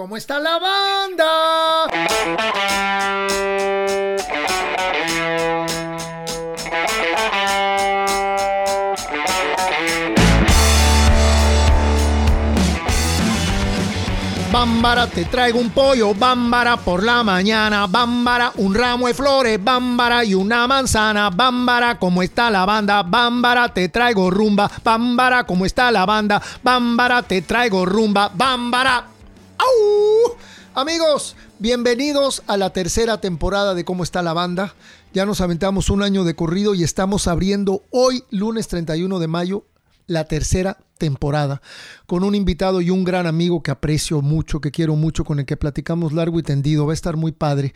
¿Cómo está la banda? Bámbara, te traigo un pollo, bámbara por la mañana, bámbara, un ramo de flores, bámbara y una manzana, bámbara, ¿cómo está la banda? Bámbara, te traigo rumba, bámbara, ¿cómo está la banda? Bámbara, te traigo rumba, bámbara. Amigos, bienvenidos a la tercera temporada de ¿Cómo está la banda? Ya nos aventamos un año de corrido y estamos abriendo hoy, lunes 31 de mayo, la tercera temporada, con un invitado y un gran amigo que aprecio mucho, que quiero mucho, con el que platicamos largo y tendido. Va a estar muy padre.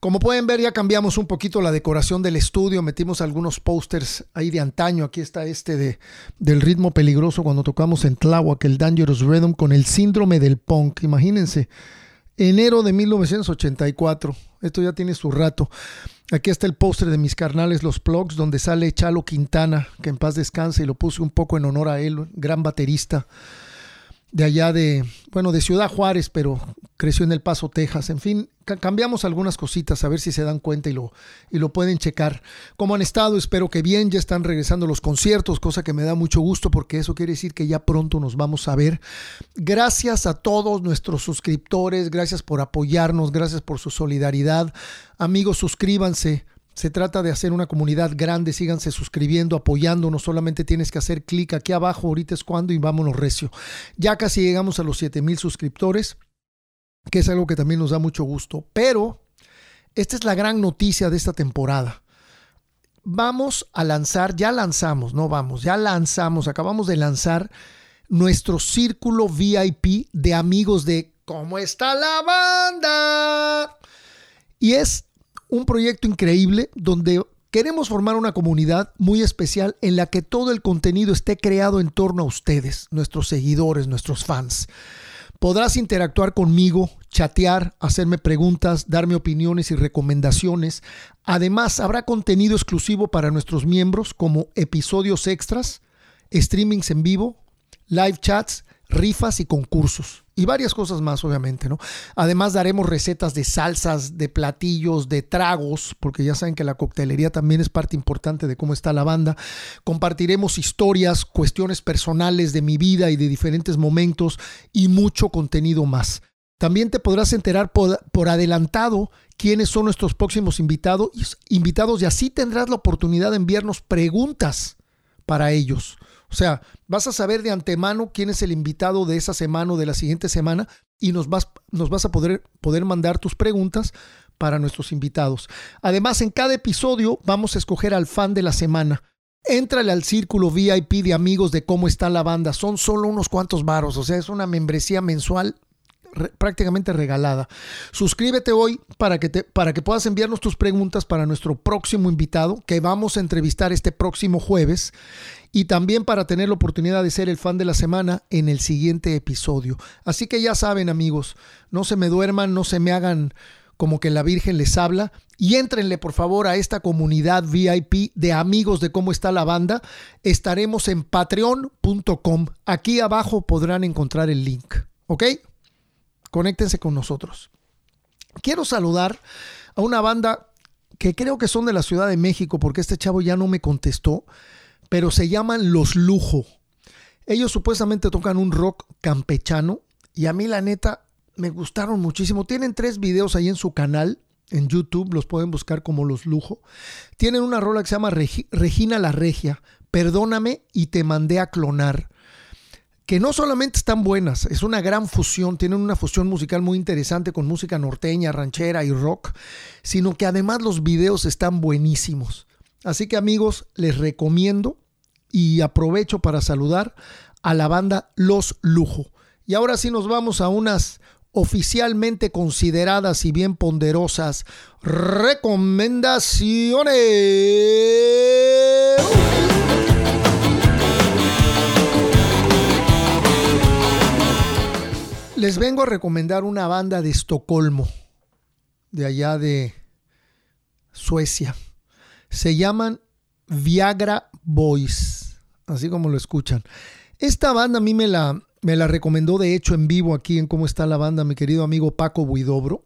Como pueden ver, ya cambiamos un poquito la decoración del estudio, metimos algunos pósters ahí de antaño. Aquí está este de, del ritmo peligroso cuando tocamos en Tláhuac, el Dangerous Rhythm, con el síndrome del punk. Imagínense, enero de 1984. Esto ya tiene su rato. Aquí está el póster de mis carnales, los plugs, donde sale Chalo Quintana, que en paz descanse, y lo puse un poco en honor a él, gran baterista de allá de, bueno, de Ciudad Juárez, pero creció en El Paso, Texas. En fin, cambiamos algunas cositas a ver si se dan cuenta y lo, y lo pueden checar. ¿Cómo han estado? Espero que bien, ya están regresando los conciertos, cosa que me da mucho gusto porque eso quiere decir que ya pronto nos vamos a ver. Gracias a todos nuestros suscriptores, gracias por apoyarnos, gracias por su solidaridad. Amigos, suscríbanse se trata de hacer una comunidad grande, síganse suscribiendo, apoyándonos, solamente tienes que hacer clic aquí abajo, ahorita es cuando y vámonos recio. Ya casi llegamos a los 7000 suscriptores, que es algo que también nos da mucho gusto, pero esta es la gran noticia de esta temporada. Vamos a lanzar, ya lanzamos, no vamos, ya lanzamos, acabamos de lanzar nuestro círculo VIP de amigos de ¿Cómo está la banda? Y es un proyecto increíble donde queremos formar una comunidad muy especial en la que todo el contenido esté creado en torno a ustedes, nuestros seguidores, nuestros fans. Podrás interactuar conmigo, chatear, hacerme preguntas, darme opiniones y recomendaciones. Además, habrá contenido exclusivo para nuestros miembros como episodios extras, streamings en vivo, live chats rifas y concursos y varias cosas más, obviamente, ¿no? Además daremos recetas de salsas, de platillos, de tragos, porque ya saben que la coctelería también es parte importante de cómo está la banda. Compartiremos historias, cuestiones personales de mi vida y de diferentes momentos y mucho contenido más. También te podrás enterar por, adelantado quiénes son nuestros próximos invitados, invitados y así tendrás la oportunidad de enviarnos preguntas para ellos. O sea, vas a saber de antemano quién es el invitado de esa semana o de la siguiente semana y nos vas, nos vas a poder, poder mandar tus preguntas para nuestros invitados. Además, en cada episodio vamos a escoger al fan de la semana. Éntrale al círculo VIP de amigos de cómo está la banda. Son solo unos cuantos varos, o sea, es una membresía mensual prácticamente regalada. Suscríbete hoy para que, te, para que puedas enviarnos tus preguntas para nuestro próximo invitado que vamos a entrevistar este próximo jueves y también para tener la oportunidad de ser el fan de la semana en el siguiente episodio. Así que ya saben amigos, no se me duerman, no se me hagan como que la Virgen les habla y éntrenle por favor a esta comunidad VIP de amigos de cómo está la banda. Estaremos en patreon.com. Aquí abajo podrán encontrar el link. ¿Ok? conéctense con nosotros. Quiero saludar a una banda que creo que son de la Ciudad de México, porque este chavo ya no me contestó, pero se llaman Los Lujo. Ellos supuestamente tocan un rock campechano y a mí la neta me gustaron muchísimo. Tienen tres videos ahí en su canal, en YouTube, los pueden buscar como Los Lujo. Tienen una rola que se llama Regina la Regia, Perdóname y te mandé a clonar que no solamente están buenas, es una gran fusión, tienen una fusión musical muy interesante con música norteña, ranchera y rock, sino que además los videos están buenísimos. Así que amigos, les recomiendo y aprovecho para saludar a la banda Los Lujo. Y ahora sí nos vamos a unas oficialmente consideradas y bien ponderosas recomendaciones. les vengo a recomendar una banda de Estocolmo, de allá de Suecia. Se llaman Viagra Boys, así como lo escuchan. Esta banda a mí me la, Me la recomendó de hecho en vivo aquí en Cómo está la banda mi querido amigo Paco Buidobro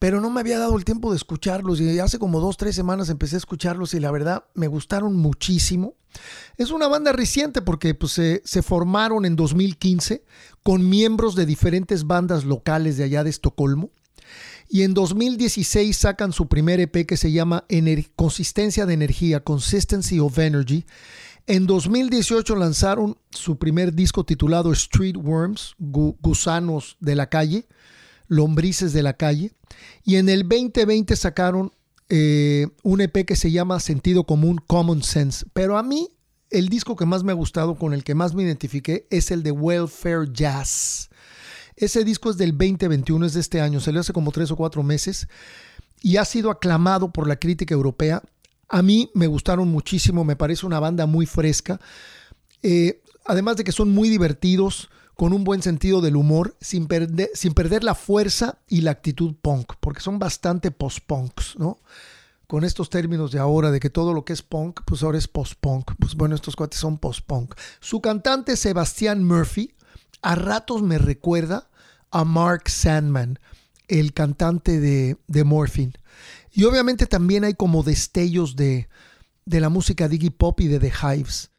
pero no me había dado el tiempo de escucharlos y hace como dos, tres semanas empecé a escucharlos y la verdad me gustaron muchísimo. Es una banda reciente porque pues, se, se formaron en 2015 con miembros de diferentes bandas locales de allá de Estocolmo. Y en 2016 sacan su primer EP que se llama Consistencia de Energía, Consistency of Energy. En 2018 lanzaron su primer disco titulado Street Worms, Gusanos de la Calle lombrices de la calle. Y en el 2020 sacaron eh, un EP que se llama Sentido Común, Common Sense. Pero a mí el disco que más me ha gustado, con el que más me identifiqué, es el de Welfare Jazz. Ese disco es del 2021, es de este año, le hace como tres o cuatro meses y ha sido aclamado por la crítica europea. A mí me gustaron muchísimo, me parece una banda muy fresca. Eh, además de que son muy divertidos, con un buen sentido del humor, sin perder, sin perder la fuerza y la actitud punk, porque son bastante post-punks, ¿no? Con estos términos de ahora, de que todo lo que es punk, pues ahora es post-punk. Pues bueno, estos cuates son post-punk. Su cantante Sebastián Murphy, a ratos me recuerda a Mark Sandman, el cantante de, de Morphine. Y obviamente también hay como destellos de, de la música Diggy Pop y de The Hives.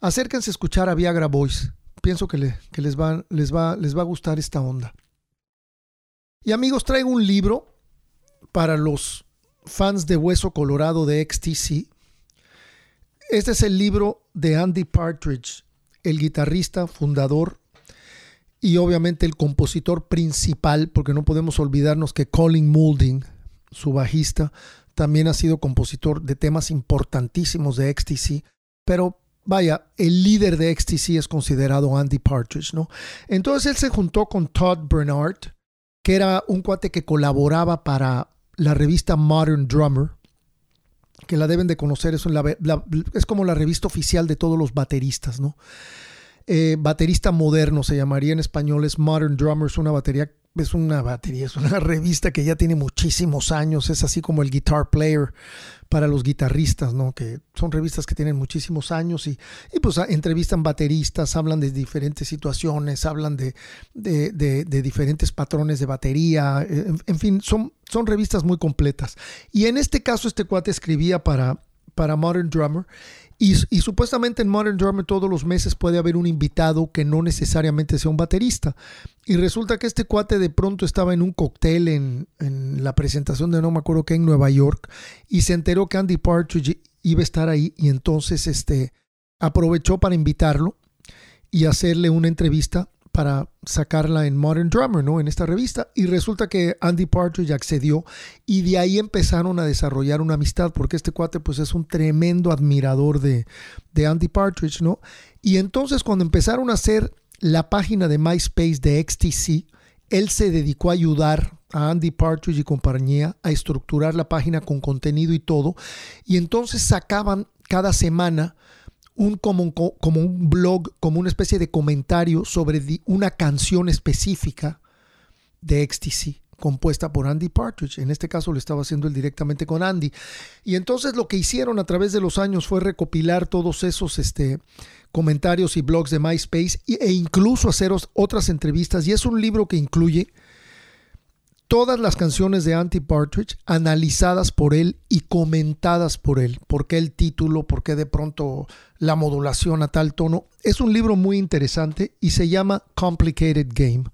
Acérquense a escuchar a Viagra Boys pienso que, les, va, les, va, les va a gustar esta onda. Y amigos, traigo un libro para los fans de Hueso Colorado de XTC. Este es el libro de Andy Partridge, el guitarrista, fundador y obviamente el compositor principal, porque no podemos olvidarnos que Colin Moulding, su bajista, también ha sido compositor de temas importantísimos de XTC, pero vaya, el líder de XTC es considerado Andy Partridge, ¿no? Entonces él se juntó con Todd Bernard, que era un cuate que colaboraba para la revista Modern Drummer, que la deben de conocer, es, es como la revista oficial de todos los bateristas, ¿no? Eh, baterista moderno se llamaría en español, es Modern Drummer, es una batería es una batería, es una revista que ya tiene muchísimos años, es así como el Guitar Player para los guitarristas, ¿no? Que son revistas que tienen muchísimos años y, y pues entrevistan bateristas, hablan de diferentes situaciones, hablan de, de, diferentes patrones de batería, eh, en, fin, son, son revistas muy completas. Y en este caso este cuate escribía para, para Modern Drummer y, supuestamente en Modern Drummer todos los meses puede haber un invitado que no necesariamente sea un baterista. Y resulta que este cuate de pronto estaba en un cóctel en, la presentación de no me acuerdo qué en Nueva York y se enteró que Andy Partridge iba a estar ahí y entonces este, aprovechó para invitarlo y hacerle una entrevista para sacarla en Modern Drummer, ¿no? En esta revista. Y resulta que Andy Partridge accedió y de ahí empezaron a desarrollar una amistad, porque este cuate pues es un tremendo admirador de, de Andy Partridge, ¿no? Y entonces cuando empezaron a hacer la página de MySpace de XTC, él se dedicó a ayudar a Andy Partridge y compañía a estructurar la página con contenido y todo. Y entonces sacaban cada semana un, como, como un blog, como una especie de comentario sobre una canción específica de XTC compuesta por Andy Partridge. En este caso lo estaba haciendo él directamente con Andy. Y entonces lo que hicieron a través de los años fue recopilar todos esos este, comentarios y blogs de MySpace e incluso hacer otras entrevistas. Y es un libro que incluye todas las canciones de Andy Partridge analizadas por él y comentadas por él. ¿Por qué el título? ¿Por qué de pronto la modulación a tal tono? Es un libro muy interesante y se llama Complicated Game,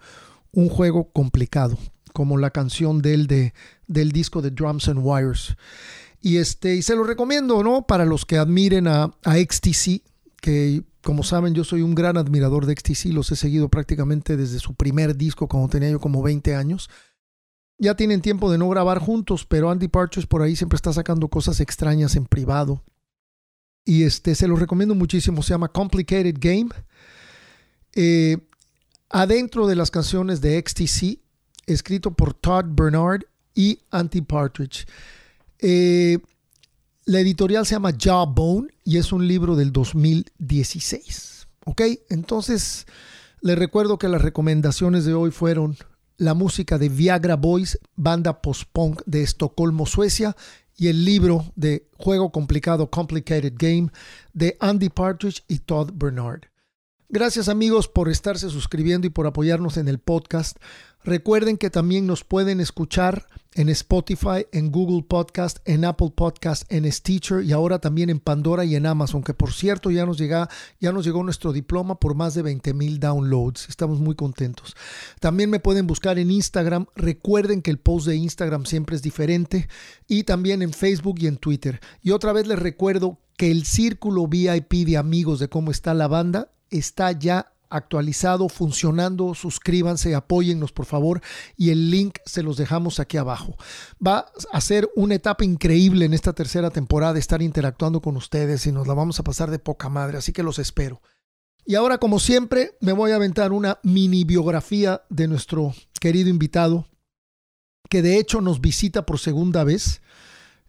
un juego complicado, como la canción del, de, del disco de Drums and Wires. Y, este, y se lo recomiendo, ¿no? Para los que admiren a, a XTC, que como saben, yo soy un gran admirador de XTC, los he seguido prácticamente desde su primer disco, cuando tenía yo como 20 años ya tienen tiempo de no grabar juntos, pero Andy Partridge por ahí siempre está sacando cosas extrañas en privado. Y este se los recomiendo muchísimo, se llama Complicated Game. Eh, adentro de las canciones de XTC, escrito por Todd Bernard y Andy Partridge. Eh, la editorial se llama Jawbone y es un libro del 2016. ¿Ok? Entonces, les recuerdo que las recomendaciones de hoy fueron la música de Viagra Boys, banda post-punk de Estocolmo, Suecia, y el libro de Juego Complicado, Complicated Game, de Andy Partridge y Todd Bernard. Gracias amigos por estarse suscribiendo y por apoyarnos en el podcast. Recuerden que también nos pueden escuchar en Spotify, en Google Podcast, en Apple Podcast, en Stitcher y ahora también en Pandora y en Amazon, que por cierto ya nos, llega, ya nos llegó nuestro diploma por más de 20 mil downloads. Estamos muy contentos. También me pueden buscar en Instagram. Recuerden que el post de Instagram siempre es diferente y también en Facebook y en Twitter. Y otra vez les recuerdo que el círculo VIP de amigos de cómo está la banda está ya actualizado, funcionando. Suscríbanse, apóyennos por favor y el link se los dejamos aquí abajo. Va a ser una etapa increíble en esta tercera temporada estar interactuando con ustedes y nos la vamos a pasar de poca madre, así que los espero. Y ahora, como siempre, me voy a aventar una mini biografía de nuestro querido invitado, que de hecho nos visita por segunda vez.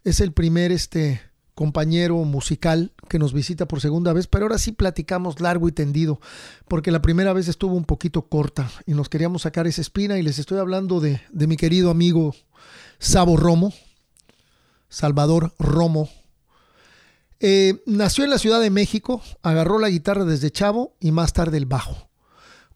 Es el primer este, compañero musical que nos visita por segunda vez, pero ahora sí platicamos largo y tendido, porque la primera vez estuvo un poquito corta y nos queríamos sacar esa espina y les estoy hablando de, de mi querido amigo Sabo Romo, Salvador Romo. Eh, nació en la Ciudad de México, agarró la guitarra desde chavo y más tarde el bajo.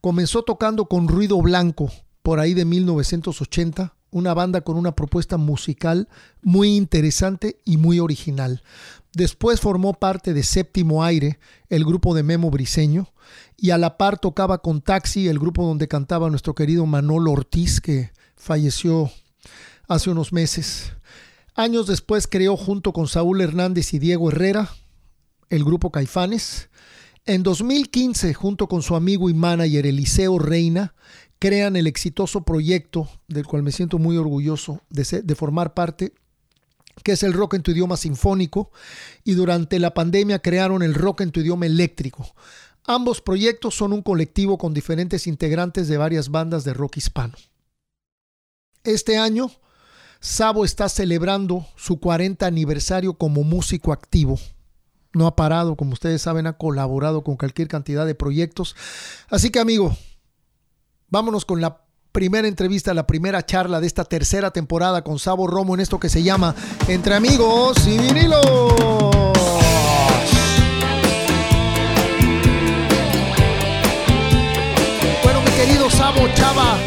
Comenzó tocando con Ruido Blanco por ahí de 1980 una banda con una propuesta musical muy interesante y muy original. Después formó parte de Séptimo Aire, el grupo de Memo Briseño, y a la par tocaba con Taxi, el grupo donde cantaba nuestro querido Manolo Ortiz, que falleció hace unos meses. Años después creó junto con Saúl Hernández y Diego Herrera el grupo Caifanes. En 2015, junto con su amigo y manager Eliseo Reina, crean el exitoso proyecto del cual me siento muy orgulloso de, formar parte, que es el rock en tu idioma sinfónico, y durante la pandemia crearon el rock en tu idioma eléctrico. Ambos proyectos son un colectivo con diferentes integrantes de varias bandas de rock hispano. Este año, Sabo está celebrando su 40 aniversario como músico activo. No ha parado, como ustedes saben, ha colaborado con cualquier cantidad de proyectos. Así que amigo, Vámonos con la primera entrevista, la primera charla de esta tercera temporada con Sabo Romo en esto que se llama Entre Amigos y Vinilos. Bueno, mi querido Sabo Chava,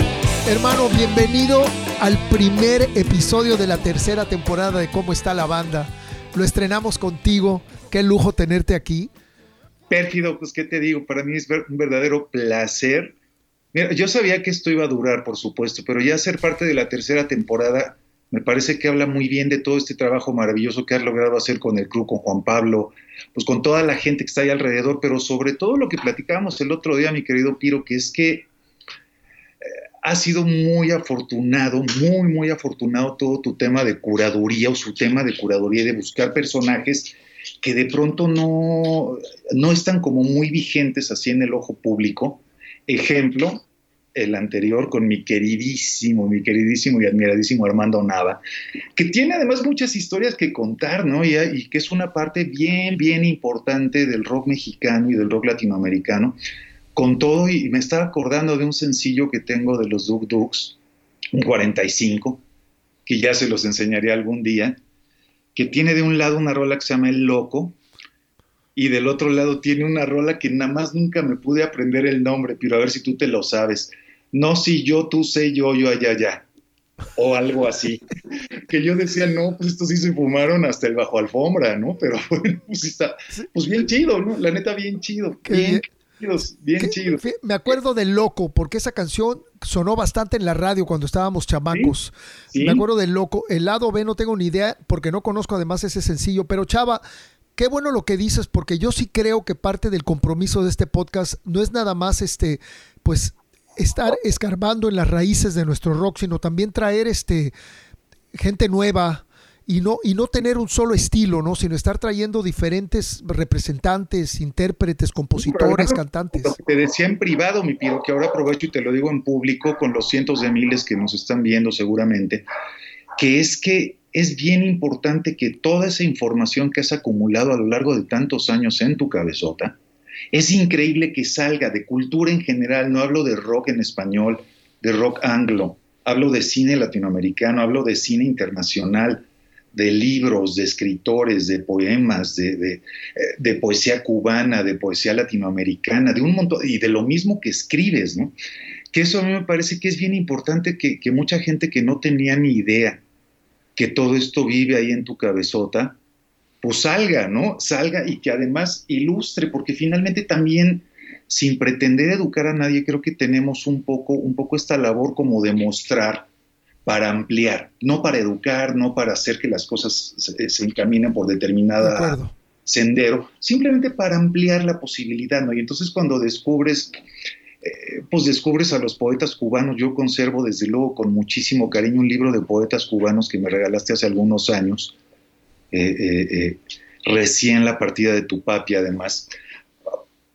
hermano, bienvenido al primer episodio de la tercera temporada de Cómo está la banda. Lo estrenamos contigo. Qué lujo tenerte aquí. Pérfido, pues qué te digo, para mí es un verdadero placer yo sabía que esto iba a durar, por supuesto, pero ya ser parte de la tercera temporada me parece que habla muy bien de todo este trabajo maravilloso que has logrado hacer con el club, con Juan Pablo, pues con toda la gente que está ahí alrededor, pero sobre todo lo que platicábamos el otro día, mi querido Piro, que es que eh, ha sido muy afortunado, muy, muy afortunado todo tu tema de curaduría o su tema de curaduría, de buscar personajes que de pronto no, no están como muy vigentes así en el ojo público Ejemplo, el anterior con mi queridísimo, mi queridísimo y admiradísimo Armando Nava, que tiene además muchas historias que contar, ¿no? Y, que es una parte bien, bien importante del rock mexicano y del rock latinoamericano. Con todo, y me estaba acordando de un sencillo que tengo de los Duk Duks, un 45, que ya se los enseñaré algún día, que tiene de un lado una rola que se llama El Loco, y del otro lado tiene una rola que nada más nunca me pude aprender el nombre, pero a ver si tú te lo sabes. No si yo, tú sé yo, yo allá, allá. O algo así. que yo decía, no, pues estos sí se fumaron hasta el bajo alfombra, ¿no? Pero bueno, pues está, pues bien chido, ¿no? La neta, bien chido. Bien, chido, bien chido. Me acuerdo de Loco, porque esa canción sonó bastante en la radio cuando estábamos chamacos. Me acuerdo del Loco. El lado B no tengo ni idea, porque no conozco además ese sencillo, pero Chava, qué bueno lo que dices, porque yo sí creo que parte del compromiso de este podcast no es nada más este, pues, estar escarbando en las raíces de nuestro rock, sino también traer este gente nueva y no, y no tener un solo estilo, ¿no? Sino estar trayendo diferentes representantes, intérpretes, compositores, cantantes. Lo que te decía en privado, mi Piro, que ahora aprovecho y te lo digo en público con los cientos de miles que nos están viendo seguramente, que es que es bien importante que toda esa información que has acumulado a lo largo de tantos años en tu cabezota, es increíble que salga de cultura en general, no hablo de rock en español, de rock anglo, hablo de cine latinoamericano, hablo de cine internacional, de libros, de escritores, de poemas, de, de, poesía cubana, de poesía latinoamericana, de un montón, y de lo mismo que escribes, ¿no? Que eso a mí me parece que es bien importante que, que mucha gente que no tenía ni idea que todo esto vive ahí en tu cabezota, pues salga, ¿no? Salga y que además ilustre, porque finalmente también, sin pretender educar a nadie, creo que tenemos un poco, un poco esta labor como de mostrar para ampliar, no para educar, no para hacer que las cosas se, encaminen por determinada sendero, simplemente para ampliar la posibilidad, ¿no? Y entonces cuando descubres, eh, pues descubres a los poetas cubanos, yo conservo desde luego con muchísimo cariño un libro de poetas cubanos que me regalaste hace algunos años, eh, eh, recién la partida de tu papi además,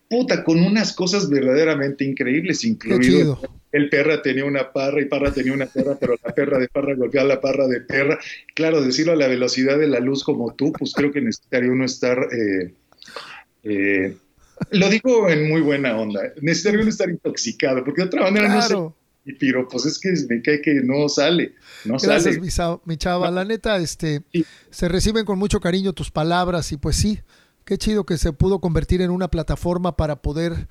puta, con unas cosas verdaderamente increíbles, incluido el perra tenía una parra y parra tenía una perra, pero la perra de parra golpeaba a la parra de perra. Claro, decirlo a la velocidad de la luz como tú, pues creo que necesitaría uno estar... Lo digo en muy buena onda, necesitaría uno estar intoxicado, porque de otra manera no sé. Y pero pues es que me cae que no sale. No Gracias, Mi, chava. La neta, este, se reciben con mucho cariño tus palabras y pues sí, qué chido que se pudo convertir en una plataforma para poder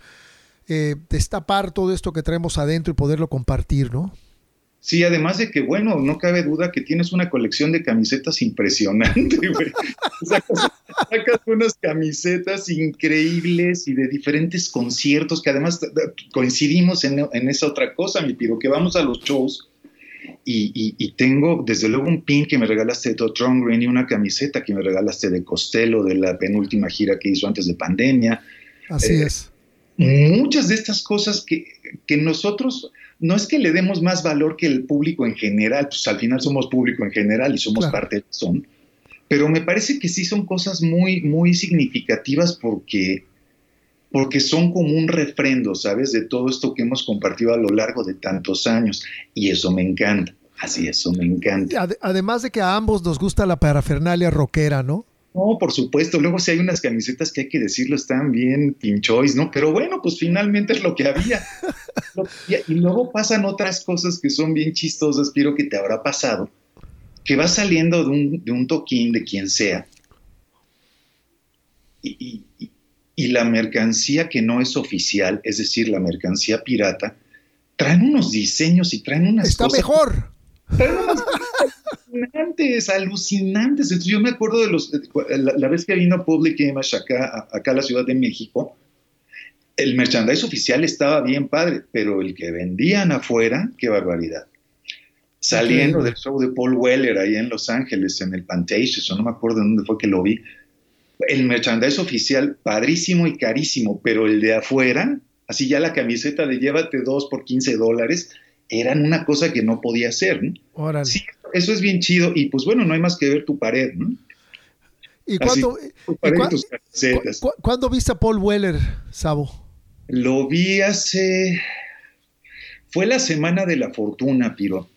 eh, destapar todo esto que traemos adentro y poderlo compartir, ¿no? Sí, además de que, bueno, no cabe duda que tienes una colección de camisetas impresionante, güey. Sacas, unas camisetas increíbles y de diferentes conciertos que además coincidimos en, esa otra cosa, mi piro, que vamos a los shows y, tengo desde luego un pin que me regalaste de Todd Green y una camiseta que me regalaste de Costello de la penúltima gira que hizo antes de pandemia. Así eh, es muchas de estas cosas que, nosotros no es que le demos más valor que el público en general, pues al final somos público en general y somos parte de son, pero me parece que sí son cosas muy, muy significativas porque, porque son como un refrendo, ¿sabes? De todo esto que hemos compartido a lo largo de tantos años y eso me encanta. Así, eso me encanta. Además de que a ambos nos gusta la parafernalia rockera, ¿no? No, por supuesto. Luego si hay unas camisetas que hay que decirlo están bien pinchois, ¿no? Pero bueno, pues finalmente es lo que había. y luego pasan otras cosas que son bien chistosas, espero que te habrá pasado, que va saliendo de un, de un toquín de quien sea. Y, la mercancía que no es oficial, es decir, la mercancía pirata, traen unos diseños y traen unas Está mejor. Traen unas alucinantes, alucinantes. yo me acuerdo de los, la, vez que vino Public Image acá, acá a la Ciudad de México, el merchandise oficial estaba bien padre, pero el que vendían afuera, qué barbaridad. Saliendo del show de Paul Weller ahí en Los Ángeles, en el Pantages, no me acuerdo dónde fue que lo vi. El merchandise oficial, padrísimo y carísimo, pero el de afuera, así ya la camiseta de llévate dos por 15 dólares, eran una cosa que no podía ser. ¿no? Sí, eso es bien chido y pues bueno, no hay más que ver tu pared. ¿no? ¿Y cuándo, ¿cuándo viste a Paul Weller, Sabo? Lo vi hace... Fue la semana de la fortuna, Piro.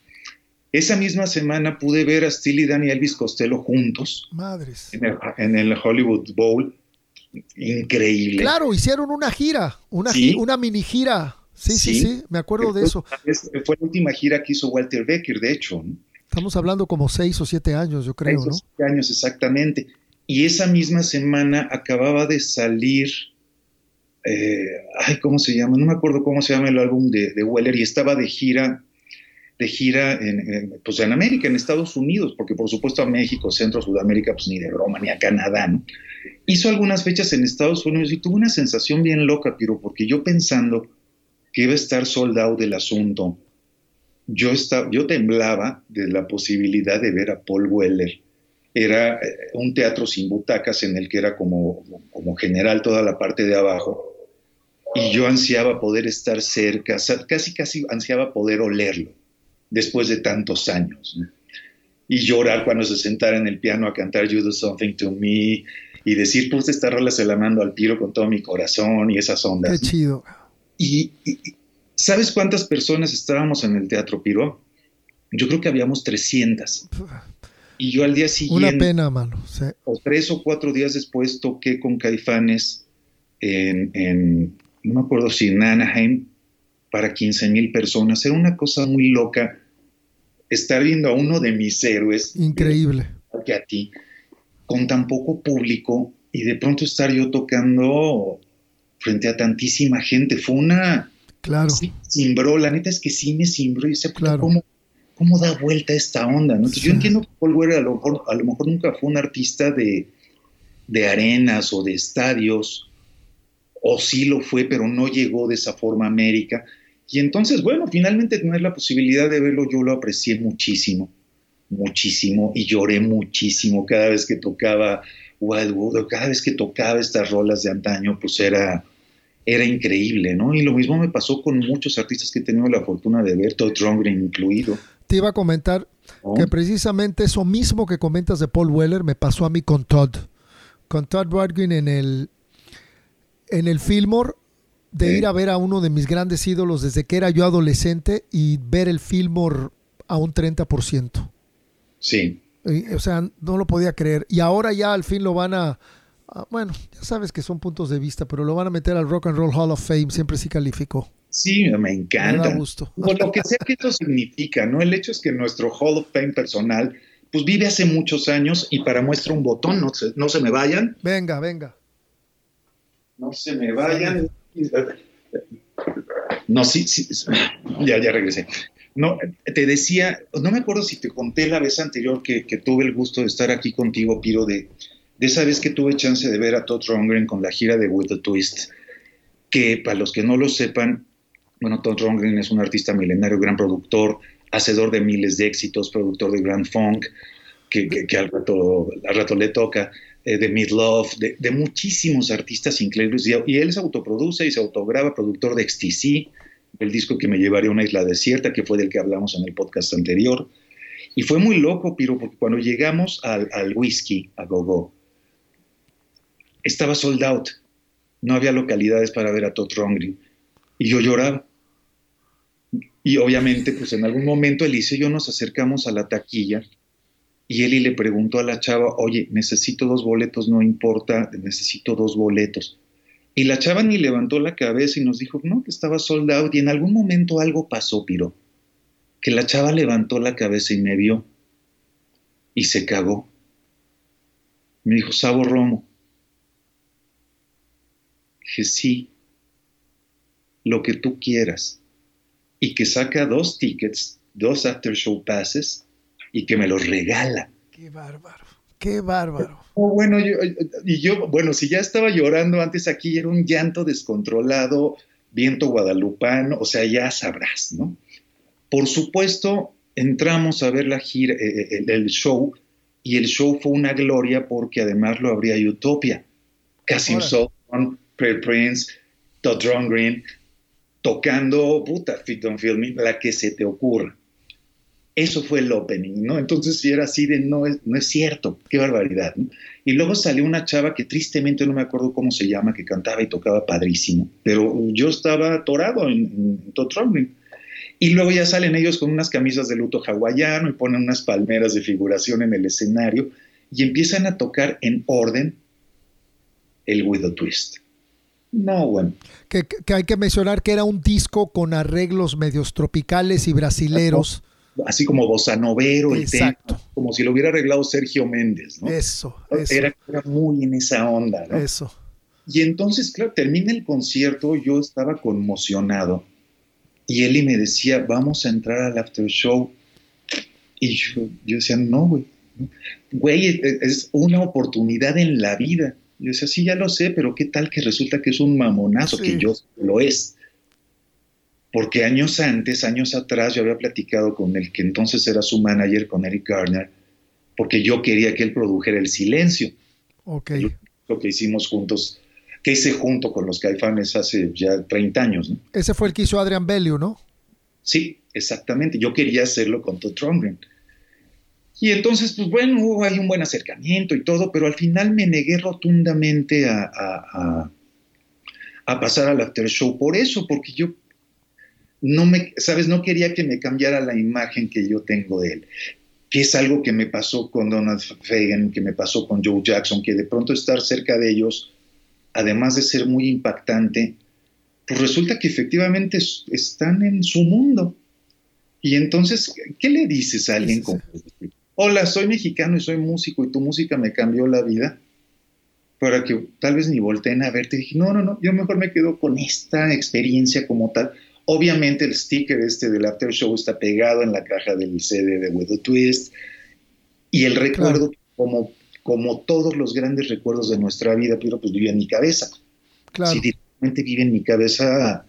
Esa misma semana pude ver a Steely Dan y Elvis Costello juntos. Madres. En el, Hollywood Bowl. Increíble. Claro, hicieron una gira, una, una mini gira Sí, sí, sí, me acuerdo de eso. Fue la última gira que hizo Walter Becker, de hecho. Estamos hablando como seis o siete años, yo creo, seis O siete años, exactamente. Y esa misma semana acababa de salir, eh, ay, ¿cómo se llama? No me acuerdo cómo se llama el álbum de, de Weller y estaba de gira, de gira en, pues en América, en Estados Unidos, porque por supuesto a México, Centro, Sudamérica, pues ni de broma, ni a Canadá, ¿no? Hizo algunas fechas en Estados Unidos y tuvo una sensación bien loca, pero porque yo pensando que iba a estar soldado del asunto, yo, estaba, yo temblaba de la posibilidad de ver a Paul Weller. Era eh, un teatro sin butacas en el que era como, como general toda la parte de abajo. Y yo ansiaba poder estar cerca, casi casi ansiaba poder olerlo después de tantos años. Y llorar cuando se sentara en el piano a cantar You Do Something to Me y decir, pues esta rola se la mando al tiro con todo mi corazón y esas ondas. Qué chido. Y, ¿sabes cuántas personas estábamos en el Teatro Piro? Yo creo que habíamos 300. Y yo al día siguiente... Una pena, mano. O tres o cuatro días después toqué con Caifanes en, no me acuerdo si en Anaheim, para 15 mil personas. Era una cosa muy loca estar viendo a uno de mis héroes. Increíble. que a ti, con tan poco público y de pronto estar yo tocando frente a tantísima gente. Fue una... Claro. Sí, cimbró, la neta es que sí me cimbró y sé claro. cómo, cómo da vuelta esta onda. ¿no? Entonces, Yo entiendo que Paul Weller a lo, mejor, a lo mejor nunca fue un artista de, de arenas o de estadios, o sí lo fue, pero no llegó de esa forma a América. Y entonces, bueno, finalmente tener la posibilidad de verlo, yo lo aprecié muchísimo, muchísimo, y lloré muchísimo cada vez que tocaba Wildwood, cada vez que tocaba estas rolas de antaño, pues era, era increíble, ¿no? Y lo mismo me pasó con muchos artistas que he tenido la fortuna de ver, Todd Rundgren incluido. Te iba a comentar que precisamente eso mismo que comentas de Paul Weller me pasó a mí con Todd. Con Todd Rundgren en el, en el Fillmore, de ir a ver a uno de mis grandes ídolos desde que era yo adolescente y ver el Fillmore a un 30%. Sí. o sea, no lo podía creer. Y ahora ya al fin lo van a, bueno, ya sabes que son puntos de vista, pero lo van a meter al Rock and Roll Hall of Fame, siempre sí calificó. Sí, me encanta. Me da gusto. Por lo que sea que esto significa, ¿no? El hecho es que nuestro Hall of Fame personal, pues vive hace muchos años y para muestra un botón, no se, no se me vayan. Venga, venga. No se me vayan. No, sí, sí, ya, ya regresé. No, te decía, no me acuerdo si te conté la vez anterior que, tuve el gusto de estar aquí contigo, Piro, de, esa vez que tuve chance de ver a Todd Rundgren con la gira de With a Twist, que para los que no lo sepan, bueno, Todd Rundgren es un artista milenario, gran productor, hacedor de miles de éxitos, productor de Grand Funk, que, que, que al, rato, al rato le toca, eh, de Midlove, de, de, muchísimos artistas increíbles, y, él se autoproduce y se autograba, productor de XTC, el disco que me llevaría a una isla desierta, que fue del que hablamos en el podcast anterior. Y fue muy loco, Piro, porque cuando llegamos al, al whisky, a Gogo, estaba sold out. No había localidades para ver a Todd Rundgren. Y yo lloraba. Y obviamente, pues en algún momento Elise y yo nos acercamos a la taquilla y Eli le preguntó a la chava, oye, necesito dos boletos, no importa, necesito dos boletos. Y la chava ni levantó la cabeza y nos dijo, no, que estaba sold out. Y en algún momento algo pasó, Piro. Que la chava levantó la cabeza y me vio. Y se cagó. Me dijo, Sabo Romo. Dije, sí, lo que tú quieras. Y que saca dos tickets, dos after show passes y que me los regala. Qué bárbaro, qué bárbaro. Oh, bueno, yo, y yo, bueno, si ya estaba llorando antes aquí, era un llanto descontrolado, viento guadalupano, o sea, ya sabrás, ¿no? Por supuesto, entramos a ver la gira, eh, el, el, show, y el show fue una gloria porque además lo abría Utopia. Casim Sullivan, Prince, Todd Rundgren, tocando, puta, Fit on Filming, la que se te ocurra. Eso fue el opening, ¿no? Entonces, si era así de no es, no es cierto, qué barbaridad. ¿no? Y luego salió una chava que tristemente no me acuerdo cómo se llama, que cantaba y tocaba padrísimo, pero yo estaba atorado en, en. Y luego ya salen ellos con unas camisas de luto hawaiano y ponen unas palmeras de figuración en el escenario y empiezan a tocar en orden el a Twist. No, bueno. Que, que, hay que mencionar que era un disco con arreglos medios tropicales y brasileros. Así como bossa novero, el tema, como si lo hubiera arreglado Sergio Méndez, ¿no? Eso, eso. Era, era, muy en esa onda, ¿no? Eso. Y entonces, claro, termina el concierto, yo estaba conmocionado. Y Eli me decía, vamos a entrar al after show. Y yo, yo decía, no, güey. Güey, es una oportunidad en la vida. Yo decía, sí, ya lo sé, pero ¿qué tal que resulta que es un mamonazo? Sí. Que yo lo es. Porque años antes, años atrás, yo había platicado con el que entonces era su manager, con Eric Garner, porque yo quería que él produjera el silencio. Ok. Lo que hicimos juntos, que hice junto con los caifanes hace ya 30 años. ¿no? Ese fue el que hizo Adrian Bellew, ¿no? Sí, exactamente. Yo quería hacerlo con Todd Rundgren. Y entonces, pues bueno, hubo ahí un buen acercamiento y todo, pero al final me negué rotundamente a, a, a, a pasar al after show por eso, porque yo no me, sabes, no quería que me cambiara la imagen que yo tengo de él, que es algo que me pasó con Donald Fagan, que me pasó con Joe Jackson, que de pronto estar cerca de ellos, además de ser muy impactante, pues resulta que efectivamente están en su mundo. Y entonces, ¿qué le dices a algugien como hola, soy mexicano y soy músico y tu música me cambió la vida, para que tal vez ni volteen a verte. Dije, no, no, no, yo mejor me quedo con esta experiencia como tal. Obviamente el sticker este del After Show está pegado en la caja del CD de With Twist y el recuerdo, como, como todos los grandes recuerdos de nuestra vida, pero pues vive en mi cabeza. Claro. Sí, directamente vive en mi cabeza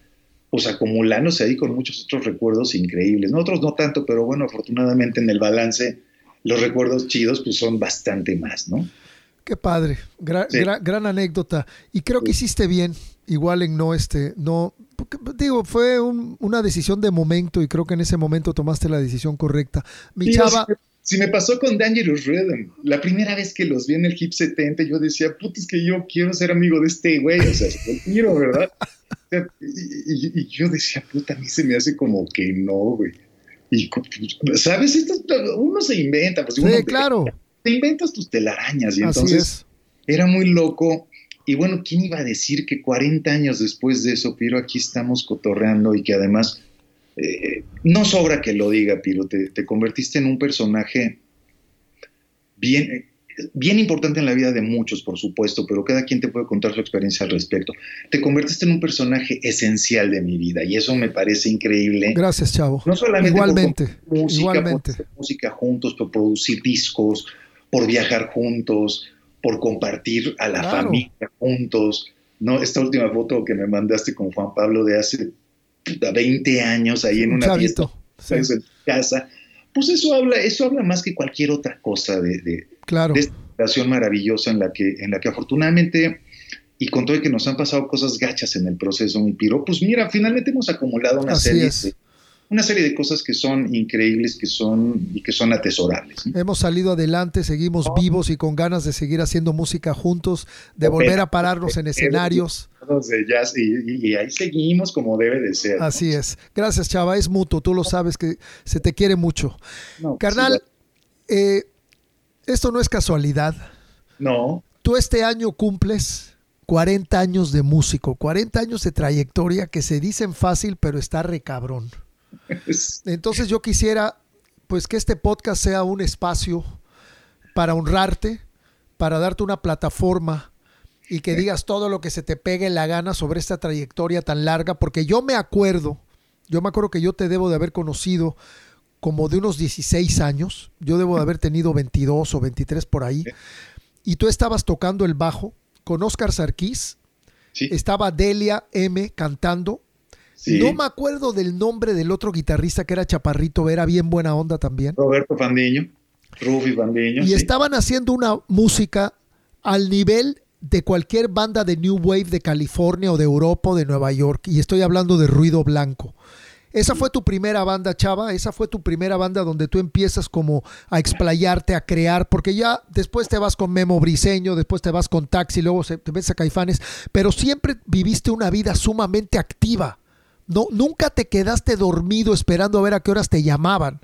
pues acumulándose ahí con muchos otros recuerdos increíbles. Nosotros no tanto, pero bueno, afortunadamente en el balance los recuerdos chidos pues son bastante más, ¿no? Qué padre, gran, anécdota. Y creo que hiciste bien, igual en no este, no, digo, fue una decisión de momento y creo que en ese momento tomaste la decisión correcta. Mi chava. Si me, pasó con Dangerous Rhythm, la primera vez que los vi en el Hip 70, yo decía, puta, es que yo quiero ser amigo de este güey, o sea, lo quiero, ¿verdad? y, yo decía, puta, a mí se me hace como que no, güey. Y, ¿sabes? Esto, uno se inventa, pues. Sí, claro. Te, inventas tus telarañas y entonces era muy loco. Y bueno, ¿quién iba a decir que 40 años después de eso, Piro, aquí estamos cotorreando y que además, eh, no sobra que lo diga, Piro, te, te convertiste en un personaje bien, bien importante en la vida de muchos, por supuesto, pero cada quien te puede contar su experiencia al respecto. Te convertiste en un personaje esencial de mi vida y eso me parece increíble. Gracias, Chavo. No solamente igualmente, por música, igualmente. por hacer música juntos, por producir discos, por viajar juntos, por compartir a la familia juntos. No, esta última foto que me mandaste con Juan Pablo de hace 20 años ahí en una fiesta en casa pues eso habla, eso habla más que cualquier otra cosa de, de, claro. esta relación maravillosa en la que, en la que afortunadamente, y con todo y que nos han pasado cosas gachas en el proceso, mi piro, pues mira, finalmente hemos acumulado una serie de, una serie de cosas que son increíbles que son y que son atesorables. Hemos salido adelante, seguimos vivos y con ganas de seguir haciendo música juntos, de volver a pararnos en escenarios. y, ahí seguimos como debe de ser. Así es. Gracias, Chava. Es mutuo. Tú lo sabes que se te quiere mucho. Pues Carnal, eh, esto no es casualidad. No. Tú este año cumples 40 años de músico, 40 años de trayectoria que se dicen fácil, pero está recabrón. Entonces yo quisiera pues que este podcast sea un espacio para honrarte, para darte una plataforma y que digas todo lo que se te pegue en la gana sobre esta trayectoria tan larga, porque yo me acuerdo, yo me acuerdo que yo te debo de haber conocido como de unos 16 años, yo debo de haber tenido 22 o 23 por ahí, y tú estabas tocando el bajo con Oscar Sarkis, estaba Delia M cantando, no me acuerdo del nombre del otro guitarrista que era Chaparrito, era bien buena onda también. Roberto Fandiño, Rufi Fandiño. Y estaban haciendo una música al nivel de cualquier banda de New Wave de California o de Europa o de Nueva York. Y estoy hablando de Ruido Blanco. Esa fue tu primera banda, Chava. Esa fue tu primera banda donde tú empiezas como a explayarte, a crear, porque ya después te vas con Memo Briseño, después te vas con Taxi, luego te ves a Caifanes, pero siempre viviste una vida sumamente activa. No, nunca te quedaste dormido esperando a ver a qué horas te llamaban.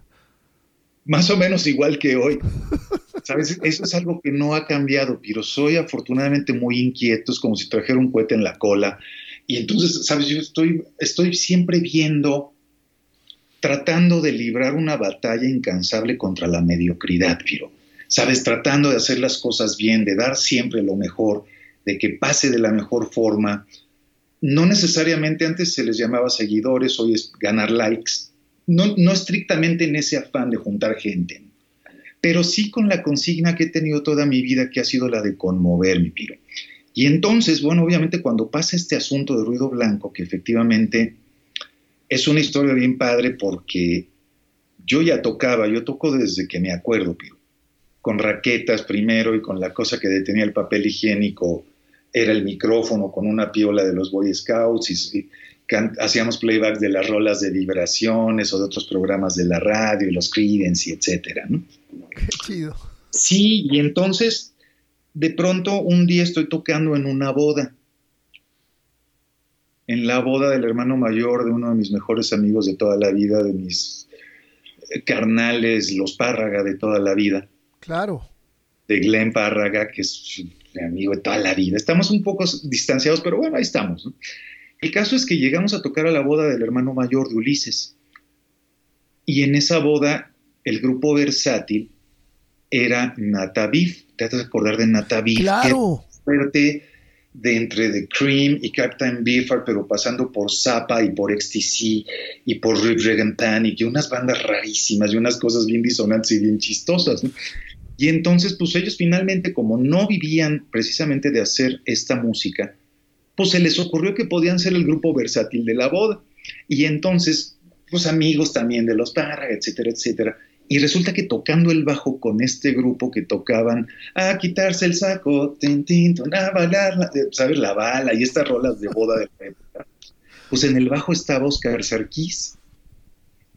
Más o menos igual que hoy. ¿Sabes? Eso es algo que no ha cambiado, pero soy afortunadamente muy inquieto, es como si trajera un cohete en la cola. Y entonces, ¿sabes? Yo estoy, estoy siempre viendo, tratando de librar una batalla incansable contra la mediocridad, Piro. ¿Sabes? Tratando de hacer las cosas bien, de dar siempre lo mejor, de que pase de la mejor forma, no necesariamente antes se les llamaba seguidores, hoy es ganar likes, no, no estrictamente en ese afán de juntar gente, pero sí con la consigna que he tenido toda mi vida, que ha sido la de conmover mi piro. Y entonces, bueno, obviamente cuando pasa este asunto de ruido blanco, que efectivamente es una historia bien padre porque yo ya tocaba, yo toco desde que me acuerdo, Piro, con raquetas primero y con la cosa que detenía el papel higiénico era el micrófono con una piola de los Boy Scouts y, hacíamos playback de las rolas de vibraciones o de otros programas de la radio y los Creedence y etcétera, ¿no? Qué chido. Sí, y entonces de pronto un día estoy tocando en una boda. En la boda del hermano mayor de uno de mis mejores amigos de toda la vida, de mis eh, carnales, los Párraga de toda la vida. Claro. De Glenn Párraga, que es mi amigo de toda la vida. Estamos un poco distanciados, pero bueno, ahí estamos. El caso es que llegamos a tocar a la boda del hermano mayor de Ulises. Y en esa boda, el grupo versátil era Nataviv. Te has de acordar de Nataviv. Claro. Fuerte de entre The Cream y Captain Beefheart, pero pasando por Zappa y por XTC y por Rip Regan Panic y unas bandas rarísimas y unas cosas bien disonantes y bien chistosas. Y entonces, pues ellos finalmente, como no vivían precisamente de hacer esta música, pues se les ocurrió que podían ser el grupo versátil de la boda. Y entonces, pues amigos también de los Parra, etcétera, etcétera. Y resulta que tocando el bajo con este grupo que tocaban a quitarse el saco, tin, tin, a bailar, ¿sabes? La bala y estas rolas de boda de la época. Pues en el bajo estaba Oscar Sarkis.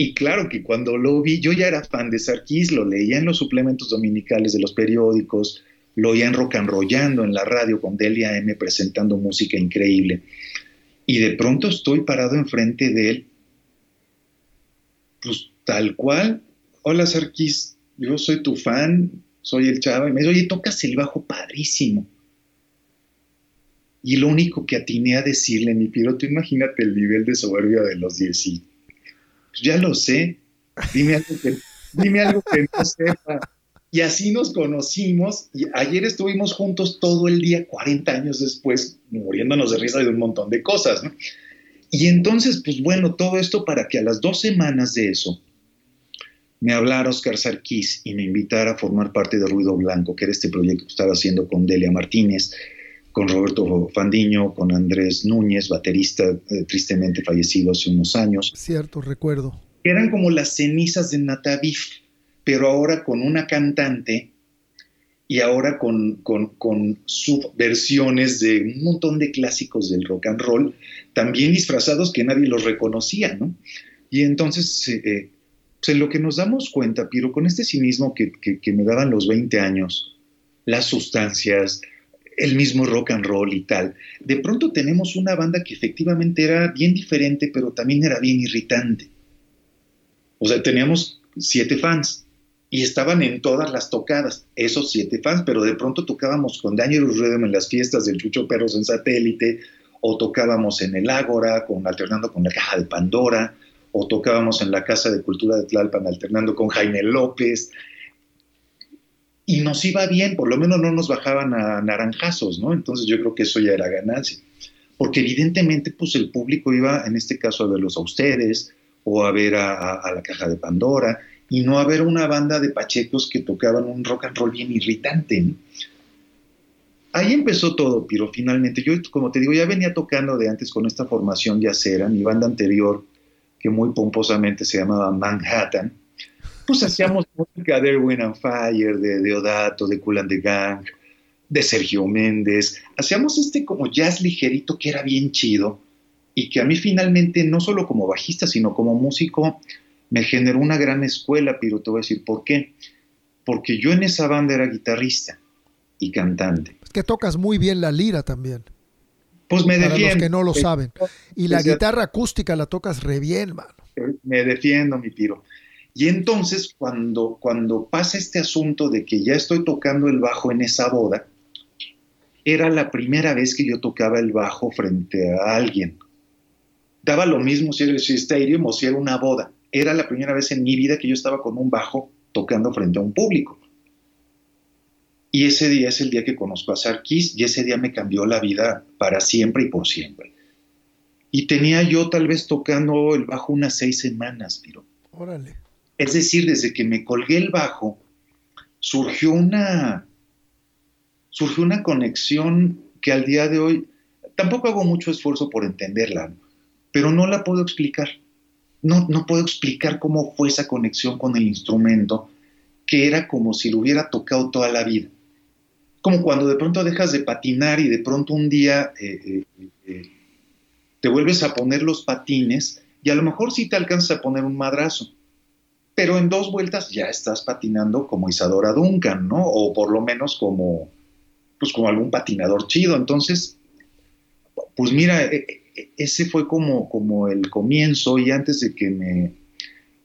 Y claro que cuando lo vi, yo ya era fan de Sarkis, lo leía en los suplementos dominicales de los periódicos, lo oía en rock and rollando en la radio con Delia M presentando música increíble. Y de pronto estoy parado enfrente de él, pues tal cual, hola Sarkis, yo soy tu fan, soy el chavo, y me dice, oye, tocas el bajo padrísimo. Y lo único que atiné a decirle, mi Piero, tú imagínate el nivel de soberbia de los 10 y, pues ya lo sé, dime algo que, dime algo que no sepa. Y así nos conocimos y ayer estuvimos juntos todo el día, 40 años después, muriéndonos de risa de un montón de cosas. ¿no? Y entonces, pues bueno, todo esto para que a las dos semanas de eso, me hablara Oscar Sarkis y me invitara a formar parte de Ruido Blanco, que era este proyecto que estaba haciendo con Delia Martínez, con Roberto Fandiño, con Andrés Núñez, baterista eh, tristemente fallecido hace unos años. Cierto, recuerdo. Eran como las cenizas de Natavif, pero ahora con una cantante y ahora con, con, con subversiones de un montón de clásicos del rock and roll, también disfrazados que nadie los reconocía, ¿no? Y entonces eh, pues en lo que nos damos cuenta, Piro, con este cinismo que, que, me daban los 20 años, las sustancias, el mismo rock and roll y tal, de pronto tenemos una banda que efectivamente era bien diferente, pero también era bien irritante. O sea, teníamos siete fans y estaban en todas las tocadas, esos siete fans, pero de pronto tocábamos con Daniel Rhythm en las fiestas del Chucho Perros en satélite, o tocábamos en el Ágora, con, alternando con la caja de Pandora, o tocábamos en la Casa de Cultura de Tlalpan alternando con Jaime López. Y nos iba bien, por lo menos no nos bajaban a naranjazos, ¿no? Entonces yo creo que eso ya era ganancia. Porque evidentemente, pues el público iba, en este caso, a verlos a ustedes o a ver a, la Caja de Pandora y no a ver una banda de pachecos que tocaban un rock and roll bien irritante. Ahí empezó todo, pero finalmente yo, como te digo, ya venía tocando de antes con esta formación de acera, mi banda anterior que muy pomposamente se llamaba Manhattan, pues hacíamos música de Erwin and Fire, de Deodato, de Cool and the Gang, de Sergio Méndez. Hacíamos este como jazz ligerito que era bien chido y que a mí finalmente, no solo como bajista, sino como músico, me generó una gran escuela, pero te voy a decir por qué. Porque yo en esa banda era guitarrista y cantante. Es que tocas muy bien la lira también. Pues me Para los que no lo saben. Y la guitarra acústica la tocas re bien, mano. Me defiendo, mi tiro. Y entonces, cuando, cuando pasa este asunto de que ya estoy tocando el bajo en esa boda, era la primera vez que yo tocaba el bajo frente a alguien. Daba lo mismo si era el Stadium o si era una boda. Era la primera vez en mi vida que yo estaba con un bajo tocando frente a un público. Y ese día es el día que conozco a Sarkis y ese día me cambió la vida para siempre y por siempre. Y tenía yo tal vez tocando el bajo unas seis semanas, pero. Órale. Es decir, desde que me colgué el bajo, surgió una. surgió una conexión que al día de hoy tampoco hago mucho esfuerzo por entenderla, pero no la puedo explicar. No, no puedo explicar cómo fue esa conexión con el instrumento, que era como si lo hubiera tocado toda la vida como cuando de pronto dejas de patinar y de pronto un día eh, eh, eh, te vuelves a poner los patines y a lo mejor sí te alcanzas a poner un madrazo, pero en dos vueltas ya estás patinando como Isadora Duncan, ¿no? O por lo menos como, pues como algún patinador chido. Entonces, pues mira, e, e, ese fue como, como el comienzo y antes de que me,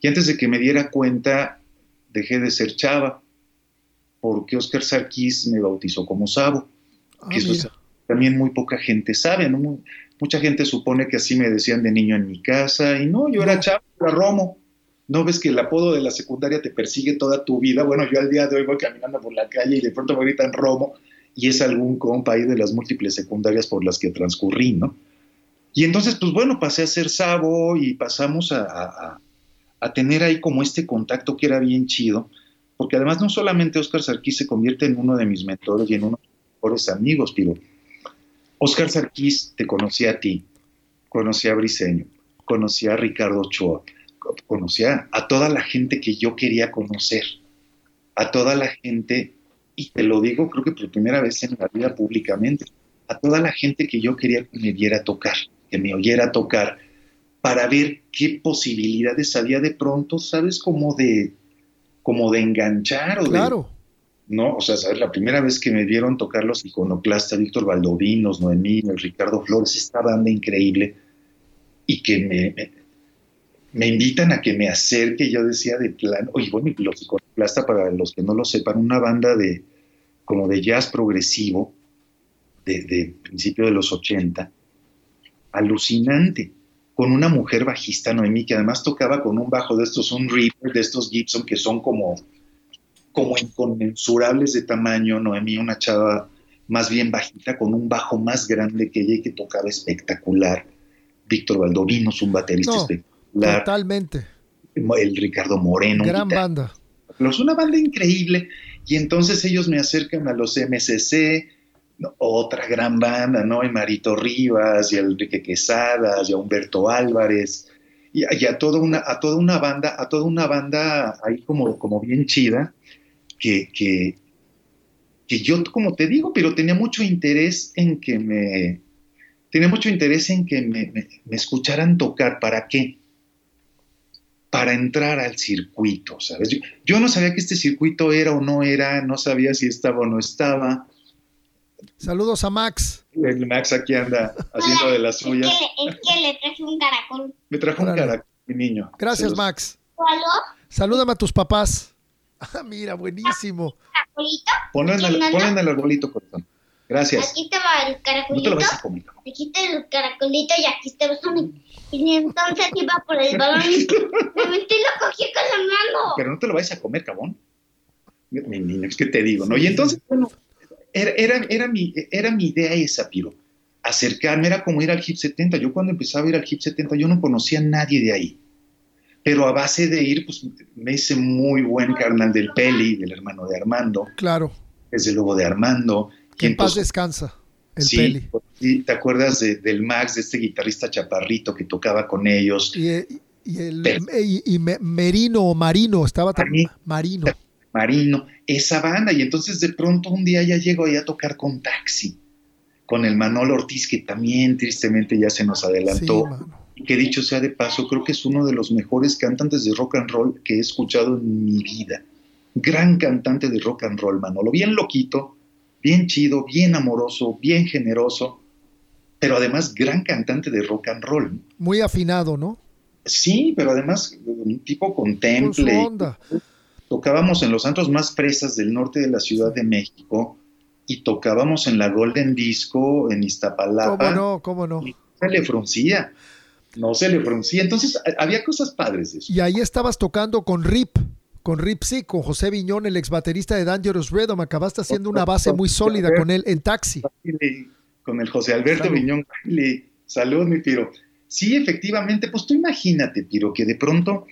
y antes de que me diera cuenta, dejé de ser chava porque Oscar Sarkis me bautizó como Sabo, ah, que eso también muy poca gente sabe, ¿no? mucha gente supone que así me decían de niño en mi casa, y no, yo era chavo, era Romo, ¿No ves que el apodo de la secundaria te persigue toda tu vida? Bueno, yo al día de hoy voy caminando por la calle y de pronto me gritan Romo y es algún compa ahí de las múltiples secundarias por las que transcurrí, ¿no? Y entonces, pues bueno, pasé a ser sabo y pasamos a, a, tener ahí como este contacto que era bien chido, porque además no solamente Oscar Sarkis se convierte en uno de mis mentores y en uno de mis mejores amigos, pero Oscar Sarkis te conocía a ti, conocía a Briseño, conocía a Ricardo Ochoa, conocía a toda la gente que yo quería conocer, a toda la gente, y te lo digo creo que por primera vez en la vida públicamente, a toda la gente que yo quería que me viera tocar, que me oyera tocar, para ver qué posibilidades había de pronto, ¿sabes? Como de, como de enganchar o claro. ¿no? O sea, ¿sabes? La primera vez que me vieron tocar los iconoclastas, Víctor Valdovinos, Noemí, Ricardo Flores, esta banda increíble, y que me, me, invitan a que me acerque, yo decía de plan, oye, bueno, los iconoclastas, para los que no lo sepan, una banda de, como de jazz progresivo, de, de principio de los 80, alucinante, con una mujer bajista, Noemí, que además tocaba con un bajo de estos, un Reaper, de estos Gibson, que son como como inconmensurables de tamaño, Noemí, una chava más bien bajita, con un bajo más grande que ella y que tocaba espectacular. Víctor Valdovinos, un baterista espectacular. Totalmente. El Ricardo Moreno. Gran banda. Es una banda increíble. Y entonces ellos me acercan a los MCC, otra gran banda, ¿no? Y Marito Rivas, y a Enrique Quesadas, y a Humberto Álvarez, y, a, toda una, a toda una banda, a toda una banda ahí como, como bien chida que, que, yo, como te digo, pero tenía mucho interés en que me, tenía mucho interés en que me, escucharan tocar. ¿Para qué? Para entrar al circuito, ¿sabes? Yo, no sabía que este circuito era o no era, no sabía si estaba o no estaba. Saludos a Max. El Max aquí anda haciendo de las suyas. Es que, le traje un caracol. Me trajo un caracol, mi niño. Gracias, Max. Salúdame a tus papás. Ah, mira, buenísimo. Ponlo en, el, en el arbolito, corazón. Gracias. Aquí te va el caracolito. No te lo vas a comer. Aquí está el caracolito y aquí está el Y entonces iba por el balón y me metí y lo cogí con la mano. Pero no te lo vais a comer, cabrón. Mi niño, es que te digo, ¿no? Y entonces, bueno, era, era, era, mi, era mi idea esa, Piro. Acercarme, era como ir al HIP 70. Yo cuando empezaba a ir al HIP 70, yo no conocía a nadie de ahí pero a base de ir, pues me hice muy buen carnal del Peli, del hermano de Armando. Claro. Desde luego de Armando. Que en paz descansa, el Peli. Sí, ¿te acuerdas del Max, de este guitarrista chaparrito que tocaba con ellos? Y, el, y, Merino o Marino, estaba también. Marino. Marino, esa banda. Y entonces de pronto un día ya llego ahí a tocar con Taxi, con el Manolo Ortiz, que también tristemente ya se nos adelantó que dicho sea de paso, creo que es uno de los mejores cantantes de rock and roll que he escuchado en mi vida. Gran cantante de rock and roll, Manolo. Bien loquito, bien chido, bien amoroso, bien generoso, pero además gran cantante de rock and roll. Muy afinado, ¿no? Sí, pero además un tipo contemple. Tocábamos en los antros más fresas del norte de la Ciudad de México y tocábamos en la Golden Disco en Iztapalapa. ¿Cómo no? ¿Cómo no? Y se le fruncía no se le pronuncia. Entonces, había cosas padres de eso. Y ahí estabas tocando con Rip, con Rip sí, con José Viñón, el ex baterista de Dangerous Rhythm. Acabaste haciendo una base muy sólida con él en taxi. Con el José Alberto Viñón. Salud, mi Piro. Sí, efectivamente, pues tú imagínate, Piro, que de pronto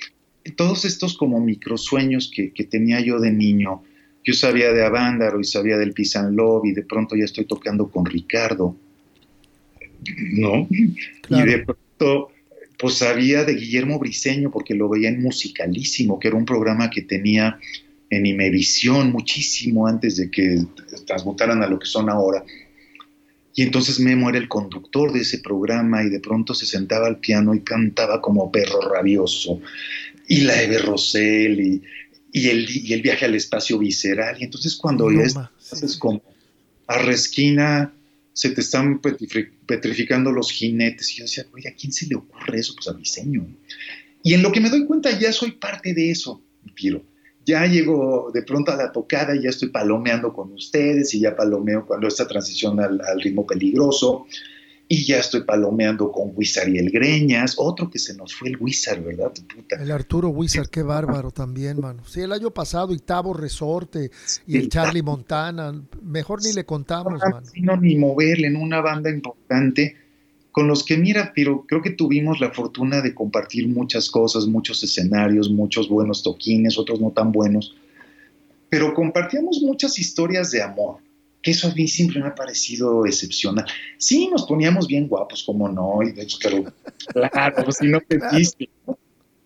todos estos como microsueños que, que tenía yo de niño, yo sabía de Avándaro y sabía del Pisan Love y de pronto ya estoy tocando con Ricardo, ¿no? Y de pronto pues sabía de Guillermo Briseño porque lo veía en Musicalísimo, que era un programa que tenía en Imevisión muchísimo antes de que transmutaran a lo que son ahora. Y entonces Memo era el conductor de ese programa y de pronto se sentaba al piano y cantaba como perro rabioso. Y la Eve Rosell y, el, y el viaje al espacio visceral. Y entonces cuando no, es como a resquina se te están petrificando los jinetes. Y yo decía, oye, ¿a quién se le ocurre eso? Pues a diseño. Y en lo que me doy cuenta, ya soy parte de eso, Piro. Ya llego de pronto a la tocada ya estoy palomeando con ustedes y ya palomeo cuando esta transición al, ritmo peligroso. Y ya estoy palomeando con Wizard y el Greñas, otro que se nos fue el Wizard, ¿verdad? El Arturo Wizard, qué bárbaro también, mano. Sí, el año pasado, y Tavo Resorte y el Charlie Montana, mejor ni le contamos, no, mano. No, ni moverle en una banda importante con los que, mira, pero creo que tuvimos la fortuna de compartir muchas cosas, muchos escenarios, muchos buenos toquines, otros no tan buenos, pero compartíamos muchas historias de amor que eso a mí siempre me ha parecido excepcional. Sí, nos poníamos bien guapos, como no, y de hecho, pero claro, pues si no pediste, ¿no?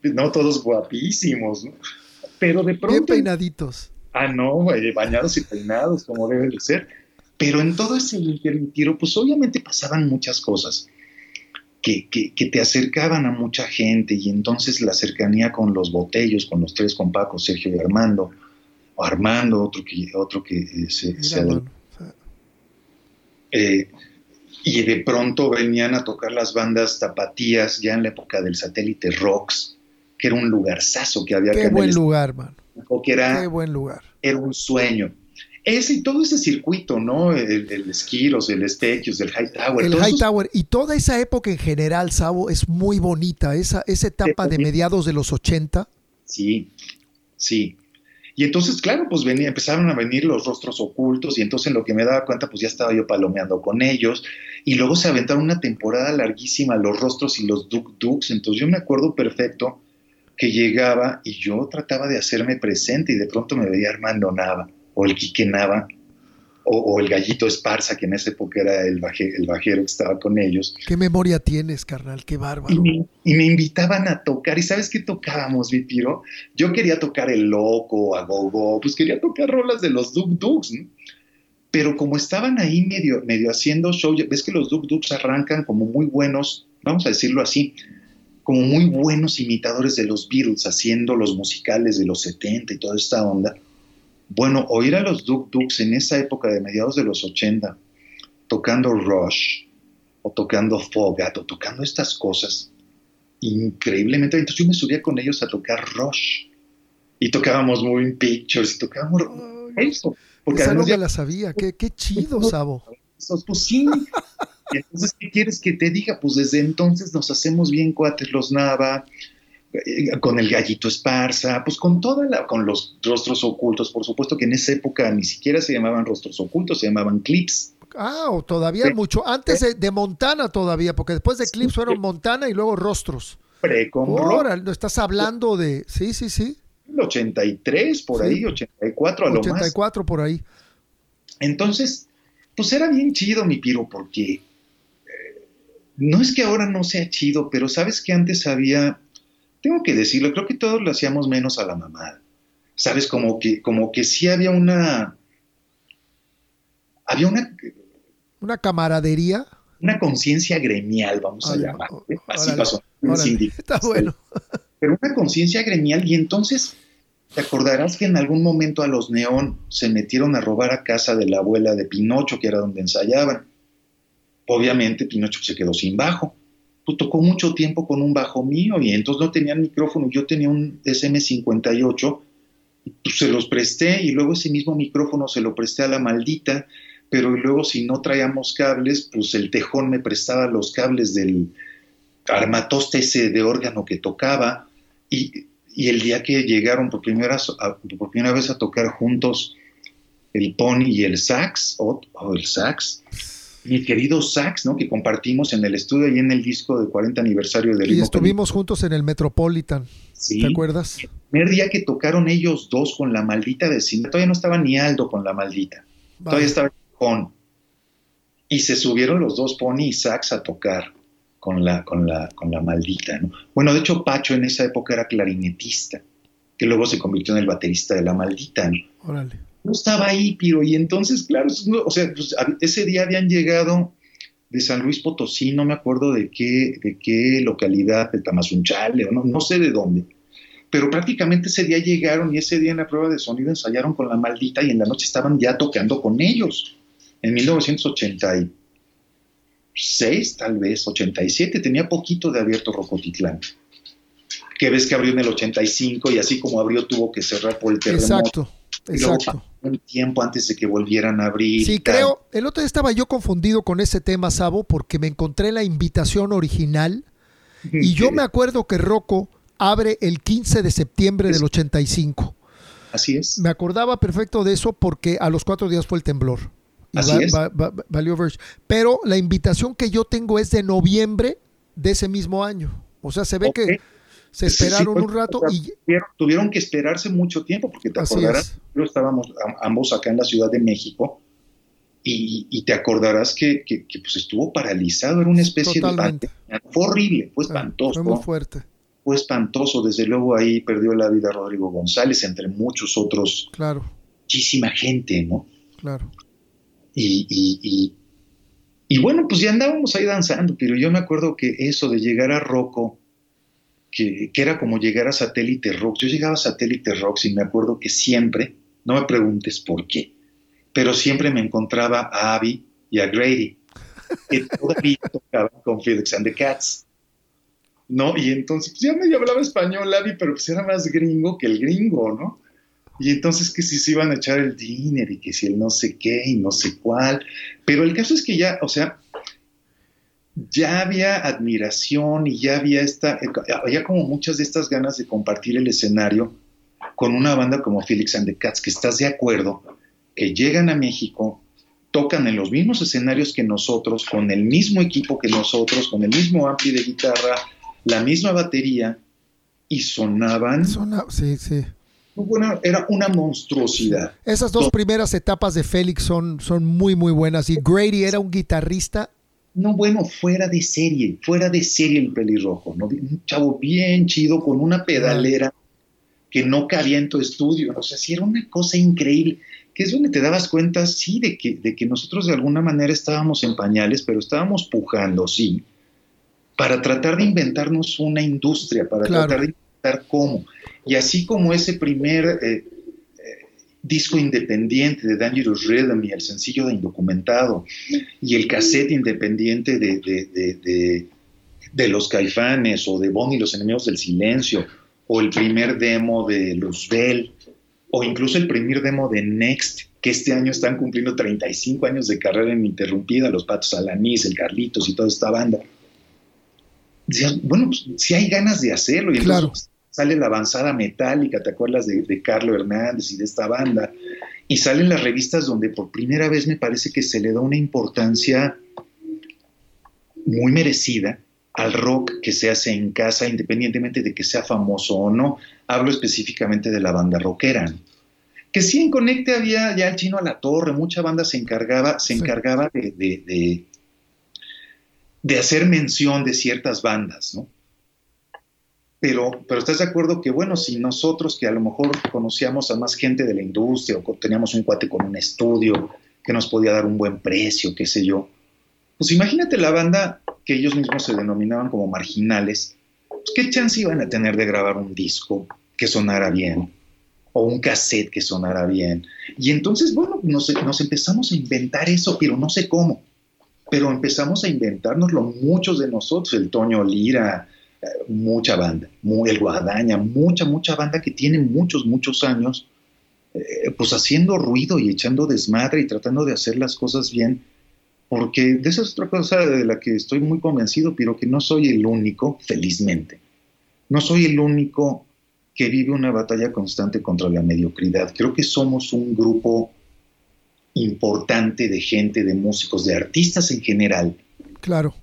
no todos guapísimos, ¿no? pero de pronto... Bien peinaditos. Ah, no, bañados y peinados, como debe de ser. Pero en todo ese tiro, pues obviamente pasaban muchas cosas que, que, que, te acercaban a mucha gente y entonces la cercanía con los botellos, con los tres, con Paco, Sergio y Armando, o Armando, otro que, otro que eh, se, Mira, se. Eh, y de pronto venían a tocar las bandas tapatías ya en la época del satélite Rocks, que era un lugarzazo que había Qué en buen lugar, estado, que era, Qué buen lugar. era un sueño. Ese y todo ese circuito, ¿no? El, el Skiros, el Stekios, el High Tower. El todos High esos- Tower y toda esa época en general, Sabo, es muy bonita. Esa, esa etapa de mediados de los 80. Sí, sí. Y entonces, claro, pues venía, empezaron a venir los rostros ocultos y entonces en lo que me daba cuenta, pues ya estaba yo palomeando con ellos. Y luego se aventaron una temporada larguísima los rostros y los Duk Duks. Entonces yo me acuerdo perfecto que llegaba y yo trataba de hacerme presente y de pronto me veía Armando Nava o el Quique Nava o, o el Gallito Esparza, que en esa época era el, baje- el bajero que estaba con ellos. ¿Qué memoria tienes, carnal? Qué Y bárbaro. me, y me invitaban a tocar. ¿Y sabes qué tocábamos, mi tiro? Yo quería tocar El Loco, a Go Go, pues quería tocar rolas de los Duk Duks, ¿no? Pero como estaban ahí medio, medio haciendo show, ves que los Duk Duks arrancan como muy buenos, vamos a decirlo así, como muy buenos imitadores de los Beatles, haciendo los musicales de los 70 y toda esta onda. Bueno, oír a los Duk Duks en esa época de mediados de los 80, tocando Rush, o tocando Fogat, o tocando estas cosas, increíblemente. Entonces yo me subía con ellos a tocar Rush, y tocábamos Moving Pictures, y tocábamos eso. Porque Esa no me ya la sabía. Qué, qué chido, Sabo. esos, pues sí. Entonces, ¿qué quieres que te diga? Pues desde entonces nos hacemos bien cuates los Nava, con el gallito Esparza, pues con toda la, con los rostros ocultos, por supuesto que en esa época ni siquiera se llamaban rostros ocultos, se llamaban clips. Ah, o todavía Sí. mucho. Antes de, de Montana todavía, porque después de Clips fueron Montana y luego Rostros. Pre con rock, Ahora, no estás hablando de. Sí, sí, sí. el 83, por Sí. ahí, 84 a lo más. 84 por ahí. Entonces, pues era bien chido mi piro, porque eh, no es que ahora no sea chido, pero sabes que antes había, tengo que decirlo, creo que todos lo hacíamos menos a la mamada. Sabes, como que, como que sí había una, había una, Una camaradería. una conciencia gremial, vamos a Órale, llamar. Así pasó. Está bueno. pero una conciencia gremial y entonces te acordarás que en algún momento a los neón se metieron a robar a casa de la abuela de Pinocho, que era donde ensayaban. Obviamente Pinocho se quedó sin bajo. Tocó mucho tiempo con un bajo mío y entonces no tenían micrófono. Yo tenía un SM58 y pues se los presté y luego ese mismo micrófono se lo presté a la maldita, pero luego si no traíamos cables, pues el tejón me prestaba los cables del armatoste ese de órgano que tocaba y, el día que llegaron por primera, vez a tocar juntos el pony y el sax, o el sax, mi querido sax, ¿no? Que compartimos en el estudio y en el disco de 40 aniversario del Y estuvimos juntos en el Metropolitan. Sí. ¿Te acuerdas? El primer día que tocaron ellos dos con la maldita vecina, todavía no estaba ni Aldo con la maldita, todavía estaba con. Y se subieron los dos Pony y Sax a tocar con la, con la, con la maldita, ¿no? Bueno, de hecho, Pacho en esa época era clarinetista, que luego se convirtió en el baterista de la maldita, ¿no? Órale. No estaba ahí, Piro, y entonces, claro, o sea, pues, ese día habían llegado de San Luis Potosí, no me acuerdo de qué, de qué localidad, de Tamazunchale, o no, no sé de dónde, pero prácticamente ese día llegaron y ese día en la prueba de sonido ensayaron con la maldita y en la noche estaban ya tocando con ellos, en 1986 tal vez, 87, tenía poquito de abierto Rocotitlán, que ves que abrió en el 85 y así como abrió tuvo que cerrar por el terremoto. Exacto. Exacto. un tiempo antes de que volvieran a abrir. Sí, creo. El otro día estaba yo confundido con ese tema, Sabo, porque me encontré la invitación original y yo me acuerdo que Rocco abre el 15 de septiembre del 85. Así es. Me acordaba perfecto de eso porque a los cuatro días fue el temblor. Así es. valió Pero la invitación que yo tengo es de noviembre de ese mismo año. O sea, se ve que se esperaron un rato y tuvieron que esperarse mucho tiempo porque te acordarás, estábamos ambos acá en la Ciudad de México y, te acordarás que, pues estuvo paralizado, era una especie de fue horrible, fue espantoso. Fue muy fuerte. Fue espantoso, desde luego ahí perdió la vida Rodrigo González, entre muchos otros. Claro. Muchísima gente, ¿no? Claro. Y, y, y, bueno, pues ya andábamos ahí danzando, pero yo me acuerdo que eso de llegar a Rocco, que, era como llegar a Satélite Rock. Yo llegaba a Satélite Rock y me acuerdo que siempre, no me preguntes por qué, pero siempre me encontraba a Abby y a Grady, que todavía tocaban con Felix and the Cats. ¿No? Y entonces, pues ya me hablaba español Abby, pero pues era más gringo que el gringo, ¿no? Y entonces que si se iban a echar el dinner y que si el no sé qué y no sé cuál. Pero el caso es que ya, o sea, ya había admiración y ya había esta, había como muchas de estas ganas de compartir el escenario con una banda como Felix and the Cats, que estás de acuerdo, que llegan a México, tocan en los mismos escenarios que nosotros, con el mismo equipo que nosotros, con el mismo ampli de guitarra, la misma batería, y sonaban. sí, sí. Bueno, era una monstruosidad. Esas dos primeras etapas de Félix son, son muy, muy buenas. Y Grady era un guitarrista no, bueno, fuera de serie, fuera de serie el pelirrojo, ¿no? Un chavo bien chido con una pedalera que no cabía en tu estudio, o sea, sí era una cosa increíble, que es donde te dabas cuenta, sí, de que, de que nosotros de alguna manera estábamos en pañales, pero estábamos pujando, sí, para tratar de inventarnos una industria, para tratar de inventar cómo. Y así como ese primer... Eh, disco independiente de Dangerous Rhythm y el sencillo de Indocumentado y el cassette independiente de, de, de, los Caifanes o de Bonnie y los Enemigos del Silencio o el primer demo de Luzbel o incluso el primer demo de Next que este año están cumpliendo 35 años de carrera ininterrumpida, los Patos Alanís, el Carlitos y toda esta banda. Bueno, si pues, hay ganas de hacerlo y claro sale la avanzada metálica, ¿te acuerdas de, de Carlo Hernández y de esta banda? Y salen las revistas donde por primera vez me parece que se le da una importancia muy merecida al rock que se hace en casa, independientemente de que sea famoso o no. Hablo específicamente de la banda rockera. Que sí en Conecte había ya el chino a la torre, mucha banda se encargaba, se encargaba de, de, de hacer mención de ciertas bandas, ¿no? Pero, pero estás de acuerdo que, bueno, si nosotros que a lo mejor conocíamos a más gente de la industria o teníamos un cuate con un estudio que nos podía dar un buen precio, qué sé yo, pues imagínate la banda que ellos mismos se denominaban como marginales, pues qué chance iban a tener de grabar un disco que sonara bien o un cassette que sonara bien. Y entonces, bueno, nos, empezamos a inventar eso, pero no sé cómo. Pero empezamos a inventárnoslo muchos de nosotros, el Toño Lira, mucha banda, muy, el Guadaña, mucha, mucha banda que tiene muchos, muchos años, eh, pues haciendo ruido y echando desmadre y tratando de hacer las cosas bien, porque de esa es otra cosa de la que estoy muy convencido, pero que no soy el único, felizmente, no soy el único que vive una batalla constante contra la mediocridad. Creo que somos un grupo importante de gente, de músicos, de artistas en general. Claro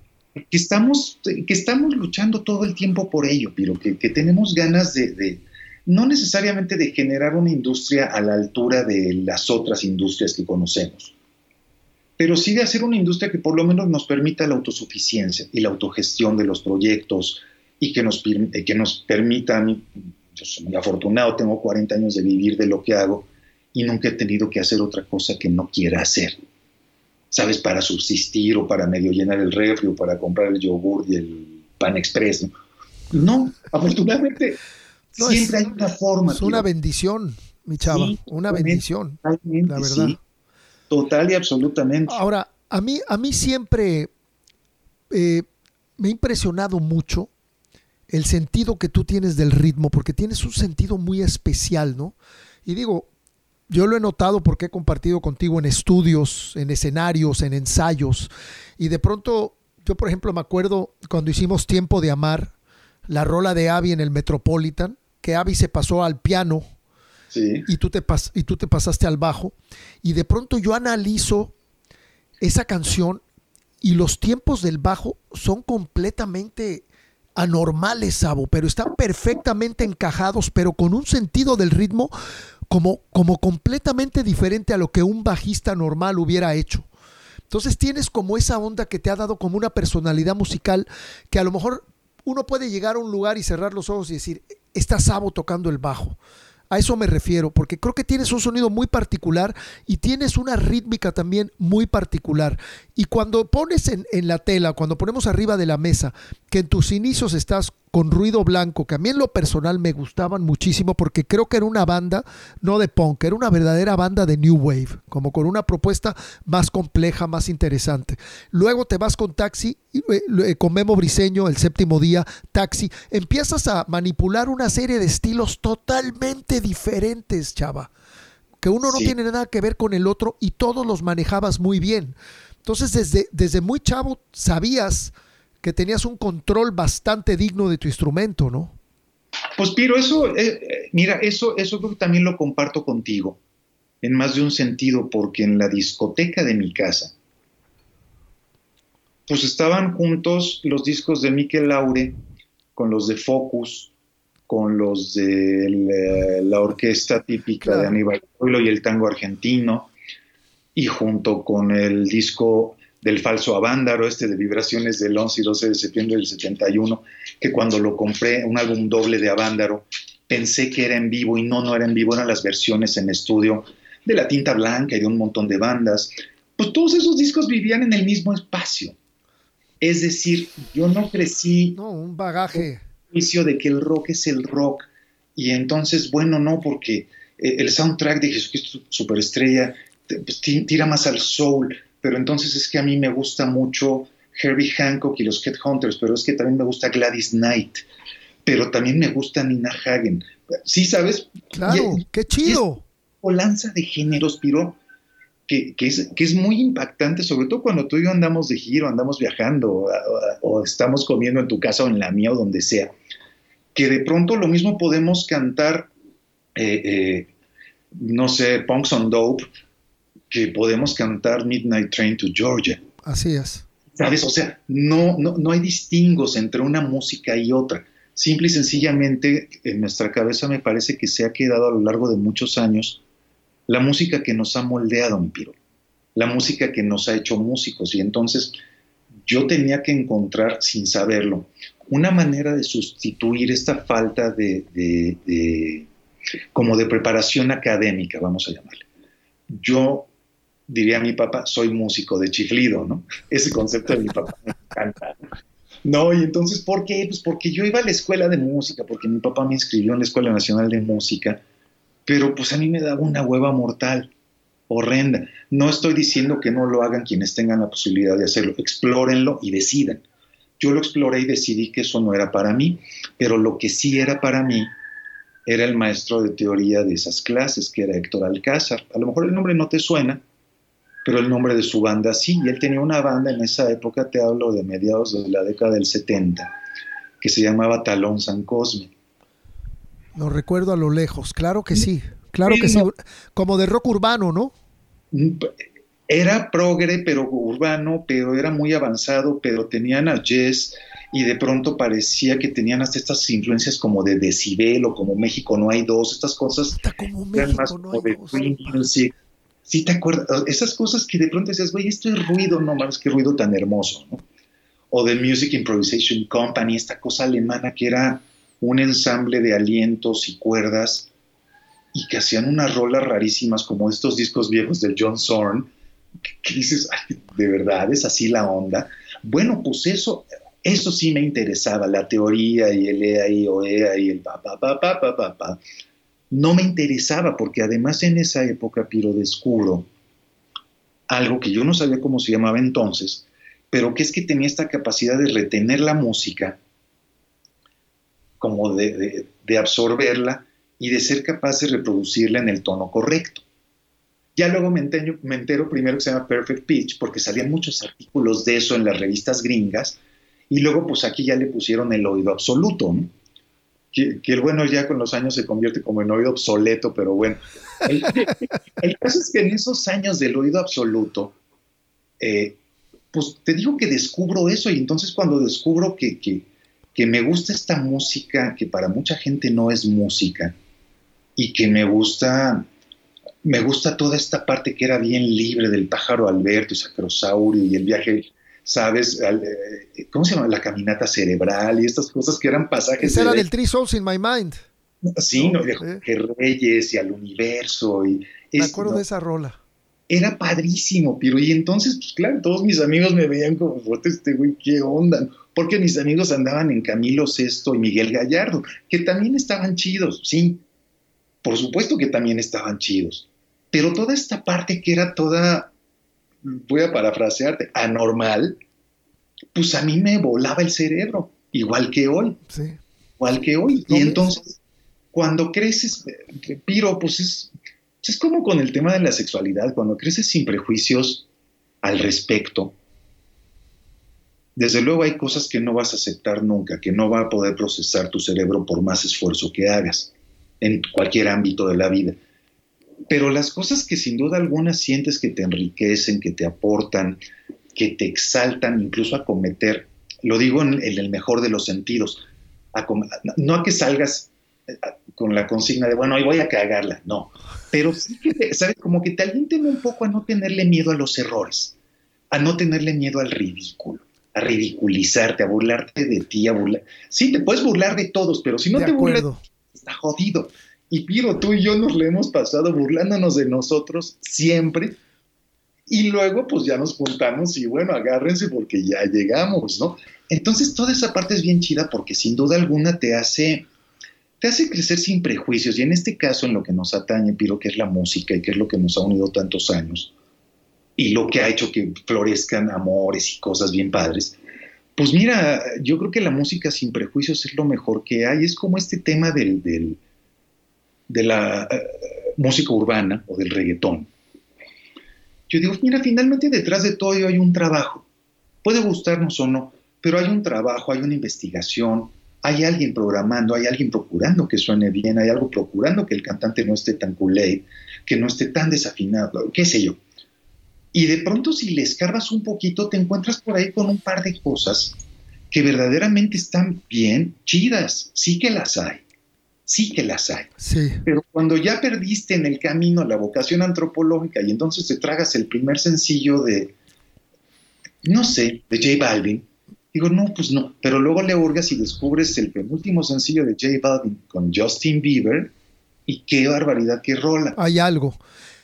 que estamos, que estamos luchando todo el tiempo por ello, pero que, tenemos ganas de, no necesariamente de generar una industria a la altura de las otras industrias que conocemos, pero sí de hacer una industria que por lo menos nos permita la autosuficiencia y la autogestión de los proyectos y que nos, que nos permita, yo soy muy afortunado, tengo 40 años de vivir de lo que hago y nunca he tenido que hacer otra cosa que no quiera hacer. ¿Sabes? Para subsistir o para medio llenar el refri o para comprar el yogur y el pan express. No, afortunadamente siempre hay una forma. Es una bendición, mi chava, una bendición, la verdad. total y absolutamente. Ahora, a mí, a mí siempre eh, me ha impresionado mucho el sentido que tú tienes del ritmo, porque tienes un sentido muy especial, ¿no? Y digo, yo lo he notado porque he compartido contigo en estudios, en escenarios, en ensayos. Y de pronto, yo por ejemplo me acuerdo cuando hicimos Tiempo de Amar, la rola de Abby en el Metropolitan, que Abby se pasó al piano y, tú te y tú te pasaste al bajo. Y de pronto yo analizo esa canción y los tiempos del bajo son completamente anormales, Sabo, pero están perfectamente encajados, pero con un sentido del ritmo como, como completamente diferente a lo que un bajista normal hubiera hecho. Entonces tienes como esa onda que te ha dado como una personalidad musical que a lo mejor uno puede llegar a un lugar y cerrar los ojos y decir, está Sabo tocando el bajo. A eso me refiero, porque creo que tienes un sonido muy particular y tienes una rítmica también muy particular. Y cuando pones en, en, la tela, cuando ponemos arriba de la mesa, que en tus inicios estás con ruido blanco, que a mí en lo personal me gustaban muchísimo porque creo que era una banda, no de punk, era una verdadera banda de New Wave, como con una propuesta más compleja, más interesante. Luego te vas con Taxi, eh, con Memo Briseño, el séptimo día, Taxi, empiezas a manipular una serie de estilos totalmente diferentes, chava, que uno no tiene nada que ver con el otro y todos los manejabas muy bien. Entonces desde, desde muy chavo sabías que tenías un control bastante digno de tu instrumento, ¿no? Pues Piro, eso, eh, eh, mira, eso, eso creo que también lo comparto contigo, en más de un sentido, porque en la discoteca de mi casa, pues estaban juntos los discos de Miquel Laure, con los de Focus, con los de la, orquesta típica de Aníbal Pueblo y el tango argentino, y junto con el disco del falso Avándaro, este de vibraciones del 11 y 12 de septiembre del 71, que cuando lo compré, un álbum doble de Avándaro, pensé que era en vivo y no, no era en vivo, eran las versiones en estudio de La Tinta Blanca y de un montón de bandas. Pues todos esos discos vivían en el mismo espacio. Es decir, yo no crecí... No, un bagaje. Juicio de que el rock es el rock. Y entonces, bueno, no, porque eh, el soundtrack de Jesucristo Superestrella pues, tira más al soul pero entonces es que a mí me gusta mucho Herbie Hancock y los Headhunters, pero es que también me gusta Gladys Knight, pero también me gusta Nina Hagen. Sí, ¿sabes? Claro, qué chido. O lanza de géneros, Piro, que, que, es, que es muy impactante, sobre todo cuando tú y yo andamos de giro, andamos viajando, o, estamos comiendo en tu casa o en la mía o donde sea, que de pronto lo mismo podemos cantar, eh, eh, no sé, Punks on Dope, que podemos cantar Midnight Train to Georgia. Así es. ¿Sabes? O sea, no, no, no hay distingos entre una música y otra. Simple y sencillamente en nuestra cabeza me parece que se ha quedado a lo largo de muchos años la música que nos ha moldeado, mi piro, la música que nos ha hecho músicos. Y entonces yo tenía que encontrar, sin saberlo, una manera de sustituir esta falta de, de, de como de preparación académica, vamos a llamarle. Yo diría mi papá, soy músico de chiflido, ¿no? Ese concepto de mi papá me encanta. No, y entonces, ¿por qué? Pues porque yo iba a la escuela de música, porque mi papá me inscribió en la Escuela Nacional de Música, pero pues a mí me daba una hueva mortal, horrenda. No estoy diciendo que no lo hagan quienes tengan la posibilidad de hacerlo, explórenlo y decidan. Yo lo exploré y decidí que eso no era para mí, pero lo que sí era para mí era el maestro de teoría de esas clases, que era Héctor Alcázar. A lo mejor el nombre no te suena, pero el nombre de su banda sí, y él tenía una banda en esa época, te hablo de mediados de la década del 70, que se llamaba Talón San Cosme. Lo recuerdo a lo lejos, claro que sí, claro que sí, como de rock urbano, ¿no? Era progre, pero urbano, pero era muy avanzado, pero tenían a jazz y de pronto parecía que tenían hasta estas influencias como de decibel o como México no hay dos, estas cosas. Está como México no hay dos sí te acuerdas, esas cosas que de pronto decías, güey, esto es ruido, no mames, qué ruido tan hermoso, ¿no? O de Music Improvisation Company, esta cosa alemana que era un ensamble de alientos y cuerdas y que hacían unas rolas rarísimas como estos discos viejos del John Zorn, que, dices, de verdad, es así la onda. Bueno, pues eso, eso sí me interesaba, la teoría y el EA y o EA y el pa, pa, pa, pa, pa, pa, pa no me interesaba porque además en esa época, Piro, descubro algo que yo no sabía cómo se llamaba entonces, pero que es que tenía esta capacidad de retener la música, como de, absorberla y de ser capaz de reproducirla en el tono correcto. Ya luego me entero, me entero primero que se llama Perfect Pitch, porque salían muchos artículos de eso en las revistas gringas, y luego pues aquí ya le pusieron el oído absoluto, ¿no? Que, el bueno ya con los años se convierte como en oído obsoleto, pero bueno. El, caso es que en esos años del oído absoluto, eh, pues te digo que descubro eso y entonces cuando descubro que, que, que me gusta esta música, que para mucha gente no es música, y que me gusta me gusta toda esta parte que era bien libre del pájaro Alberto y Sacrosaurio y el viaje, ¿sabes? Eh, ¿Cómo se llama? La caminata cerebral y estas cosas que eran pasajes. Esa era del Three Souls in My Mind. Sí, ¿no? de Reyes y al universo. Y me acuerdo de esa rola. Era padrísimo, pero y entonces, pues claro, todos mis amigos me veían como, este güey, ¿qué onda? Porque mis amigos andaban en Camilo Sesto y Miguel Gallardo, que también estaban chidos, sí, por supuesto que también estaban chidos, pero toda esta parte que era toda, voy a parafrasearte, anormal, pues a mí me volaba el cerebro, igual que hoy. Sí. Igual que hoy. y entonces, cuando creces, Piro, pues es, es como con el tema de la sexualidad, cuando creces sin prejuicios al respecto, desde luego hay cosas que no vas a aceptar nunca, que no va a poder procesar tu cerebro por más esfuerzo que hagas en cualquier ámbito de la vida. Pero las cosas que sin duda alguna sientes que te enriquecen, que te aportan, que te exaltan, incluso a cometer, lo digo en, el mejor de los sentidos, no a que salgas eh, con la consigna de, bueno, hoy voy a cagarla, no, pero sí que, ¿sabes? Como que te alienten un poco a no tenerle miedo a los errores, a no tenerle miedo al ridículo, a ridiculizarte, a burlarte de ti, a burlar. Sí, te puedes burlar de todos, pero si no te burlas, está jodido. Y Piro, tú y yo nos le hemos pasado burlándonos de nosotros siempre. Y luego, pues ya nos juntamos y bueno, agárrense porque ya llegamos, ¿no? Entonces, toda esa parte es bien chida porque sin duda alguna te hace, te hace crecer sin prejuicios. Y en este caso, en lo que nos atañe, Piro, que es la música y que es lo que nos ha unido tantos años y lo que ha hecho que florezcan amores y cosas bien padres. Pues mira, yo creo que la música sin prejuicios es lo mejor que hay. Es como este tema del de la eh, música urbana o del reggaetón. Yo digo, mira, finalmente detrás de todo hay un trabajo. Puede gustarnos o no, pero hay un trabajo, hay una investigación, hay alguien programando, hay alguien procurando que suene bien, hay algo procurando que el cantante no esté tan culé, que no esté tan desafinado, qué sé yo. Y de pronto si le escarbas un poquito, te encuentras por ahí con un par de cosas que verdaderamente están bien, chidas, sí que las hay sí que las hay. Sí. Pero cuando ya perdiste en el camino la vocación antropológica y entonces te tragas el primer sencillo de, no sé, de J Balvin, digo, no, pues no. Pero luego le hurgas y descubres el penúltimo sencillo de J Balvin con Justin Bieber y qué barbaridad, qué rola. Hay algo.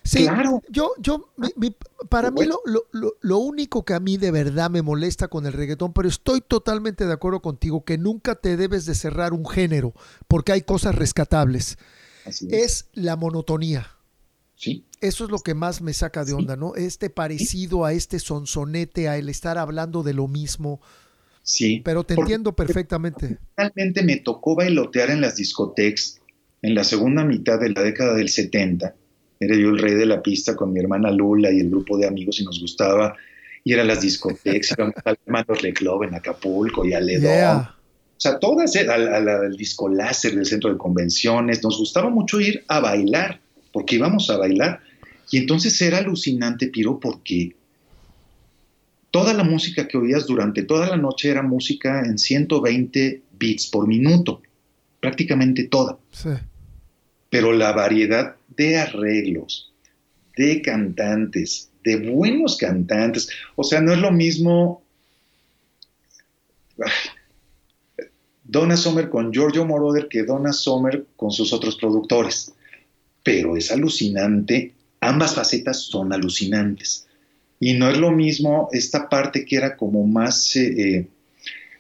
Sí, claro. Yo, yo, para mí lo, lo, lo, único que a mí de verdad me molesta con el reggaetón, pero estoy totalmente de acuerdo contigo, que nunca te debes de cerrar un género, porque hay cosas rescatables. es. la monotonía. Sí. Eso es lo que más me saca de onda, ¿no? Este parecido a este sonsonete, a el estar hablando de lo mismo. Sí. Pero te entiendo perfectamente. Realmente me tocó bailotear en las discotecas en la segunda mitad de la década del 70 era yo el rey de la pista con mi hermana Lula y el grupo de amigos y nos gustaba ir a las discotecas, íbamos al Hermanos Club en Acapulco y a Ledón. O sea, todas, eh, al, disco láser del centro de convenciones, nos gustaba mucho ir a bailar, porque íbamos a bailar. Y entonces era alucinante, Piro, porque toda la música que oías durante toda la noche era música en 120 beats por minuto, prácticamente toda. Sí. Pero la variedad de arreglos, de cantantes, de buenos cantantes. O sea, no es lo mismo Donna Summer con Giorgio Moroder que Donna Summer con sus otros productores. Pero es alucinante, ambas facetas son alucinantes. Y no es lo mismo esta parte que era como más, eh, eh,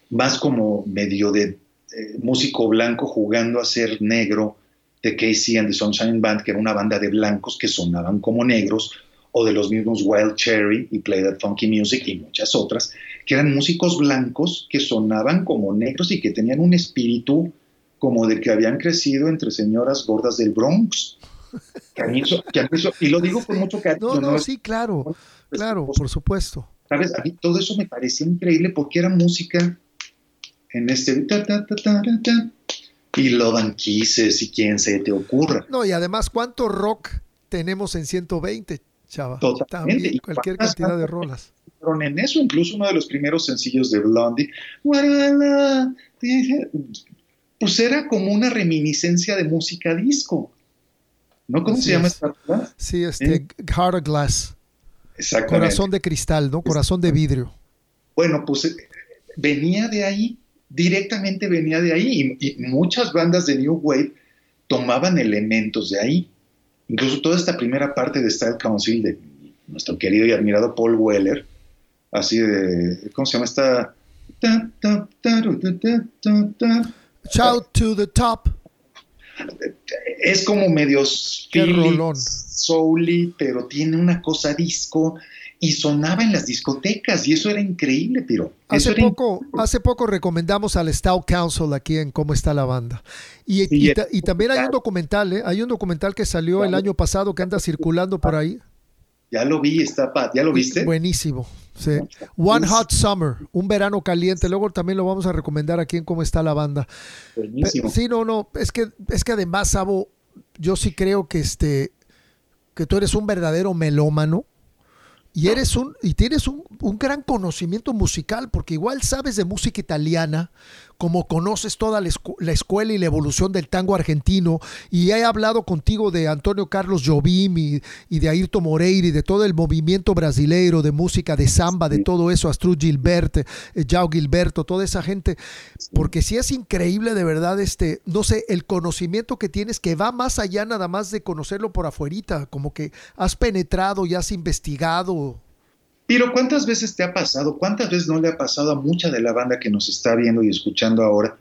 más como medio de eh, músico blanco jugando a ser negro, de Casey and the Sunshine Band, que era una banda de blancos que sonaban como negros, o de los mismos Wild Cherry y Play That Funky Music y muchas otras, que eran músicos blancos que sonaban como negros y que tenían un espíritu como de que habían crecido entre señoras gordas del Bronx. y lo digo con mucho cariño. No, no, sí, claro, claro, por supuesto. ¿Sabes? A mí todo eso me parecía increíble porque era música en este... y lo banquices y quien se te ocurra. No, y además, ¿cuánto rock tenemos en 120, chava? Totalmente. También, cualquier cantidad de rolas. En eso, incluso uno de los primeros sencillos de Blondie, pues era como una reminiscencia de música disco. ¿No? ¿Cómo se llama esta Sí, este, ¿Eh? Heart of Glass. Corazón de cristal, ¿no? Corazón de vidrio. Bueno, pues eh, venía de ahí, directamente venía de ahí, y, muchas bandas de New Wave tomaban elementos de ahí. Incluso toda esta primera parte de Style Council de nuestro querido y admirado Paul Weller, así de, ¿cómo se llama esta? Shout to the top. Es como medio soully, pero tiene una cosa disco y sonaba en las discotecas y eso era increíble, pero hace poco, hace poco recomendamos al Stout Council aquí en cómo está la banda y, y, también hay un documental, ¿eh? hay un documental que salió el año pasado que anda circulando por ahí. Ya lo vi, está Pat, ¿ya lo viste? Buenísimo. Sí. One Hot Summer, un verano caliente. Luego también lo vamos a recomendar aquí en cómo está la banda. Buenísimo. Sí, no, no, es que, es que además, Sabo, yo sí creo que este que tú eres un verdadero melómano y eres un y tienes un, un, gran conocimiento musical porque igual sabes de música italiana como conoces toda la, escuela y la evolución del tango argentino, y he hablado contigo de Antonio Carlos Jobim y, de Ayrton Moreira y de todo el movimiento brasileiro de música, de samba, de todo eso, Astrud Gilbert, eh, Jao Gilberto, toda esa gente, porque si es increíble de verdad, este, no sé, el conocimiento que tienes que va más allá nada más de conocerlo por afuerita, como que has penetrado y has investigado pero ¿cuántas veces te ha pasado, cuántas veces no le ha pasado a mucha de la banda que nos está viendo y escuchando ahora,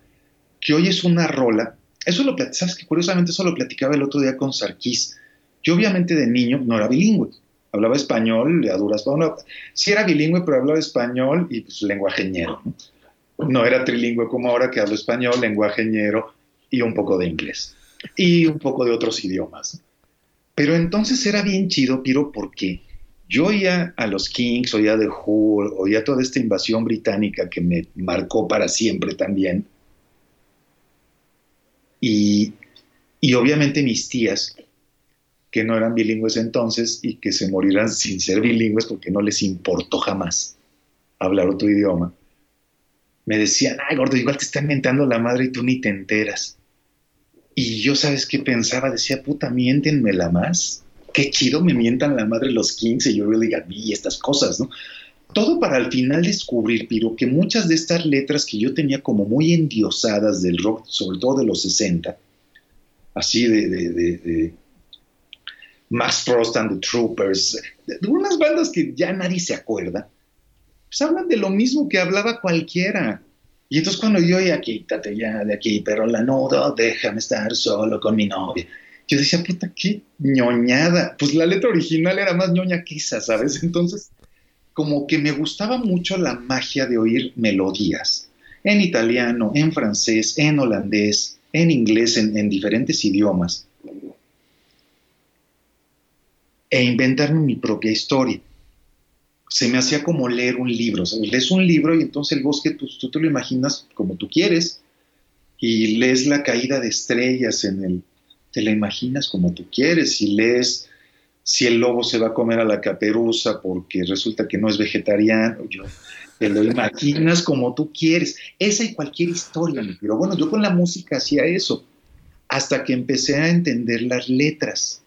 que hoy es una rola? Eso lo sabes que curiosamente eso lo platicaba el otro día con Sarkis. Yo obviamente de niño no era bilingüe, hablaba español, a duras no, sí era bilingüe, pero hablaba español y pues lenguajeñero. ¿no? no era trilingüe como ahora que hablo español, lenguajeñero y un poco de inglés y un poco de otros idiomas. Pero entonces era bien chido, Piro, porque yo oía a los Kings, oía The Who, oía toda esta invasión británica que me marcó para siempre también. Y, y obviamente mis tías, que no eran bilingües entonces y que se morirán sin ser bilingües porque no les importó jamás hablar otro idioma, me decían, ay gordo, igual te está inventando la madre y tú ni te enteras. Y yo, ¿sabes qué pensaba? Decía, puta, miéntenmela más qué chido me mientan la madre los Kings y yo really got y estas cosas, ¿no? Todo para al final descubrir, Piro, que muchas de estas letras que yo tenía como muy endiosadas del rock, sobre todo de los 60, así de, de, Max Frost and the Troopers, de, unas bandas que ya nadie se acuerda, pues hablan de lo mismo que hablaba cualquiera. Y entonces cuando yo ya quítate ya de aquí, pero la nudo, déjame estar solo con mi novia yo decía, puta, qué ñoñada. Pues la letra original era más ñoña que esa, ¿sabes? Entonces, como que me gustaba mucho la magia de oír melodías en italiano, en francés, en holandés, en inglés, en, diferentes idiomas. E inventarme mi propia historia. Se me hacía como leer un libro. ¿sabes? Lees un libro y entonces el bosque pues, tú te lo imaginas como tú quieres. Y lees la caída de estrellas en el te la imaginas como tú quieres. Si lees si el lobo se va a comer a la caperuza porque resulta que no es vegetariano, yo, te lo imaginas como tú quieres. Esa y cualquier historia, pero bueno, yo con la música hacía eso, hasta que empecé a entender las letras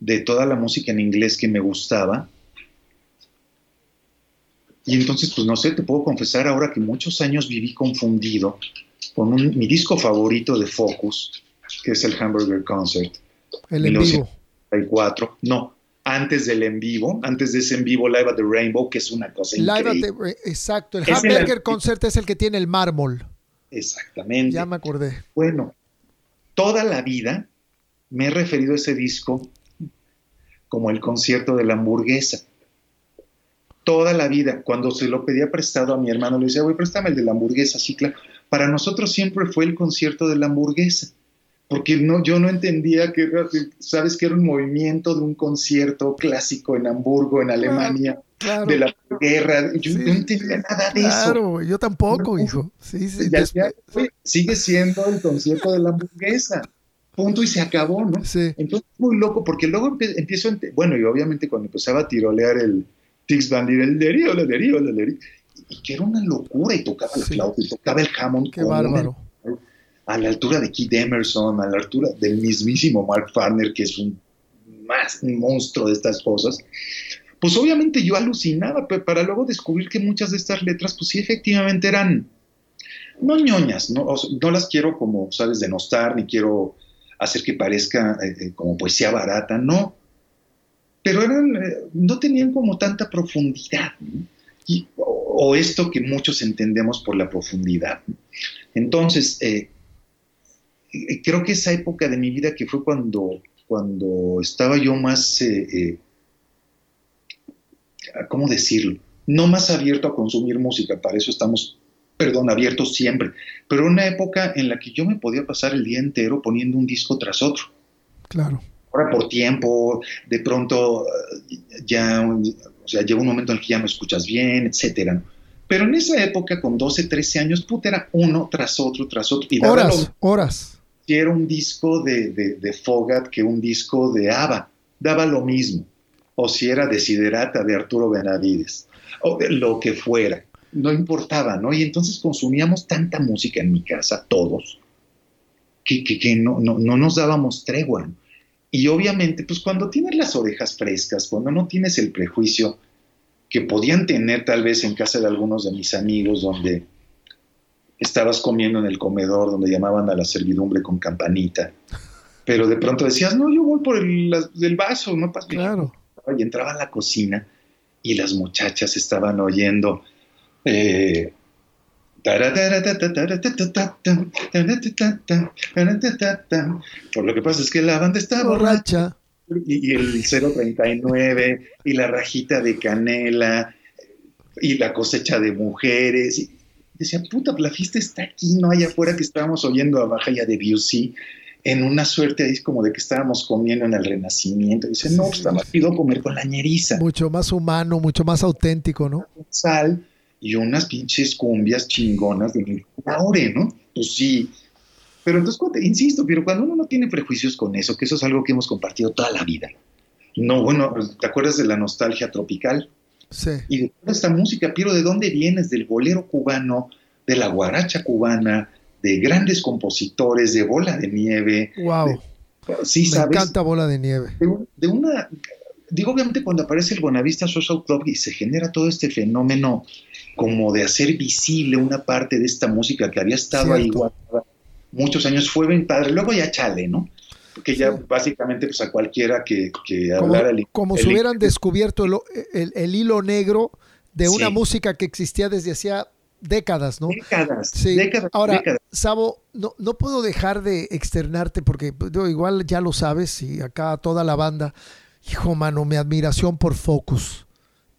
de toda la música en inglés que me gustaba. Y entonces, pues no sé, te puedo confesar ahora que muchos años viví confundido con mi disco favorito de Focus, que es el Hamburger Concert. El en vivo. No, antes del en vivo, antes de ese en vivo Live at the Rainbow, que es una cosa increíble. exacto, el Hamburger Concert es el que tiene el mármol. Exactamente. Ya me acordé. Bueno, toda la vida me he referido a ese disco como el concierto de la hamburguesa. Toda la vida, cuando se lo pedía prestado a mi hermano, le decía, güey, préstame el de la hamburguesa, sí, claro. Para nosotros siempre fue el concierto de la hamburguesa porque no, yo no entendía que sabes que era un movimiento de un concierto clásico en Hamburgo, en Alemania, de la guerra. Yo no entendía nada de eso. Claro, yo tampoco, hijo. Sí, sí. sigue siendo el concierto de la hamburguesa. Punto y se acabó, ¿no? Sí. Entonces, muy loco, porque luego empiezo, bueno, y obviamente cuando empezaba a tirolear el Tix Van el derío, el derío, el derío, y que era una locura, y tocaba la flauta, y tocaba el Hammond. Qué bárbaro a la altura de Keith Emerson, a la altura del mismísimo Mark Farner, que es un más monstruo de estas cosas, pues obviamente yo alucinaba, pero para luego descubrir que muchas de estas letras, pues sí, efectivamente eran, no ñoñas, no, no las quiero como, sabes, denostar, ni quiero hacer que parezca eh, eh, como poesía barata, no, pero eran, eh, no tenían como tanta profundidad, y, o, esto que muchos entendemos por la profundidad. Entonces, creo que esa época de mi vida que fue cuando, cuando estaba yo más, eh, eh, ¿cómo decirlo? No más abierto a consumir música, para eso estamos, perdón, abiertos siempre, pero una época en la que yo me podía pasar el día entero poniendo un disco tras otro. Claro. Ahora por tiempo, de pronto eh, ya, o sea, llega un momento en el que ya me escuchas bien, etcétera. Pero en esa época, con 12, 13 años, puta, era uno tras otro, tras otro. Y horas, horas si era un disco de, de, Fogat que un disco de ABBA, daba lo mismo, o si era Desiderata de Arturo Benavides, o lo que fuera, no importaba, ¿no? Y entonces consumíamos tanta música en mi casa, todos, que, que, no, no, no, nos dábamos tregua. Y obviamente, pues cuando tienes las orejas frescas, cuando no tienes el prejuicio que podían tener tal vez en casa de algunos de mis amigos, donde estabas comiendo en el comedor donde llamaban a la servidumbre con campanita, pero de pronto decías, no, yo voy por el, vaso, no pasa Claro. Y entraba a la cocina y las muchachas estaban oyendo. Eh, por lo que pasa es que la banda está borracha. Y, y el 039 y la rajita de canela y la cosecha de mujeres decía, puta, la fiesta está aquí, no allá afuera que estábamos oyendo a Baja ya de Busey, en una suerte ahí como de que estábamos comiendo en el Renacimiento. Dice, no, pues estaba pido comer con la ñeriza. Mucho más humano, mucho más auténtico, ¿no? Sal y unas pinches cumbias chingonas de Laure, ¿no? Pues sí. Pero entonces, insisto, pero cuando uno no tiene prejuicios con eso, que eso es algo que hemos compartido toda la vida. No, bueno, ¿te acuerdas de la nostalgia tropical? Y de toda esta música, pero ¿de dónde vienes? Del bolero cubano, de la guaracha cubana, de grandes compositores, de Bola de Nieve. Wow. sí, Me encanta Bola de Nieve. De, una, digo, obviamente cuando aparece el Bonavista Social Club y se genera todo este fenómeno como de hacer visible una parte de esta música que había estado ahí muchos años, fue bien padre. Luego ya chale, ¿no? Que ya básicamente pues a cualquiera que, que hablara como, como si hubieran descubierto el, hilo negro de una música que existía desde hacía décadas, ¿no? Décadas, sí. décadas. Ahora, Sabo, no, no puedo dejar de externarte porque igual ya lo sabes y acá toda la banda, hijo mano, mi admiración por Focus.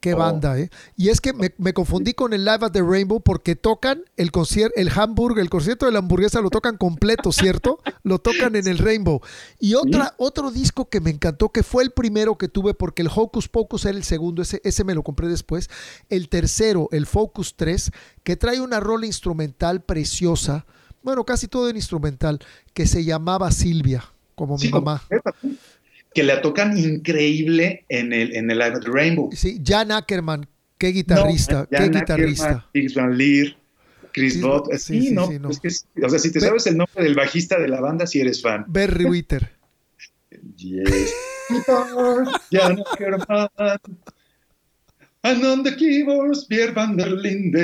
Qué oh. banda, ¿eh? Y es que me, confundí con el Live at the Rainbow porque tocan el concierto, el Hamburg, el concierto de la hamburguesa lo tocan completo, ¿cierto? lo tocan en el Rainbow. Y otra, otro disco que me encantó, que fue el primero que tuve porque el Hocus Pocus era el segundo, ese, ese me lo compré después. El tercero, el Focus 3, que trae una rola instrumental preciosa, bueno, casi todo en instrumental, que se llamaba Silvia, como mi mamá que la tocan increíble en el, en el Rainbow. Sí, Jan Ackerman, qué guitarrista, qué guitarrista. Chris Van Leer, Chris Bott, sí, no, Es que, o sea, si te sabes el nombre del bajista de la banda, si eres fan. Berry Witter. yes. Jan Ackerman. And on the keyboards, Pierre van der Linde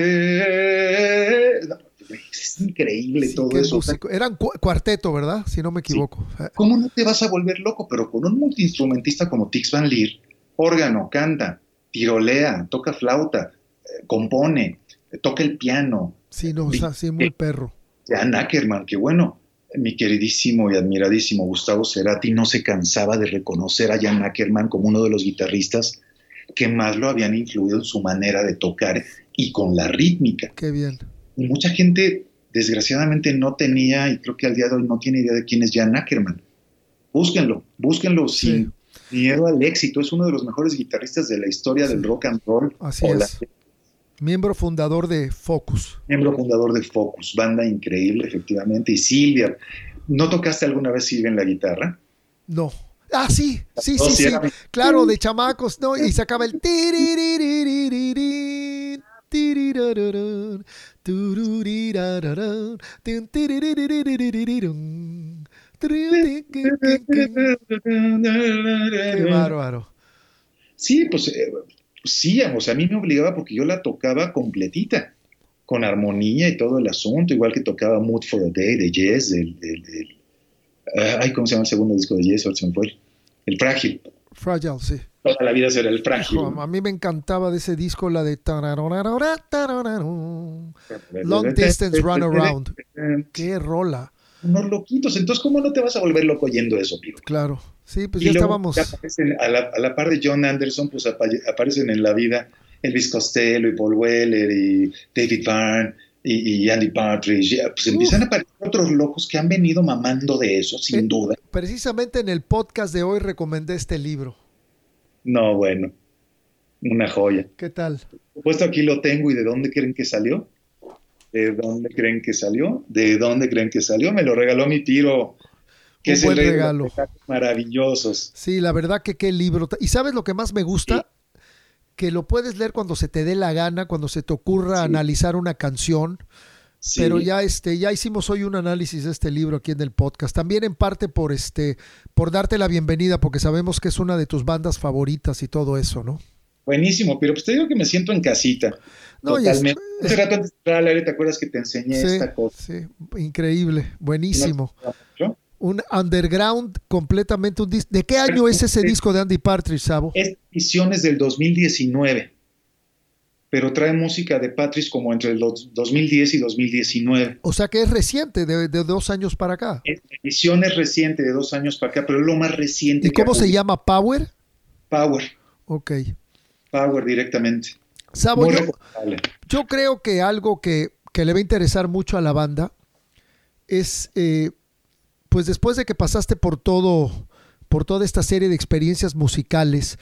es increíble todo eso. Eran cuarteto, ¿verdad? Si no me equivoco. ¿Cómo no te vas a volver loco? Pero con un multiinstrumentista como Tix Van Leer, órgano, canta, tirolea, toca flauta, eh, compone, toca el piano. Sí, no, o sí, muy perro. Jan Ackerman, que bueno, mi queridísimo y admiradísimo Gustavo Cerati no se cansaba de reconocer a Jan Ackerman como uno de los guitarristas que más lo habían influido en su manera de tocar y con la rítmica. Qué bien mucha gente desgraciadamente no tenía, y creo que al día de hoy no tiene idea de quién es Jan Ackerman. Búsquenlo, búsquenlo sin miedo al éxito. Es uno de los mejores guitarristas de la historia del rock and roll. Así es. Miembro fundador de Focus. Miembro fundador de Focus, banda increíble, efectivamente. Y Silvia, ¿no tocaste alguna vez Silvia en la guitarra? No. Ah, sí, sí, sí, sí. Claro, de chamacos, ¿no? Y se acaba el Qué bárbaro. Sí, pues sí, o sea, a mí me obligaba porque yo la tocaba completita, con armonía y todo el asunto, igual que tocaba Mood for a Day de Yes, del, ay, ¿cómo se llama el segundo disco de Yes? Fue. El Frágil. Fragile, sí. Toda la vida será el frágil. a mí me encantaba de ese disco la de Long Distance Run Around. Qué rola. Unos loquitos. Entonces, ¿cómo no te vas a volver loco oyendo eso, Piro? Claro. Sí, pues ya estábamos. a, la, par de John Anderson, pues aparecen en la vida Elvis Costello y Paul Weller y David Byrne y, Andy Partridge. Pues empiezan a aparecer otros locos que han venido mamando de eso, sin eh, duda. Precisamente en el podcast de hoy recomendé este libro. No, bueno, una joya. ¿Qué tal? Puesto aquí lo tengo y ¿de dónde creen que salió? ¿De dónde creen que salió? ¿De dónde creen que salió? Me lo regaló mi tiro que es buen regalo. Maravillosos. Sí, la verdad que qué libro. ¿Y sabes lo que más me gusta? Que lo puedes leer cuando se te dé la gana, cuando se te ocurra analizar una canción. Pero ya este, ya hicimos hoy un análisis de este libro aquí en el podcast. También en parte por este, por darte la bienvenida, porque sabemos que es una de tus bandas favoritas y todo eso, ¿no? Buenísimo, pero pues te digo que me siento en casita. No, totalmente. Hace rato antes de entrar al aire, ¿te acuerdas que te enseñé esta cosa? Sí, increíble, buenísimo un underground completamente un disco. ¿De qué año es ese disco de Andy Partridge, Sabo? Es ediciones del 2019, pero trae música de Partridge como entre los 2010 y 2019. O sea que es reciente, de, dos años para acá. Es edición es reciente, de dos años para acá, pero es lo más reciente. ¿Y cómo se llama? ¿Power? Power. Ok. Power directamente. Sabo, yo, creo que algo que, le va a interesar mucho a la banda es... Eh, pues después de que pasaste por todo, por toda esta serie de experiencias musicales,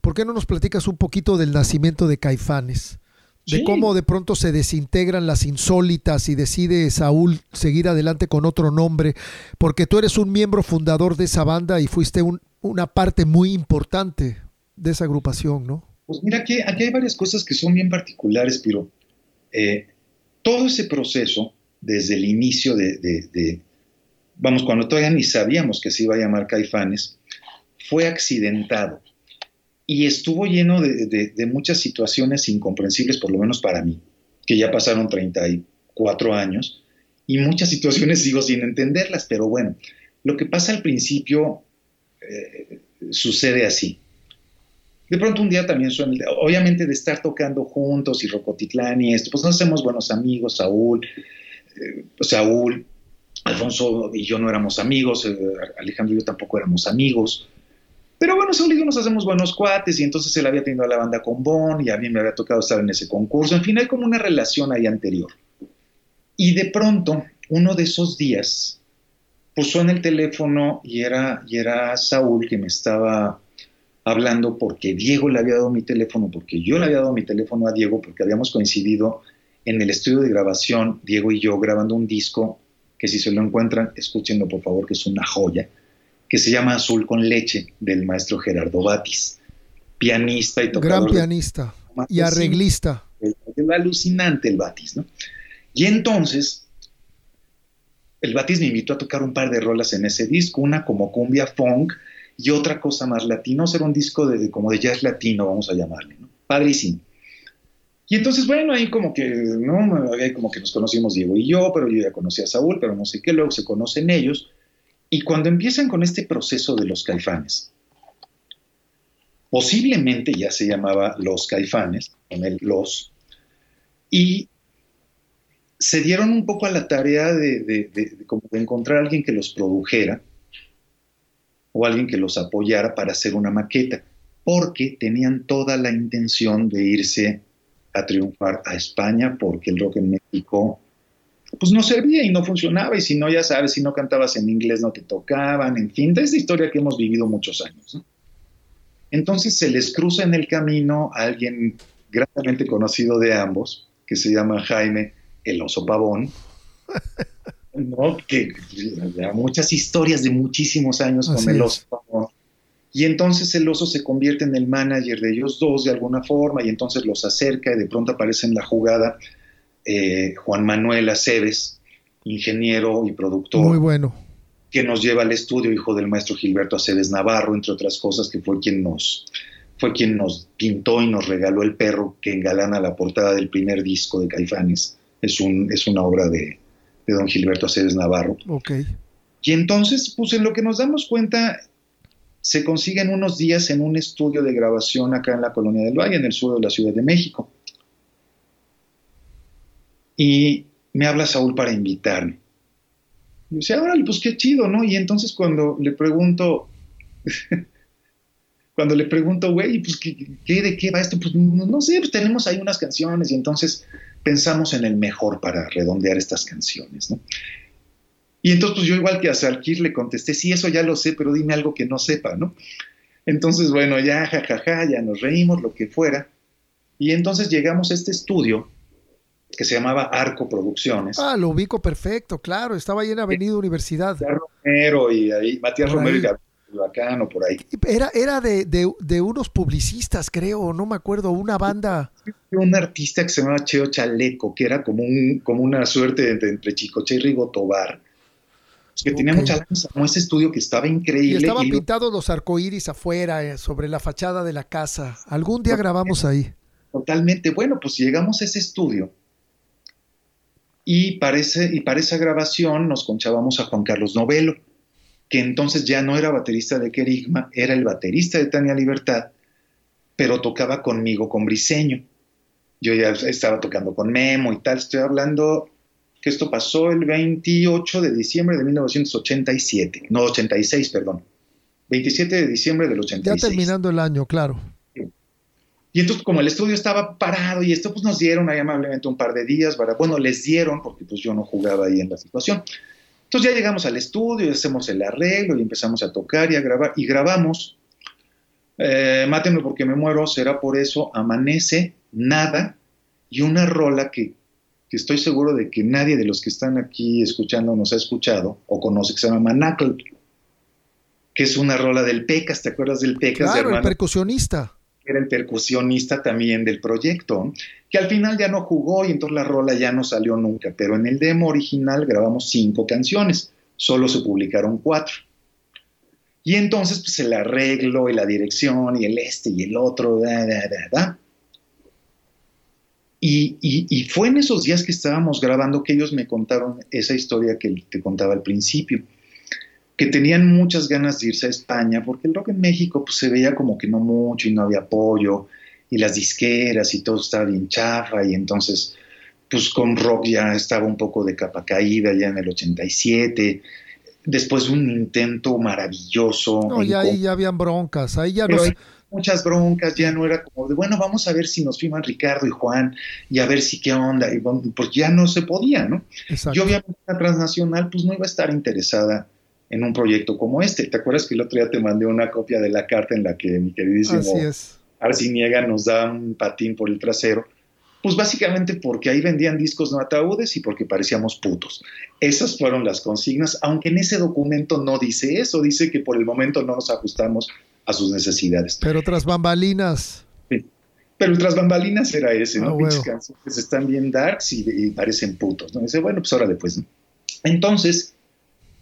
¿por qué no nos platicas un poquito del nacimiento de Caifanes? De cómo de pronto se desintegran las insólitas y decide Saúl seguir adelante con otro nombre, porque tú eres un miembro fundador de esa banda y fuiste una parte muy importante de esa agrupación, ¿no? Pues mira, aquí, aquí hay varias cosas que son bien particulares, pero eh, todo ese proceso, desde el inicio de, vamos, cuando todavía ni sabíamos que se iba a llamar Caifanes, fue accidentado y estuvo lleno de, muchas situaciones incomprensibles, por lo menos para mí, que ya pasaron 34 años, y muchas situaciones sigo sin entenderlas, pero bueno, lo que pasa al principio eh, sucede así. De pronto un día también suena, obviamente de estar tocando juntos y Rocotitlán y esto, pues nos hacemos buenos amigos, Saúl, eh, Saúl, Alfonso y yo no éramos amigos, eh, Alejandro y yo tampoco éramos amigos. Pero bueno, Saúl y yo nos hacemos buenos cuates y entonces él había tenido a la banda con Bon y a mí me había tocado estar en ese concurso. En fin, hay como una relación ahí anterior. Y de pronto, uno de esos días, puso en el teléfono y era, y era Saúl que me estaba hablando porque Diego le había dado mi teléfono, porque yo le había dado mi teléfono a Diego, porque habíamos coincidido en el estudio de grabación, Diego y yo, grabando un disco que si se lo encuentran, escúchenlo por favor, que es una joya, que se llama Azul con leche, del maestro Gerardo Batis, pianista y tocador. Gran pianista y arreglista. Es alucinante el Batis, ¿no? Y entonces, el Batis me invitó a tocar un par de rolas en ese disco, una como cumbia funk y otra cosa más latino, era un disco de, como de jazz latino, vamos a llamarle, ¿no? Padrísimo. Y entonces, bueno, ahí como que, ¿no? Ahí como que nos conocimos Diego y yo, pero yo ya conocí a Saúl, pero no sé qué, luego se conocen ellos. Y cuando empiezan con este proceso de los caifanes, posiblemente ya se llamaba los caifanes, con el los, y se dieron un poco a la tarea de, de encontrar a alguien que los produjera o alguien que los apoyara para hacer una maqueta, porque tenían toda la intención de irse a triunfar a España porque el rock en México pues no servía y no funcionaba, y si no, ya sabes, si no cantabas en inglés no te tocaban, en fin, es historia que hemos vivido muchos años. Entonces se les cruza en el camino a alguien grandemente conocido de ambos, que se llama Jaime el oso pavón, ¿no? que muchas historias de muchísimos años con el oso pavón. Y entonces el oso se convierte en el manager de ellos dos de alguna forma y entonces los acerca y de pronto aparece en la jugada eh, Juan Manuel Aceves, ingeniero y productor. Muy bueno. Que nos lleva al estudio, hijo del maestro Gilberto Aceves Navarro, entre otras cosas, que fue quien nos, fue quien nos pintó y nos regaló el perro que engalana la portada del primer disco de Caifanes. Es, un, es una obra de, de don Gilberto Aceves Navarro. Ok. Y entonces, pues en lo que nos damos cuenta, se consiguen unos días en un estudio de grabación acá en la Colonia del Valle, en el sur de la Ciudad de México. Y me habla Saúl para invitarme. Y yo decía, órale, pues qué chido, ¿no? Y entonces cuando le pregunto, cuando le pregunto, güey, pues ¿qué, de qué va esto? Pues no, sé, pues tenemos ahí unas canciones y entonces pensamos en el mejor para redondear estas canciones, ¿no? Y entonces, pues yo igual que a Salkir le contesté, sí, eso ya lo sé, pero dime algo que no sepa, ¿no? Entonces, bueno, ya, jajaja, ya nos reímos, lo que fuera. Y entonces llegamos a este estudio que se llamaba Arco Producciones. Ah, lo ubico perfecto, claro, estaba ahí en Avenida Universidad. Matías Romero y ahí, Matías Romero y Gabriel Bacano, por ahí. Era, era de, de, unos publicistas, creo, no me acuerdo, una banda. Un artista que se llamaba Cheo Chaleco, que era como, un, como una suerte entre, entre Chicoche y Rigo Tobar que tenía mucha lanza, como ese estudio que estaba increíble. Y estaban pintados los arcoíris afuera, eh, sobre la fachada de la casa. Algún día grabamos ahí. Totalmente. Bueno, pues llegamos a ese estudio y para, esa grabación nos conchábamos a Juan Carlos Novelo, que entonces ya no era baterista de Querigma, era el baterista de Tania Libertad, pero tocaba conmigo con Briseño. Yo ya estaba tocando con Memo y tal. Estoy hablando que esto pasó el 28 de diciembre de 1987, no 86, perdón. 27 de diciembre del 86. Ya terminando el año, claro. Y entonces como el estudio estaba parado y esto pues nos dieron ahí amablemente un par de días, para, bueno, les dieron porque pues yo no jugaba ahí en la situación. Entonces ya llegamos al estudio y hacemos el arreglo y empezamos a tocar y a grabar y grabamos. Eh, mátenme porque me muero, será por eso, amanece, nada y una rola que que estoy seguro de que nadie de los que están aquí escuchando nos ha escuchado o conoce, que se llama Manacl, que es una rola del Pecas, ¿te acuerdas del Pecas? Claro, el percusionista. Era el percusionista también del proyecto, que al final ya no jugó y entonces la rola ya no salió nunca, pero en el demo original grabamos cinco canciones, solo se publicaron cuatro. Y entonces pues el arreglo y la dirección y el este y el otro, da, da, da, da. Y, fue en esos días que estábamos grabando que ellos me contaron esa historia que te contaba al principio, que tenían muchas ganas de irse a España, porque el rock en México pues, se veía como que no mucho y no había apoyo, y las disqueras y todo estaba bien chafa, y entonces pues con rock ya estaba un poco de capa caída ya en el 87, después de un intento maravilloso. No, ya ahí ya habían broncas, ahí ya no muchas broncas, ya no era como de, bueno, vamos a ver si nos firman Ricardo y Juan y a ver si qué onda, y pues ya no se podía, ¿no? Yo obviamente la transnacional pues no iba a estar interesada en un proyecto como este. ¿Te acuerdas que el otro día te mandé una copia de la carta en la que mi queridísimo Arciniega nos da un patín por el trasero? Pues básicamente porque ahí vendían discos no ataúdes y porque parecíamos putos. Esas fueron las consignas, aunque en ese documento no dice eso, dice que por el momento no nos ajustamos a sus necesidades. Pero tras bambalinas. Sí. Pero tras bambalinas era ese, ¿no? Ah, que están bien darks y, parecen putos, ¿no? Dice, bueno, pues órale, pues. Entonces,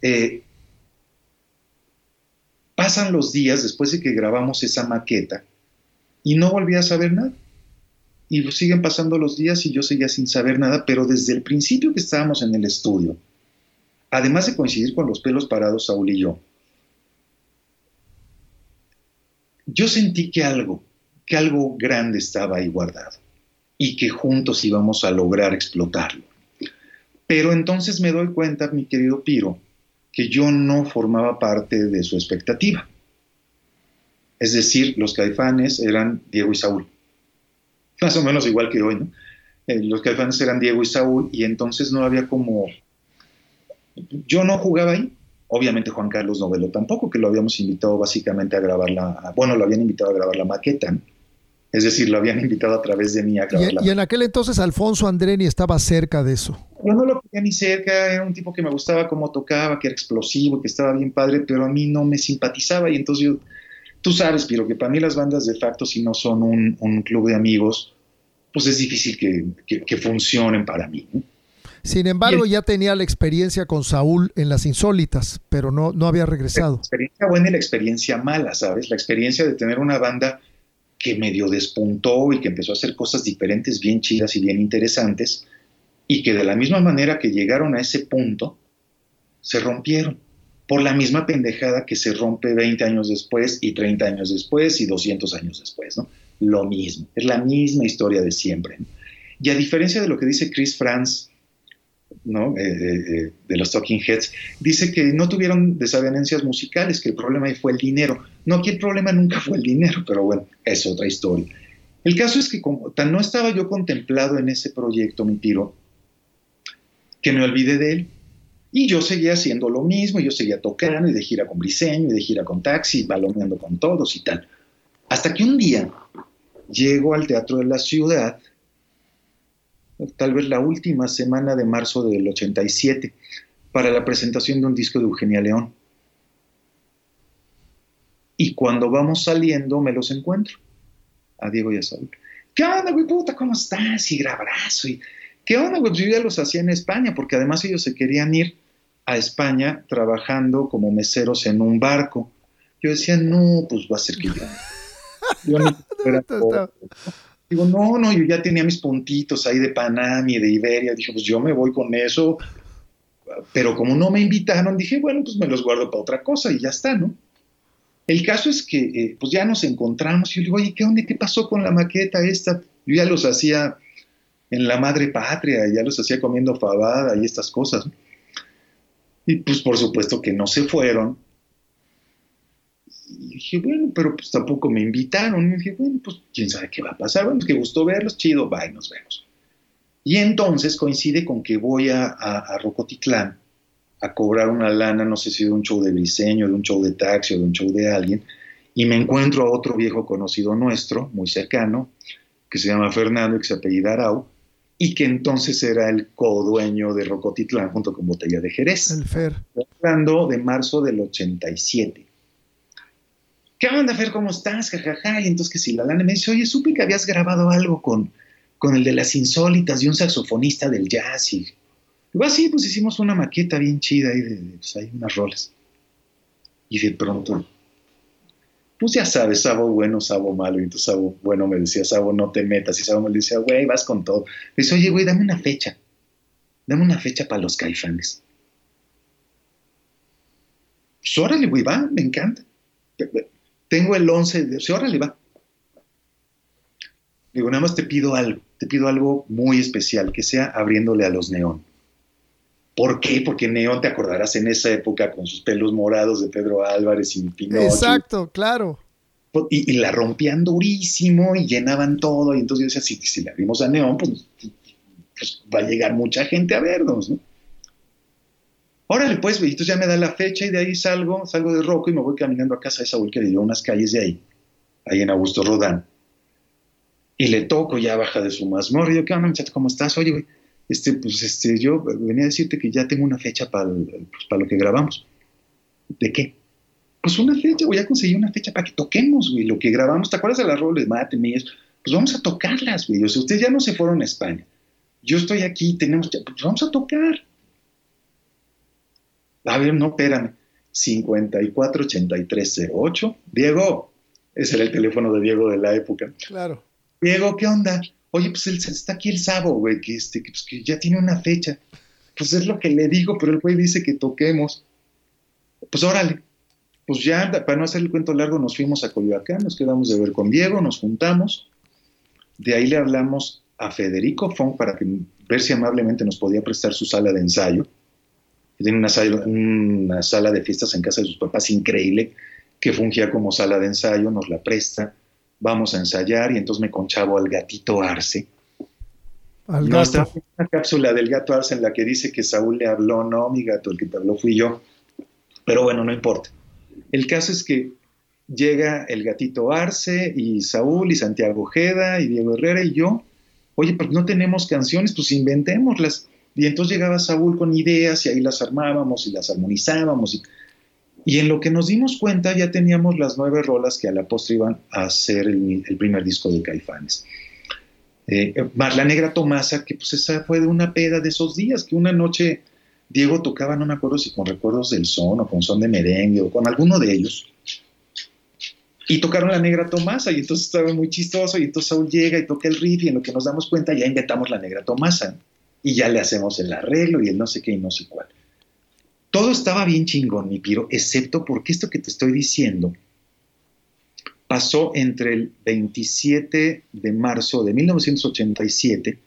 eh, pasan los días después de que grabamos esa maqueta y no volví a saber nada. Y siguen pasando los días y yo seguía sin saber nada, pero desde el principio que estábamos en el estudio, además de coincidir con los pelos parados, Saúl y yo, yo sentí que algo, que algo grande estaba ahí guardado y que juntos íbamos a lograr explotarlo. Pero entonces me doy cuenta, mi querido Piro, que yo no formaba parte de su expectativa. Es decir, los caifanes eran Diego y Saúl. Más o menos igual que hoy, ¿no? eh, los caifanes eran Diego y Saúl, y entonces no había como... Yo no jugaba ahí, obviamente Juan Carlos Novelo tampoco, que lo habíamos invitado básicamente a grabar la... Bueno, lo habían invitado a grabar la maqueta, es decir, lo habían invitado a través de mí a grabar y, la... y en aquel entonces Alfonso Andreni estaba cerca de eso. Yo no lo quería ni cerca, era un tipo que me gustaba cómo tocaba, que era explosivo, que estaba bien padre, pero a mí no me simpatizaba y entonces yo... Tú sabes, Piro, que para mí las bandas de facto, si no son un, un club de amigos, pues es difícil que, funcionen para mí. Sin embargo, ya tenía la experiencia con Saúl en las insólitas, pero no, no había regresado. La experiencia buena y la experiencia mala, ¿sabes? La experiencia de tener una banda que medio despuntó y que empezó a hacer cosas diferentes, bien chidas y bien interesantes, y que de la misma manera que llegaron a ese punto, se rompieron por la misma pendejada que se rompe 20 años después y 30 años después y 200 años después, ¿no? lo mismo, es la misma historia de siempre. Y a diferencia de lo que dice Chris Franz, ¿no? Eh, de los Talking Heads, dice que no tuvieron desavenencias musicales, que el problema ahí fue el dinero. No, que el problema nunca fue el dinero, pero bueno, es otra historia. El caso es que como tan no estaba yo contemplado en ese proyecto, mi tiro, que me olvidé de él. Y yo seguía haciendo lo mismo, yo seguía tocando y de gira con Briseño y de gira con Taxi, baloneando con todos y tal. Hasta que un día llego al Teatro de la Ciudad, tal vez la última semana de marzo del 87, para la presentación de un disco de Eugenia León. Y cuando vamos saliendo me los encuentro, a Diego y a Saúl. ¿Qué onda, güey, puta? ¿Cómo estás? Y abrazo. Y, ¿Qué onda, güey? Pues yo ya los hacía en España, porque además ellos se querían ir a España trabajando como meseros en un barco. Yo decía, no, pues va a ser que yo Digo, no, no, yo ya tenía mis puntitos ahí de Panam y de Iberia. Dije, pues yo me voy con eso. Pero como no me invitaron, dije, bueno, pues me los guardo para otra cosa y ya está, ¿no? El caso es que, eh, pues ya nos encontramos y yo digo, oye, ¿qué onda? ¿Qué pasó con la maqueta esta? Yo ya los hacía en la madre patria, ya los hacía comiendo fabada y estas cosas. Y pues por supuesto que no se fueron, dije, bueno, pero pues tampoco me invitaron. Y dije, bueno, pues quién sabe qué va a pasar. Bueno, que gustó verlos, chido, bye, nos vemos. Y entonces coincide con que voy a, a, Rocotitlán a cobrar una lana, no sé si de un show de diseño, de un show de taxi o de un show de alguien, y me encuentro a otro viejo conocido nuestro, muy cercano, que se llama Fernando y que se apellida Arau, y que entonces era el codueño de Rocotitlán junto con Botella de Jerez. El Fer. Hablando de marzo del 87. ¿Qué onda, Fer? ¿Cómo estás? Jajaja. Y entonces que si la lana me dice, oye, supe que habías grabado algo con, con el de las insólitas y un saxofonista del jazz. Y digo, ah, pues hicimos una maqueta bien chida ahí, de, pues hay unas rolas. Y de pronto, pues ya sabes, Sabo bueno, Sabo malo. Y entonces Sabo bueno me decía, Sabo, no te metas. Y Sabo me decía, güey, vas con todo. Me dice, oye, güey, dame una fecha. Dame una fecha para los caifanes. Pues órale, güey, va, me encanta tengo el 11 de... Sí, órale, va. Digo, nada más te pido algo, te pido algo muy especial, que sea abriéndole a los neón. ¿Por qué? Porque Neón, te acordarás en esa época con sus pelos morados de Pedro Álvarez y Pinocho. Exacto, claro. Y, la rompían durísimo y llenaban todo. Y entonces yo decía, si, si le abrimos a Neón, pues, pues, va a llegar mucha gente a vernos, ¿no? Órale, pues, güey, entonces ya me da la fecha y de ahí salgo, salgo de Roco y me voy caminando a casa de Saúl que dio unas calles de ahí, ahí en Augusto Rodán. Y le toco, ya baja de su mazmorra. Y yo, ¿qué onda, muchacho? ¿Cómo estás? Oye, güey, este, pues, este, yo venía a decirte que ya tengo una fecha para pues, lo que grabamos. ¿De qué? Pues una fecha, voy a conseguir una fecha para que toquemos, güey, lo que grabamos. ¿Te acuerdas de las roles, mate, mías? Pues vamos a tocarlas, güey. O sea, ustedes ya no se fueron a España. Yo estoy aquí, tenemos, pues vamos a tocar. A ver, no, espérame. 548308. Diego, ese era el teléfono de Diego de la época. Claro. Diego, ¿qué onda? Oye, pues está aquí el sábado, güey, que, este, pues, que ya tiene una fecha. Pues es lo que le digo, pero el güey dice que toquemos. Pues órale. Pues ya, para no hacer el cuento largo, nos fuimos a Coyoacán, nos quedamos de ver con Diego, nos juntamos. De ahí le hablamos a Federico Fong para que ver si amablemente nos podía prestar su sala de ensayo tiene una sala, una sala de fiestas en casa de sus papás increíble que fungía como sala de ensayo, nos la presta, vamos a ensayar y entonces me conchavo al gatito Arce. Al no, gato. una cápsula del gato Arce en la que dice que Saúl le habló, no, mi gato, el que te habló fui yo. Pero bueno, no importa. El caso es que llega el gatito Arce y Saúl y Santiago Ojeda y Diego Herrera y yo. Oye, pues no tenemos canciones, pues inventémoslas. Y entonces llegaba Saúl con ideas y ahí las armábamos y las armonizábamos. Y, y en lo que nos dimos cuenta ya teníamos las nueve rolas que a la postre iban a ser el, primer disco de Caifanes. Eh, más la negra Tomasa, que pues esa fue de una peda de esos días, que una noche Diego tocaba, no me acuerdo si con recuerdos del son o con son de merengue o con alguno de ellos. Y tocaron la negra Tomasa y entonces estaba muy chistoso y entonces Saúl llega y toca el riff y en lo que nos damos cuenta ya inventamos la negra Tomasa y ya le hacemos el arreglo y el no sé qué y no sé cuál. Todo estaba bien chingón, mi piro, excepto porque esto que te estoy diciendo pasó entre el 27 de marzo de 1987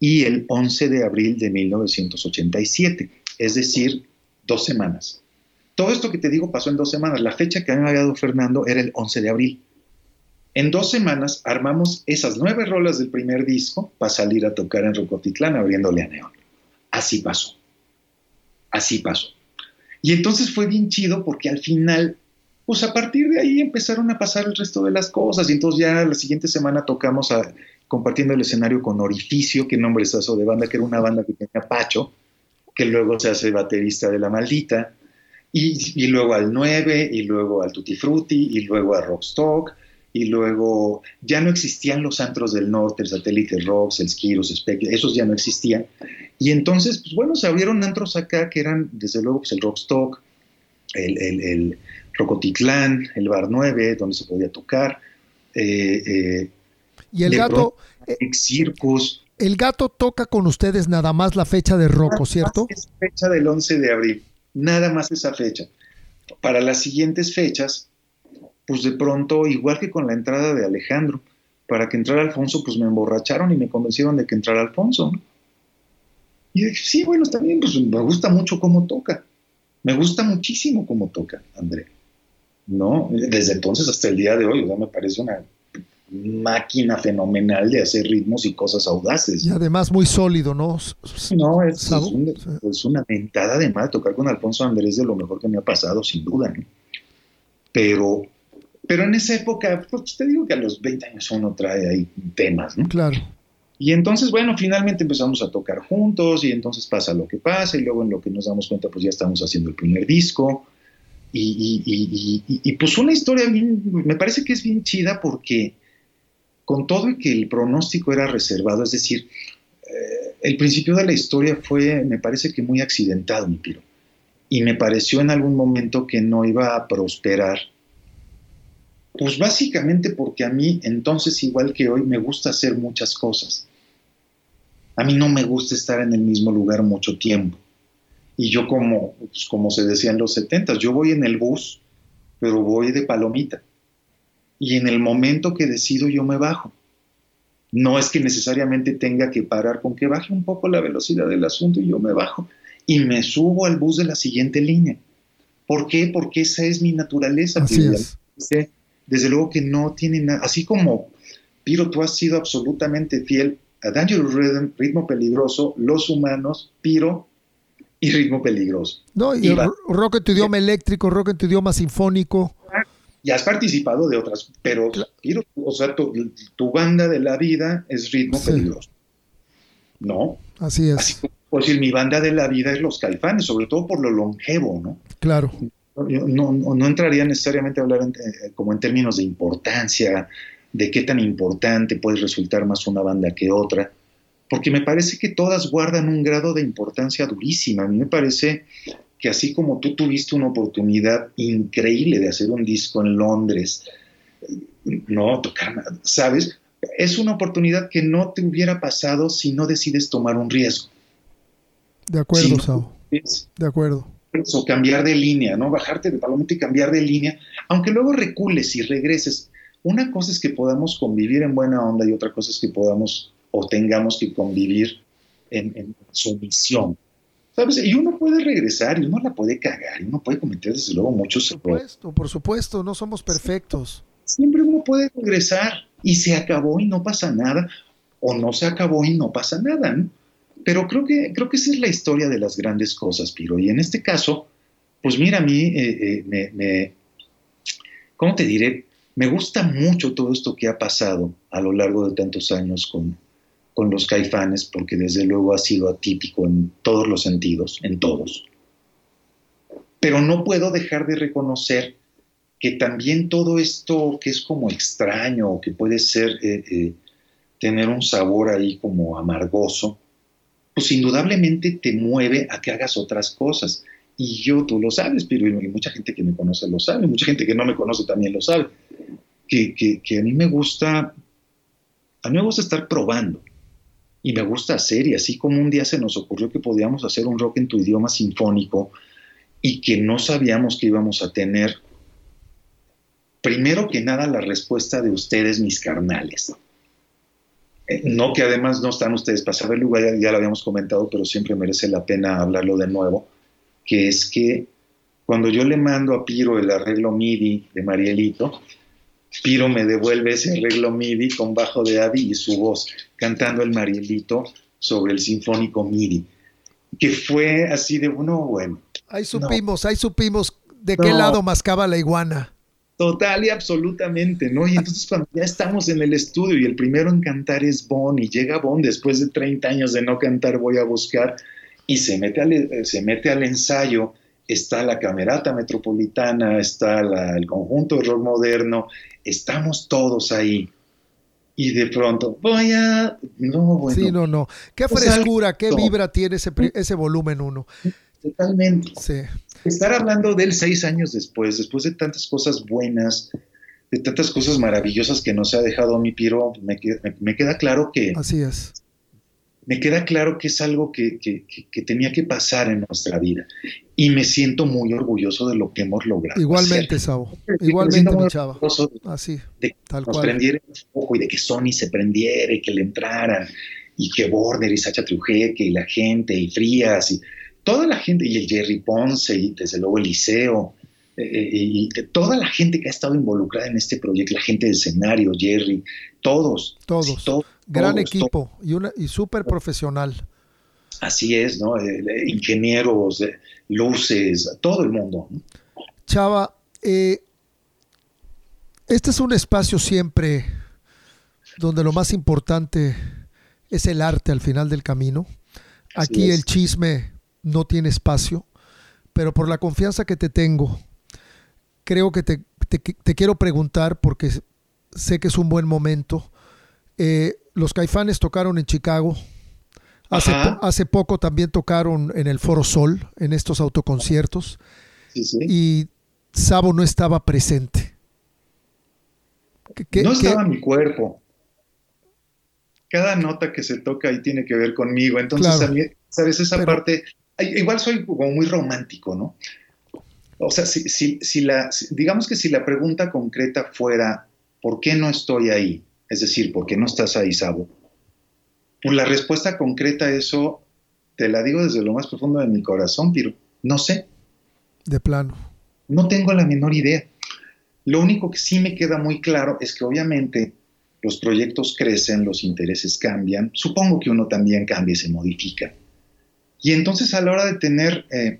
y el 11 de abril de 1987, es decir, dos semanas. Todo esto que te digo pasó en dos semanas. La fecha que a mí me había dado Fernando era el 11 de abril. En dos semanas armamos esas nueve rolas del primer disco para salir a tocar en Rocotitlán abriéndole a Neón. Así pasó. Así pasó. Y entonces fue bien chido porque al final, pues a partir de ahí empezaron a pasar el resto de las cosas. Y entonces ya la siguiente semana tocamos a, compartiendo el escenario con Orificio, que nombre es eso de banda, que era una banda que tenía Pacho, que luego se hace baterista de La Maldita. Y, y luego al 9, y luego al Tutti Frutti, y luego a Rockstock y luego ya no existían los antros del norte, el satélite Rocks, el Skiros, Spectre, esos ya no existían. Y entonces, pues bueno, se abrieron antros acá que eran, desde luego, pues el Rockstock, el, el, el Rocotitlán, el Bar 9, donde se podía tocar. Eh, eh, y el gato... Eh, Circus. El gato toca con ustedes nada más la fecha de Rocco, ¿cierto? Esa fecha del 11 de abril, nada más esa fecha. Para las siguientes fechas, pues de pronto, igual que con la entrada de Alejandro, para que entrara Alfonso, pues me emborracharon y me convencieron de que entrara Alfonso. Y dije, sí, bueno, está bien, pues me gusta mucho cómo toca. Me gusta muchísimo cómo toca, André. ¿No? Desde entonces hasta el día de hoy, o me parece una máquina fenomenal de hacer ritmos y cosas audaces. Y además muy sólido, ¿no? No, es, es, una mentada además tocar con Alfonso Andrés de lo mejor que me ha pasado, sin duda. ¿no? Pero pero en esa época, pues te digo que a los 20 años uno trae ahí temas, ¿no? Claro. Y entonces, bueno, finalmente empezamos a tocar juntos y entonces pasa lo que pasa y luego en lo que nos damos cuenta, pues ya estamos haciendo el primer disco. Y, y, y, y pues una historia bien, me parece que es bien chida porque con todo y que el pronóstico era reservado, es decir, eh, el principio de la historia fue, me parece que muy accidentado, mi piro. Y me pareció en algún momento que no iba a prosperar pues básicamente porque a mí entonces, igual que hoy, me gusta hacer muchas cosas. A mí no me gusta estar en el mismo lugar mucho tiempo. Y yo como, pues como se decía en los setentas, yo voy en el bus, pero voy de palomita. Y en el momento que decido yo me bajo. No es que necesariamente tenga que parar con que baje un poco la velocidad del asunto y yo me bajo y me subo al bus de la siguiente línea. ¿Por qué? Porque esa es mi naturaleza. Así es desde luego que no tiene nada, así como Piro, tú has sido absolutamente fiel a Dangerous Rhythm, Ritmo Peligroso, Los Humanos, Piro y Ritmo Peligroso. No, y, rock en tu idioma eléctrico, rock en tu idioma sinfónico. Y has participado de otras, pero Piro, o sea, tu, banda de la vida es Ritmo Peligroso. ¿No? Así es. pues mi banda de la vida es Los Caifanes, sobre todo por lo longevo, ¿no? Claro no, no, entraría necesariamente a hablar eh, como en términos de importancia, de qué tan importante puede resultar más una banda que otra, porque me parece que todas guardan un grado de importancia durísima. A mí me parece que así como tú tuviste una oportunidad increíble de hacer un disco en Londres, no tocar, ¿sabes? Es una oportunidad que no te hubiera pasado si no decides tomar un riesgo. De acuerdo, Sao. De acuerdo o cambiar de línea, ¿no? Bajarte de palomita y cambiar de línea, aunque luego recules y regreses. Una cosa es que podamos convivir en buena onda y otra cosa es que podamos o tengamos que convivir en, sumisión. ¿Sabes? Y uno puede regresar y uno la puede cagar y uno puede cometer desde luego muchos errores. Por supuesto, por supuesto, no somos perfectos. Siempre uno puede regresar y se acabó y no pasa nada. o no se acabó y no pasa nada, ¿no? Pero creo que, creo que esa es la historia de las grandes cosas, Piro. Y en este caso, pues mira, a mí eh, eh, me, me, ¿cómo te diré? Me gusta mucho todo esto que ha pasado a lo largo de tantos años con, con los caifanes, porque desde luego ha sido atípico en todos los sentidos, en todos. Pero no puedo dejar de reconocer que también todo esto que es como extraño, que puede ser eh, tener un sabor ahí como amargoso, pues indudablemente te mueve a que hagas otras cosas. Y yo, tú lo sabes, pero y mucha gente que me conoce lo sabe, mucha gente que no me conoce también lo sabe, que, que, a mí me gusta, a mí me gusta estar probando y me gusta hacer, y así como un día se nos ocurrió que podíamos hacer un rock en tu idioma sinfónico y que no sabíamos que íbamos a tener, primero que nada, la respuesta de ustedes, mis carnales. No que además no están ustedes para saberlo, ya, ya lo habíamos comentado, pero siempre merece la pena hablarlo de nuevo, que es que cuando yo le mando a Piro el arreglo MIDI de Marielito, Piro me devuelve ese arreglo MIDI con bajo de Abby y su voz, cantando el Marielito sobre el sinfónico MIDI, que fue así de, bueno, bueno. Ahí supimos, ahí supimos de qué lado mascaba la iguana. Total y absolutamente, ¿no? Y entonces cuando ya estamos en el estudio y el primero en cantar es Bon y llega Bon después de 30 años de no cantar voy a buscar y se mete al, eh, se mete al ensayo, está la Camerata Metropolitana, está el conjunto de rock moderno, estamos todos ahí. Y de pronto, voy a... No, bueno. Sí, no, no. Qué frescura, qué vibra tiene ese, ese volumen uno. Totalmente. Sí estar hablando de él seis años después, después de tantas cosas buenas, de tantas cosas maravillosas que nos ha dejado mi Piro, me, me, queda claro que... Así es. Me queda claro que es algo que, que, tenía que pasar en nuestra vida. Y me siento muy orgulloso de lo que hemos logrado. Igualmente, Sabo. Igualmente, mi chava. Así, de que tal nos prendiera el ojo y de que Sony se prendiera y que le entraran. Y que Border y Sacha Trujeque y la gente y Frías y toda la gente, y el Jerry Ponce, y desde luego el Liceo, eh, eh, y toda la gente que ha estado involucrada en este proyecto, la gente del escenario, Jerry, todos. Todos. Gran equipo y, una, y súper profesional. Así es, ¿no? Eh, ingenieros, luces, todo el mundo. Chava, este es un espacio siempre donde lo más importante es el arte al final del camino. Aquí el chisme no tiene espacio, pero por la confianza que te tengo, creo que te, quiero preguntar, porque sé que es un buen momento. Eh, los caifanes tocaron en Chicago. Hace, hace, poco también tocaron en el Foro Sol, en estos autoconciertos. Y Sabo no estaba presente. no estaba mi cuerpo. Cada nota que se toca ahí tiene que ver conmigo. Entonces, a mí, ¿sabes? Esa parte igual soy como muy romántico, ¿no? O sea, si, si, la, digamos que si la pregunta concreta fuera, ¿por qué no estoy ahí? Es decir, ¿por qué no estás ahí, Sabo? Pues la respuesta concreta a eso, te la digo desde lo más profundo de mi corazón, pero no sé. De plano. No tengo la menor idea. Lo único que sí me queda muy claro es que obviamente los proyectos crecen, los intereses cambian, supongo que uno también cambia y se modifica. Y entonces a la hora de tener, eh,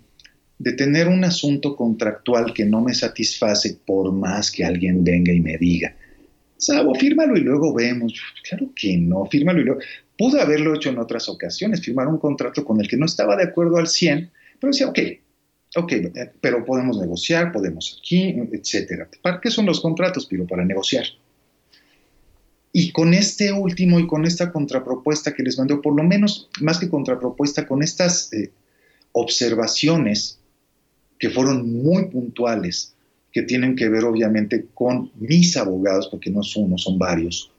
de tener un asunto contractual que no me satisface, por más que alguien venga y me diga, Sabo, fírmalo y luego vemos. Claro que no, fírmalo y luego. Pude haberlo hecho en otras ocasiones, firmar un contrato con el que no estaba de acuerdo al 100, pero decía, ok, ok, eh, pero podemos negociar, podemos aquí, etcétera. ¿Para qué son los contratos? Pero para negociar. Y con este último y con esta contrapropuesta que les mandó, por lo menos más que contrapropuesta, con estas eh, observaciones que fueron muy puntuales, que tienen que ver obviamente con mis abogados, porque no son uno, son varios,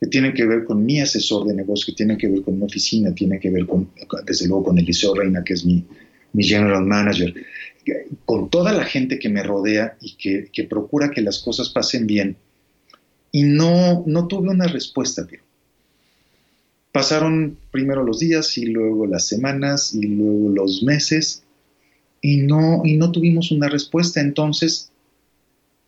que tienen que ver con mi asesor de negocio, que tienen que ver con mi oficina, tienen que ver desde luego, con Eliseo Reina, que es mi, mi general manager, con toda la gente que me rodea y que, que procura que las cosas pasen bien y no, no tuve una respuesta, pero pasaron primero los días y luego las semanas y luego los meses y no, y no tuvimos una respuesta. Entonces,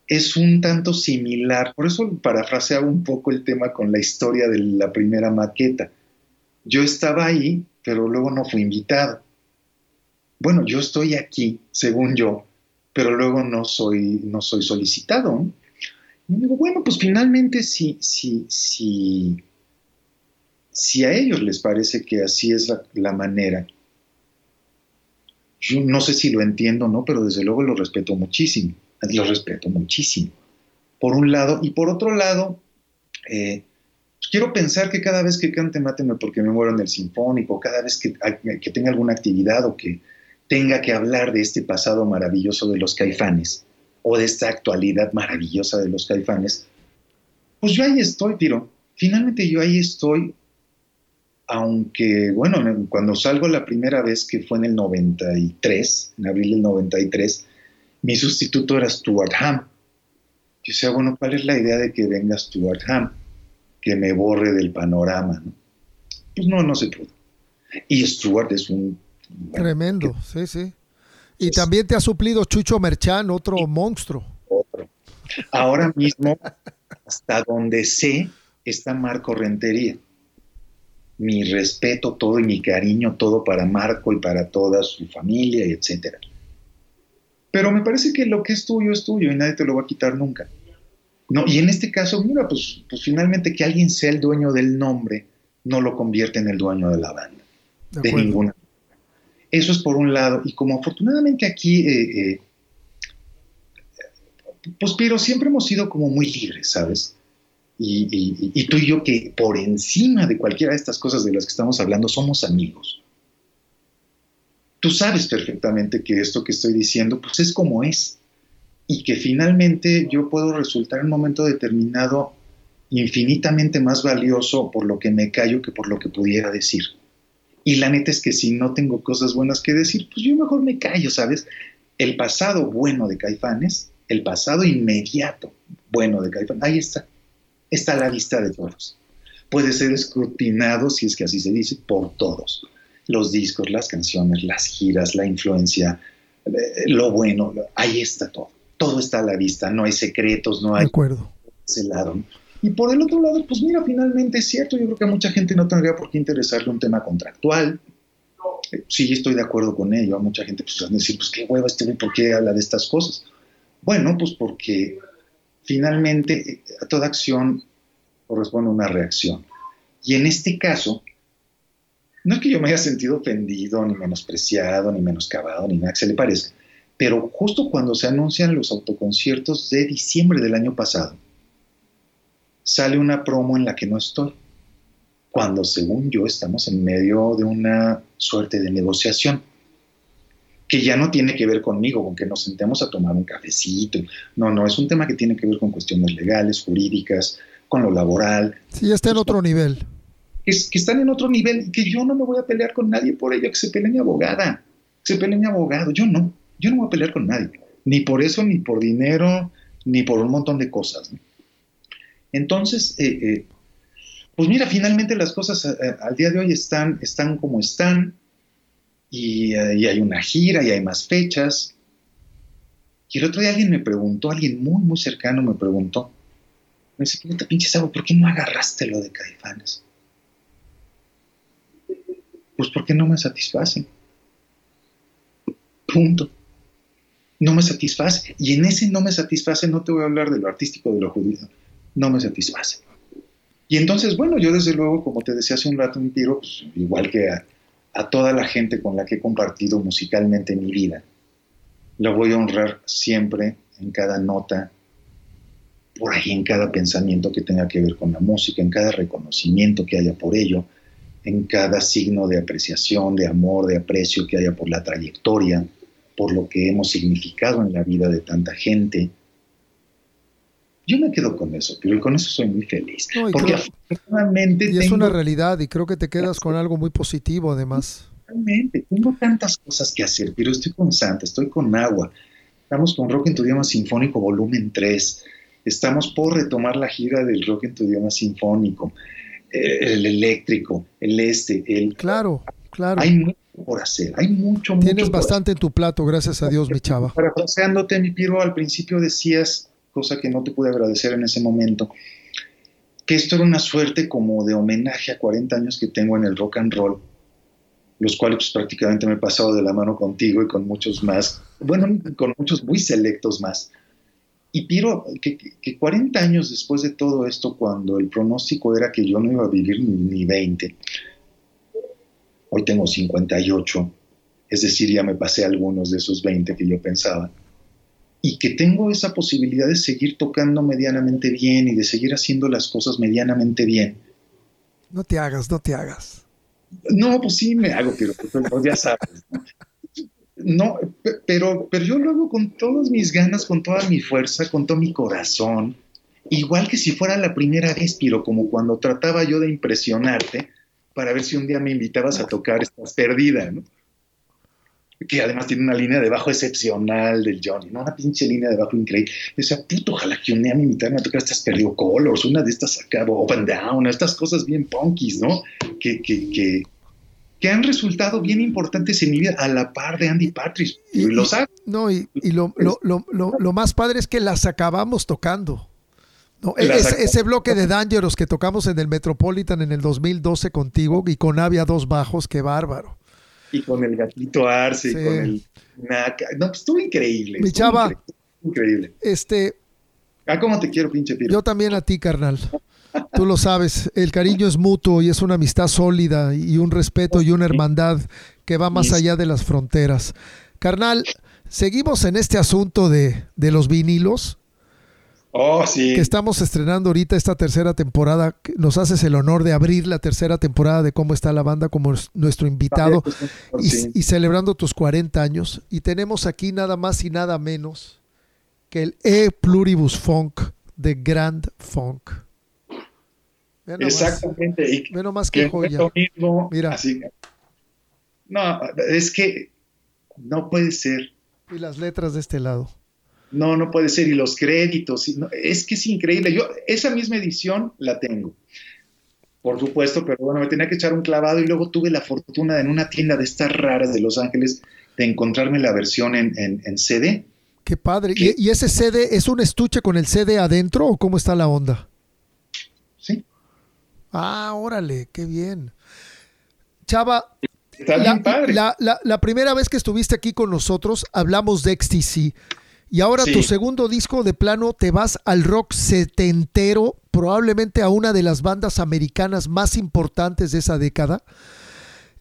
es un tanto similar. Por eso parafraseaba un poco el tema con la historia de la primera maqueta. Yo estaba ahí, pero luego no fui invitado. Bueno, yo estoy aquí, según yo, pero luego no soy, no soy solicitado. Y digo, bueno, pues finalmente si, si, si, si a ellos les parece que así es la, manera, yo no sé si lo entiendo o no, pero desde luego lo respeto muchísimo, lo respeto muchísimo, por un lado, y por otro lado, eh, pues quiero pensar que cada vez que cante Máteme porque me muero en el Sinfónico, cada vez que, que tenga alguna actividad o que tenga que hablar de este pasado maravilloso de los caifanes o de esta actualidad maravillosa de los caifanes, pues yo ahí estoy, Tiro. Finalmente yo ahí estoy, aunque, bueno, cuando salgo la primera vez, que fue en el 93, en abril del 93, mi sustituto era Stuart Ham. Yo decía, bueno, ¿cuál es la idea de que venga Stuart Ham? Que me borre del panorama, ¿no? Pues no, no se pudo. Y Stuart es un Tremendo, sí, sí. Y también te ha suplido Chucho Merchán, otro monstruo. Otro. Ahora mismo, hasta donde sé, está Marco Rentería. Mi respeto todo y mi cariño todo para Marco y para toda su familia, etcétera. Pero me parece que lo que es tuyo es tuyo y nadie te lo va a quitar nunca. No, y en este caso, mira, pues, pues finalmente que alguien sea el dueño del nombre no lo convierte en el dueño de la banda. De, de ninguna eso es por un lado. Y como afortunadamente aquí, eh, eh, pues pero siempre hemos sido como muy libres, ¿sabes? Y, tú y yo que por encima de cualquiera de estas cosas de las que estamos hablando somos amigos. Tú sabes perfectamente que esto que estoy diciendo pues es como es y que finalmente yo puedo resultar en un momento determinado infinitamente más valioso por lo que me callo que por lo que pudiera decir. Y la neta es que si no tengo cosas buenas que decir, pues yo mejor me callo, ¿sabes? El pasado bueno de Caifanes, el pasado inmediato bueno de Caifanes, ahí está. Está a la vista de todos. Puede ser escrutinado, si es que así se dice, por todos. Los discos, las canciones, las giras, la influencia, eh, lo bueno, ahí está todo. Todo está a la vista, no hay secretos, no hay... De acuerdo. Ese lado. Y por el otro lado, pues mira, finalmente es cierto, yo creo que a mucha gente no tendría por qué interesarle un tema contractual. Eh, sí, estoy de acuerdo con ello. A mucha gente pues, va a decir, pues qué hueva este, ¿por qué habla de estas cosas? Bueno, pues porque finalmente eh, a toda acción corresponde una reacción. Y en este caso, no es que yo me haya sentido ofendido, ni menospreciado, ni menoscabado, ni nada que se le parezca, pero justo cuando se anuncian los autoconciertos de diciembre del año pasado, sale una promo en la que no estoy, cuando según yo estamos en medio de una suerte de negociación que ya no tiene que ver conmigo, con que nos sentemos a tomar un cafecito. No, no, es un tema que tiene que ver con cuestiones legales, jurídicas, con lo laboral. Sí, está en otro nivel. Es, que están en otro nivel y que yo no me voy a pelear con nadie por ello, que se pelee mi abogada, que se pelee mi abogado. Yo no, yo no voy a pelear con nadie, ni por eso, ni por dinero, ni por un montón de cosas. Entonces, eh, eh, pues mira, finalmente las cosas eh, al día de hoy están, están como están y, hay una gira y hay más fechas. Y el otro día alguien me preguntó, alguien muy, muy cercano me preguntó, me dice, ¿qué pinche? ¿Por qué no agarraste lo de Caifanes? Pues porque no me satisface. Punto. No me satisface. Y en ese no me satisface no te voy a hablar de lo artístico, de lo judío no me satisface. Y entonces, bueno, yo desde luego, como te decía hace un rato, un tiro, pues, igual que a, toda la gente con la que he compartido musicalmente mi vida, lo voy a honrar siempre en cada nota, por ahí en cada pensamiento que tenga que ver con la música, en cada reconocimiento que haya por ello, en cada signo de apreciación, de amor, de aprecio que haya por la trayectoria, por lo que hemos significado en la vida de tanta gente, yo me quedo con eso, pero con eso soy muy feliz. porque afortunadamente. Y es una realidad, y creo que te quedas con algo muy positivo, además. Realmente, tengo tantas cosas que hacer, pero estoy con Santa, estoy con agua. Estamos con Rock en tu idioma sinfónico, volumen 3. Estamos por retomar la gira del Rock en tu idioma sinfónico, eh, el eléctrico, el este, el. Claro, claro. Hay mucho por hacer, hay mucho, Tienes bastante en tu plato, gracias a Dios, mi chava. Parafraseándote, mi Piro, al principio decías cosa que no te pude agradecer en ese momento, que esto era una suerte como de homenaje a 40 años que tengo en el rock and roll, los cuales pues, prácticamente me he pasado de la mano contigo y con muchos más, bueno, con muchos muy selectos más. Y Piro, que, que, 40 años después de todo esto, cuando el pronóstico era que yo no iba a vivir ni, ni 20, hoy tengo 58, es decir, ya me pasé algunos de esos 20 que yo pensaba, y que tengo esa posibilidad de seguir tocando medianamente bien y de seguir haciendo las cosas medianamente bien. No te hagas, no te hagas. No, pues sí me hago, pero pues, ya sabes. No, pero, pero yo lo hago con todas mis ganas, con toda mi fuerza, con todo mi corazón. Igual que si fuera la primera vez, pero como cuando trataba yo de impresionarte para ver si un día me invitabas a tocar Estás Perdida, ¿no? Que además tiene una línea de bajo excepcional del Johnny, ¿no? Una pinche línea de bajo increíble. Esa puto, ojalá que un día me invitaran a tocar Estás Perdido Colors, una de estas acá, Up and Down, estas cosas bien punkies, ¿no? Que, que, que, que han resultado bien importantes en mi vida a la par de Andy Patrick. Y, lo No, y, lo, lo, más padre es que las acabamos tocando. No, ese, bloque de Dangerous que tocamos en el Metropolitan en el 2012 contigo y con Avia dos bajos, qué bárbaro. Y con el gatito Arce y con el Naka. No, pues estuvo increíble. Mi chava. Increíble. Este. Ah, cómo te quiero, pinche Yo también a ti, carnal. Tú lo sabes, el cariño es mutuo y es una amistad sólida y un respeto y una hermandad que va más allá de las fronteras. Carnal, seguimos en este asunto de, los vinilos. Oh, sí. Que estamos estrenando ahorita esta tercera temporada. Nos haces el honor de abrir la tercera temporada de cómo está la banda como nuestro invitado y, y celebrando tus 40 años. Y tenemos aquí nada más y nada menos que el E Pluribus Funk de Grand Funk. Exactamente. Y menos más que, joya. Mira. no, es que no puede ser. Y las letras de este lado. No, no puede ser. Y los créditos. es que es increíble. Yo esa misma edición la tengo. Por supuesto, pero bueno, me tenía que echar un clavado y luego tuve la fortuna en una tienda de estas raras de Los Ángeles de encontrarme la versión en, en, CD. Qué padre. ¿Y, ¿Y, ese CD es un estuche con el CD adentro o cómo está la onda? Sí. Ah, órale, qué bien. Chava, la, La, primera vez que estuviste aquí con nosotros hablamos de XTC. Y ahora tu segundo disco de plano te vas al rock setentero, probablemente a una de las bandas americanas más importantes de esa década.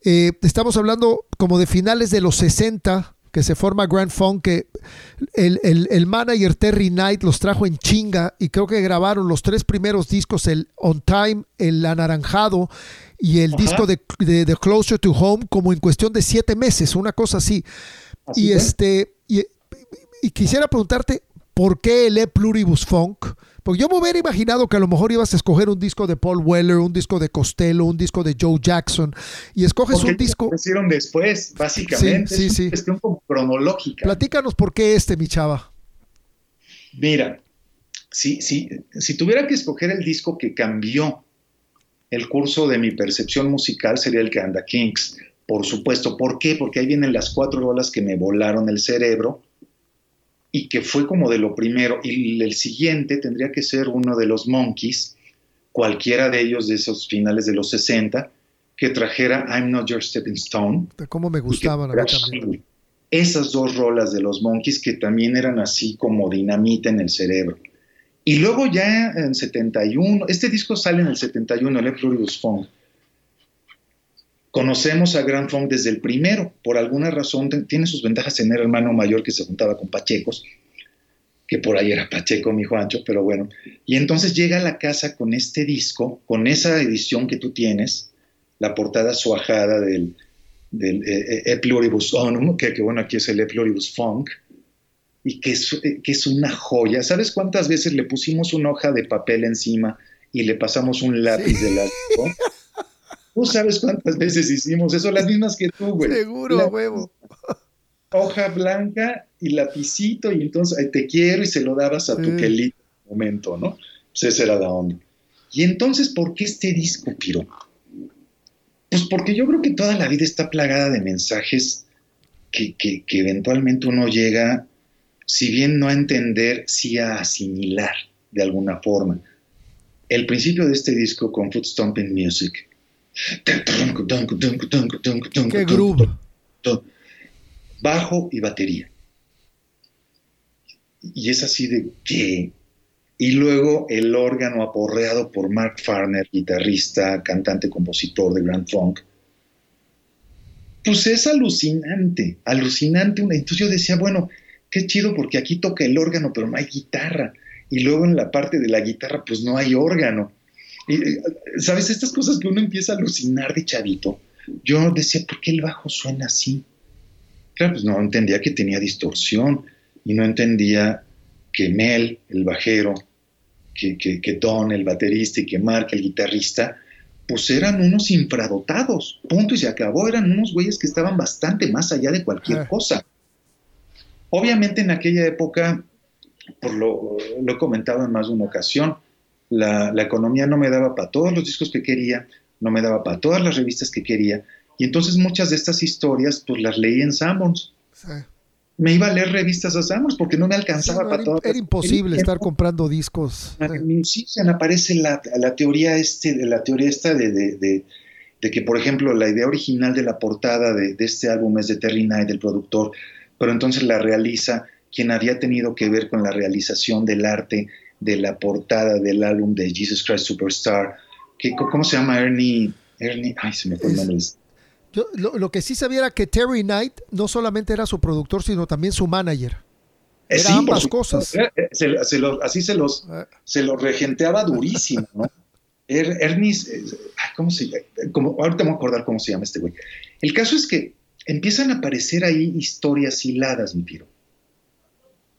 Eh, estamos hablando como de finales de los 60, que se forma Grand Funk, que el, el, manager Terry Knight los trajo en chinga y creo que grabaron los tres primeros discos, el On Time, el Anaranjado y el disco de, de, Closer to Home, como en cuestión de siete meses, una cosa así. y este, y, y, quisiera preguntarte, ¿por qué el E Pluribus Funk? Porque yo me hubiera imaginado que a lo mejor ibas a escoger un disco de Paul Weller, un disco de Costello, un disco de Joe Jackson, y escoges un disco. Hicieron después, básicamente. Sí, sí, es cuestión como cronológica. Platícanos por qué este, mi chava. Mira, si, si, si tuviera que escoger el disco que cambió el curso de mi percepción musical, sería el que anda Kings. Por supuesto. ¿Por qué? Porque ahí vienen las cuatro rolas que me volaron el cerebro y que fue como de lo primero. Y el siguiente tendría que ser uno de los Monkeys, cualquiera de ellos de esos finales de los 60, que trajera I'm Not Your Stepping Stone. ¿Cómo me gustaban a mí también? Esas dos rolas de los Monkeys que también eran así como dinamita en el cerebro. Y luego ya en 71, este disco sale en el 71, el Florius Funk Conocemos a Grand Funk desde el primero, por alguna razón tiene sus ventajas tener hermano mayor que se juntaba con Pachecos, que por ahí era Pacheco, mi Juancho, pero bueno. Y entonces llega a la casa con este disco, con esa edición que tú tienes, la portada suajada del, del eh, eh, E Pluribus Onum, que, bueno, aquí es el E Pluribus Funk, y que es, eh, que es una joya. ¿Sabes cuántas veces le pusimos una hoja de papel encima y le pasamos un lápiz de la... Tú sabes cuántas veces hicimos eso, las mismas que tú, güey. Seguro, huevo. Hoja blanca y lapicito, y entonces te quiero y se lo dabas a tu en un momento, ¿no? Pues esa era la onda. Y entonces, ¿por qué este disco, Piro? Pues porque yo creo que toda la vida está plagada de mensajes que, que, que eventualmente uno llega si bien no a entender, sí a asimilar de alguna forma. El principio de este disco con Foot Stomping Music. ¡Qué groove! Bajo y batería. Y es así de qué. Y luego el órgano aporreado por Mark Farner, guitarrista, cantante, compositor de Grand Funk. Pues es alucinante, alucinante. Entonces yo decía, bueno, qué chido porque aquí toca el órgano, pero no hay guitarra. Y luego en la parte de la guitarra, pues no hay órgano. ¿Sabes? Estas cosas que uno empieza a alucinar de chavito. Yo decía, ¿por qué el bajo suena así? Claro, pues no entendía que tenía distorsión y no entendía que Mel, el bajero, que, que, Don, el baterista, y que Mark, el guitarrista, pues eran unos infradotados, punto y se acabó, eran unos güeyes que estaban bastante más allá de cualquier ah. cosa. Obviamente en aquella época, por lo, lo, he comentado en más de una ocasión, la, la economía no me daba para todos los discos que quería, no me daba para todas las revistas que quería, y entonces muchas de estas historias pues las leí en Sanborns. Sí me iba a leer revistas a Samuels porque no me alcanzaba para todo. Era imposible estar comprando discos. Sí, se aparece la, la, teoría este, la teoría esta de, de, de, que, por ejemplo, la idea original de la portada de, este álbum es de Terry Knight, el productor, pero entonces la realiza quien había tenido que ver con la realización del arte de la portada del álbum de Jesus Christ Superstar, que, ¿cómo se llama? Ernie, Ernie, ay, se me fue el nombre. Yo, lo, que sí sabía era que Terry Knight no solamente era su productor, sino también su manager. Eh, era ambas cosas. Eh, eh, así se los, se los regenteaba durísimo, ¿no? Er, Ernie, ¿cómo se llama? Como, ahorita me voy a acordar cómo se llama este güey. El caso es que empiezan a aparecer ahí historias hiladas, mi tiro.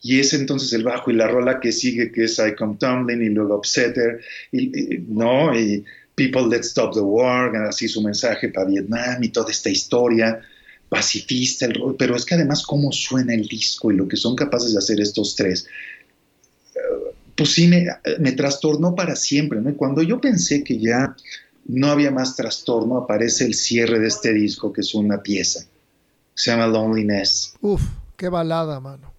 Y es entonces el bajo y la rola que sigue, que es I Come Tumbling y luego Upsetter, y, ¿no? Y People Let's Stop the War, así su mensaje para Vietnam y toda esta historia pacifista, pero es que además cómo suena el disco y lo que son capaces de hacer estos tres, eh, pues sí me, me trastornó para siempre, ¿no? Y cuando yo pensé que ya no había más trastorno, aparece el cierre de este disco, que es una pieza, se llama Loneliness. Uf, qué balada, mano.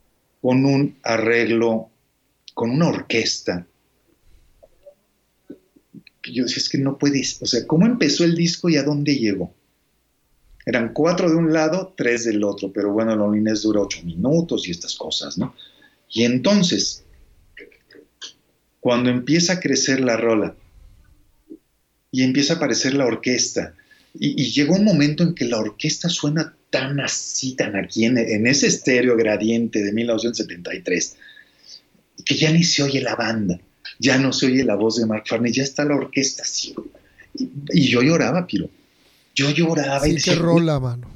Con un arreglo, con una orquesta yo decía, es que no puedes, o sea, ¿cómo empezó el disco y a dónde llegó? Eran cuatro de un lado, tres del otro, pero bueno, Loneliness dura ocho minutos y estas cosas, ¿no? Y entonces, cuando empieza a crecer la rola y empieza a aparecer la orquesta, y, llegó un momento en que la orquesta suena tan así, tan aquí, en, en ese estéreo gradiente de 1973, que ya ni se oye la banda ya no se oye la voz de Mark Farney, ya está la orquesta así. Y, yo lloraba, Piro. Yo lloraba. y qué rola, mano.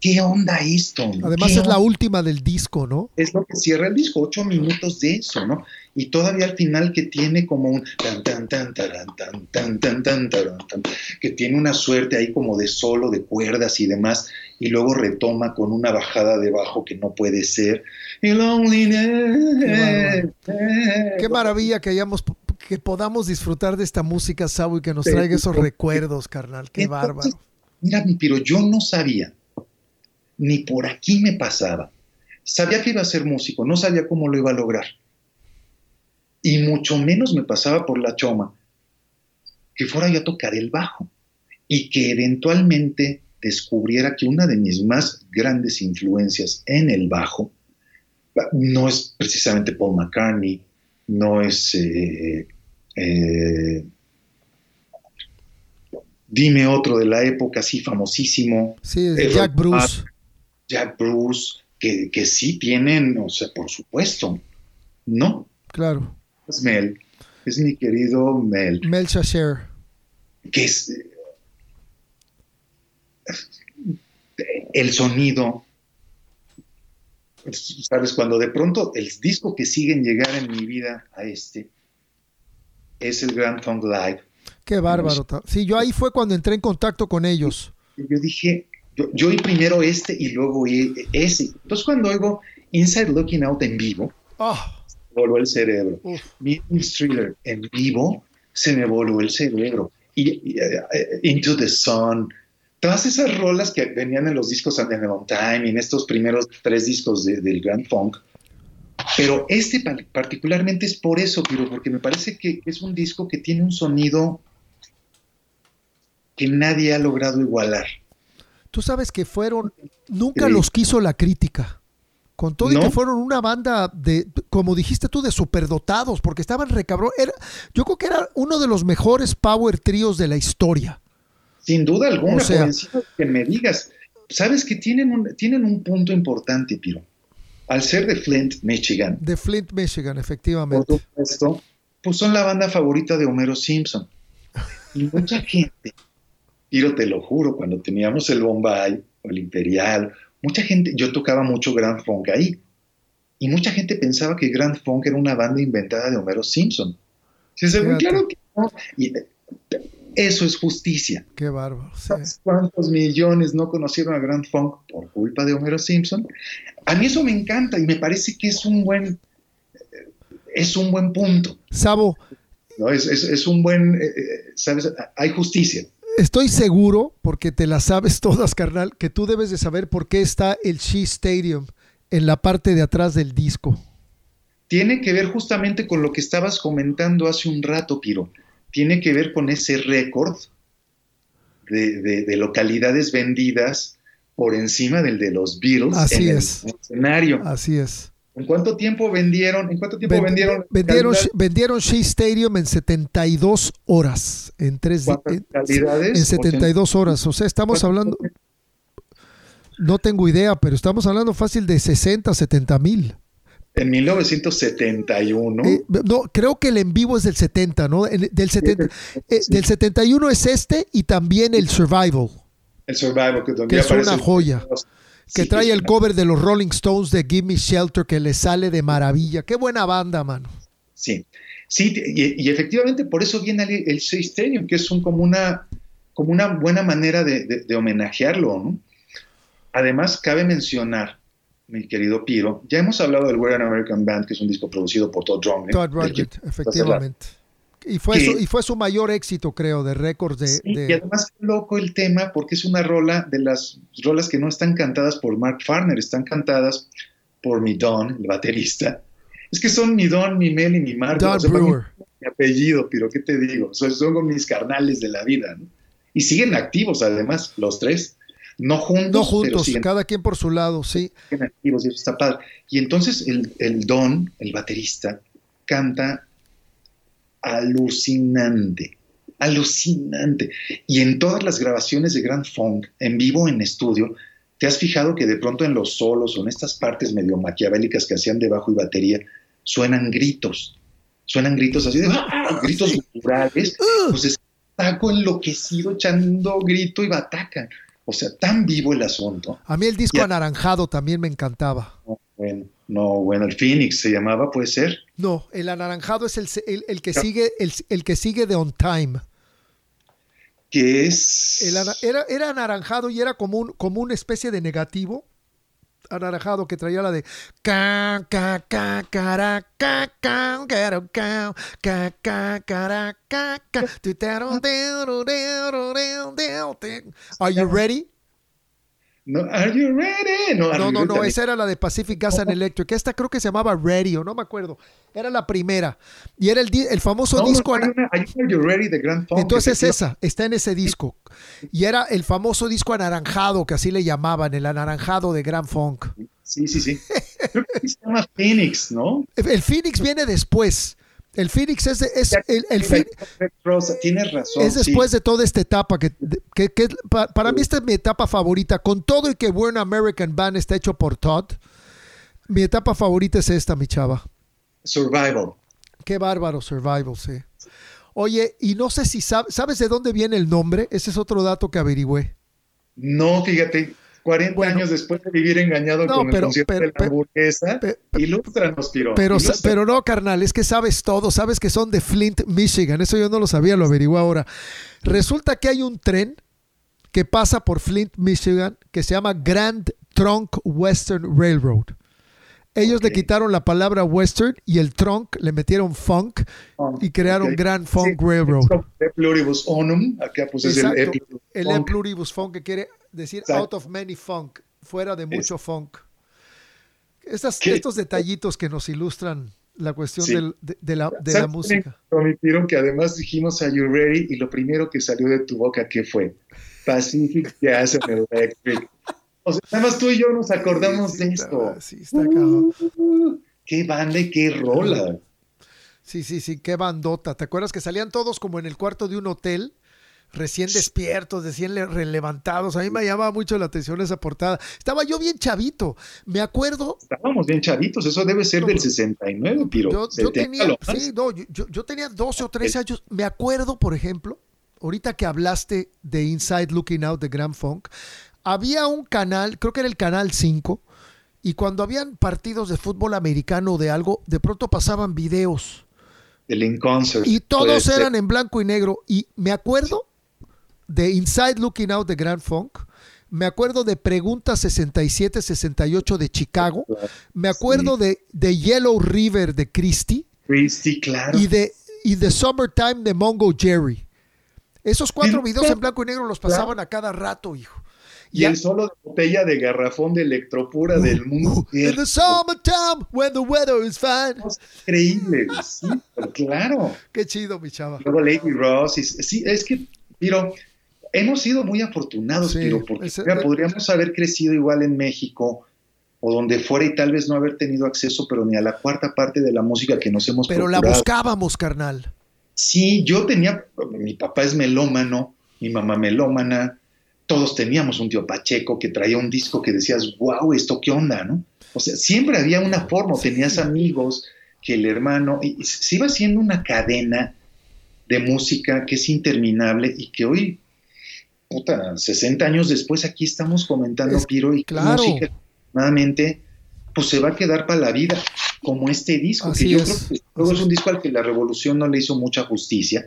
¿Qué onda esto? Además es la última del disco, ¿no? Es lo que cierra el disco, ocho minutos de eso, ¿no? Y todavía al final que tiene como un tan tan tan taran, tan tan tan tan tan que tiene una suerte ahí como de solo, de cuerdas y demás, y luego retoma con una bajada de bajo que no puede ser. Qué maravilla, Qué maravilla que hayamos que podamos disfrutar de esta música, Sabo, y que nos traiga esos recuerdos, carnal. Qué bárbaro. Mira, mi yo no sabía ni por aquí me pasaba. Sabía que iba a ser músico, no sabía cómo lo iba a lograr. Y mucho menos me pasaba por la choma que fuera yo a tocar el bajo y que eventualmente descubriera que una de mis más grandes influencias en el bajo no es precisamente Paul McCartney, no es... Eh, eh, dime otro de la época así famosísimo. Sí, Jack Bruce. Jack Bruce, que, que, sí tienen, o sea, por supuesto, ¿no? Claro. Es Mel, es mi querido Mel. Mel Shasher. Que es el sonido, ¿sabes? Cuando de pronto el disco que sigue en llegar en mi vida a este es el Grand Funk Live. Qué bárbaro. Sí, yo ahí fue cuando entré en contacto con ellos. Yo dije, yo, oí primero este y luego oí ese. Entonces cuando oigo Inside Looking Out en vivo, oh. voló el cerebro. Mi Thriller en vivo, se me voló el cerebro. Y, eh, eh, Into the Sun, todas esas rolas que venían en los discos And the Time y en estos primeros tres discos del Grand Funk, Pero este particularmente es por eso, Piro, porque me parece que es un disco que tiene un sonido que nadie ha logrado igualar. Tú sabes que fueron, nunca los quiso la crítica. Con todo y que fueron una banda de, como dijiste tú, de superdotados, porque estaban recabrón. Era, yo creo que era uno de los mejores power tríos de la historia. Sin duda alguna, o sea, que me digas. Sabes que tienen un, tienen un punto importante, Piro. Al ser de Flint, Michigan. De Flint, Michigan, efectivamente. Por supuesto, pues son la banda favorita de Homero Simpson. Y mucha gente Piro, te lo juro, cuando teníamos el Bombay o el Imperial, mucha gente, yo tocaba mucho Grand Funk ahí. Y mucha gente pensaba que Grand Funk era una banda inventada de Homero Simpson. Sí, claro que no. Y eh, eso es justicia. Qué bárbaro. ¿Cuántos millones no conocieron a Grand Funk por culpa de Homero Simpson? A mí eso me encanta y me parece que es un buen, eh, es un buen punto. Sabo. No, es, es, un buen, eh, ¿sabes? Hay justicia estoy seguro, porque te las sabes todas, carnal, que tú debes de saber por qué está el Shea Stadium en la parte de atrás del disco. Tiene que ver justamente con lo que estabas comentando hace un rato, Piro. Tiene que ver con ese récord de, localidades vendidas por encima del de los Beatles Así es. escenario. Así es. ¿En cuánto tiempo vendieron? ¿En cuánto tiempo vendieron? Vendieron, vendieron Shea Stadium en 72 horas. En tres calidades? En 72 horas. O sea, estamos hablando. No tengo idea, pero estamos hablando fácil de 60, 70 mil. En 1971. Eh, no, creo que el en vivo es del 70, ¿no? del, 70, eh, del 71 es este y también el Survival. El Survival, que, que es una joya que trae el cover de los Rolling Stones de Give Me Shelter que le sale de maravilla. Qué buena banda, mano. Sí, sí, y, efectivamente por eso viene el, el Stadium, que es un, como, una, como una buena manera de, homenajearlo. ¿no? Además, cabe mencionar, mi querido Piro, ya hemos hablado del We're an American Band, que es un disco producido por Todd Rundgren. Todd Rundgren, efectivamente. Y fue, su, y fue su mayor éxito, creo, de récords de, Y además loco el tema, porque es una rola de las rolas que no están cantadas por Mark Farner, están cantadas por mi Don, el baterista. Es que son mi Don, mi Mel y mi Mark. Don Brewer. Mi, apellido, pero ¿qué te digo? Son, son mis carnales de la vida, ¿no? Y siguen activos, además, los tres. No juntos. No juntos, cada quien por su lado, sí. Siguen activos y eso está padre. Y entonces el, el Don, el baterista, canta alucinante, alucinante. Y en todas las grabaciones de Grand Funk, en vivo, en estudio, ¿te has fijado que de pronto en los solos o en estas partes medio maquiavélicas que hacían de bajo y batería, suenan gritos? Suenan gritos así de ¡ah! gritos culturales. Pues es taco enloquecido echando grito y bataca. O sea, tan vivo el asunto. A mí el disco anaranjado también me encantaba. Bueno, no, bueno, el Phoenix se llamaba, ¿puede ser? No, el anaranjado es el, el, que, sigue, el, que sigue de On Time. ¿Qué es? era, era anaranjado y era como, un, como una especie de negativo anaranjado que traía la de Are you ready? No, are you ready? No, no, no, esa era la de Pacific Gas and Electric. Esta creo que se llamaba Radio, no me acuerdo. Era la primera. Y era el, el famoso disco. are you ready de Grand Funk. Entonces esa, está en ese disco. Y era el famoso disco anaranjado, que así le llamaban, el anaranjado de Grand Funk. Sí, sí, sí. Creo que se llama Phoenix, ¿no? El Phoenix viene después. El Phoenix es, es el, el Tienes razón. Es después de toda esta etapa que, para, mí esta es mi etapa favorita. Con todo y que an American Band está hecho por Todd, mi etapa favorita es esta, mi chava. Survival. Qué bárbaro, Survival, sí. Oye, y no sé si sabes, ¿sabes de dónde viene el nombre? Ese es otro dato que averigüé. No, fíjate. 40 años después de vivir engañado con el concierto de la burguesa, ilústranos, Pero, pero no, carnal, es que sabes todo, sabes que son de Flint, Michigan, eso yo no lo sabía, lo averiguo ahora. Resulta que hay un tren que pasa por Flint, Michigan, que se llama Grand Trunk Western Railroad. Ellos le quitaron la palabra western y el trunk le metieron funk y crearon Grand Funk Railroad. El pluribus onum, acá pues es el, el pluribus funk que quiere decir out of many funk, fuera de mucho funk. estos detallitos que nos ilustran la cuestión de, la, de la música. Prometieron que además dijimos a You Ready y lo primero que salió de tu boca, ¿qué fue? Pacific Gas and Electric. O sea, nada más tú y yo nos acordamos de esto. Sí, está uh, qué banda y qué rola. Sí, sí, sí, qué bandota. ¿Te acuerdas que salían todos como en el cuarto de un hotel? Recién despiertos, recién relevantados. A mí me llamaba mucho la atención esa portada. Estaba yo bien chavito, me acuerdo. Estábamos bien chavitos, eso debe ser del 69, Piro. Yo, yo tenía, sí, no, yo, yo, tenía 12 o 13 años. Me acuerdo, por ejemplo, ahorita que hablaste de Inside Looking Out de Grand Funk, había un canal, creo que era el canal 5, y cuando habían partidos de fútbol americano o de algo, de pronto pasaban videos. El Concert. Y todos eran en blanco y negro. Y me acuerdo de Inside Looking Out de Grand Funk. Me acuerdo de Pregunta 67-68 de Chicago. Me acuerdo de, de, Yellow River de Christie. Christie, claro. Y de, y de Summertime de Mongo Jerry. Esos cuatro videos en blanco y negro los pasaban a cada rato, hijo. Y, el solo de botella de garrafón de electropura uh, del mundo. Uh, in the summertime, when the weather is fine. Increíble, sí, claro. Qué chido, mi chava. Luego Lady Ross, sí, es que, pero hemos sido muy afortunados, pero porque podríamos haber crecido igual en México o donde fuera y tal vez no haber tenido acceso, pero ni a la cuarta parte de la música que nos hemos Pero la buscábamos, carnal. Sí, yo tenía, mi papá es melómano, mi mamá melómana, todos teníamos un tío Pacheco que traía un disco que decías, wow, esto qué onda, ¿no? O sea, siempre había una forma, tenías amigos que el hermano, y se iba haciendo una cadena de música que es interminable y que hoy puta, 60 años después aquí estamos comentando, Piro, y claro. música, nuevamente, pues se va a quedar para la vida, como este disco, que yo creo que luego es un disco al que la revolución no le hizo mucha justicia.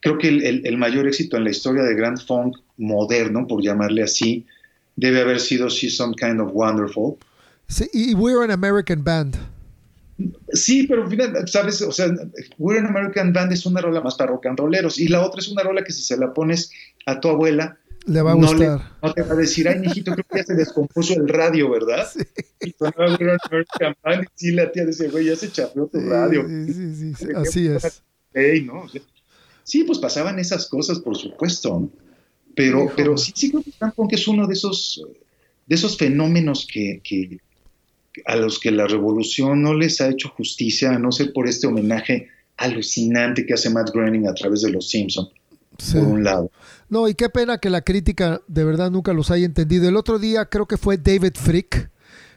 Creo que el, mayor éxito en la historia de Grand Funk moderno, por llamarle así, debe haber sido She's Some Kind of Wonderful. Sí, y We're an American Band. Sí, pero sabes, o sea, We're an American Band es una rola más para rock and rolleros y la otra es una rola que si se la pones a tu abuela le va a gustar. no te va a decir, ay, mijito, creo que ya se descompuso el radio, ¿verdad? Sí. Y cuando an American Band, sí, la tía dice, güey, ya se chapeó tu radio. Sí, sí, sí, así es. ¿no? sí, pues pasaban esas cosas, por supuesto, pero, pero sí, sí creo que es uno de esos, de esos fenómenos que, que a los que la revolución no les ha hecho justicia, a no ser por este homenaje alucinante que hace Matt Groening a través de Los Simpson, por un lado. No, y qué pena que la crítica de verdad nunca los haya entendido. El otro día creo que fue David Frick,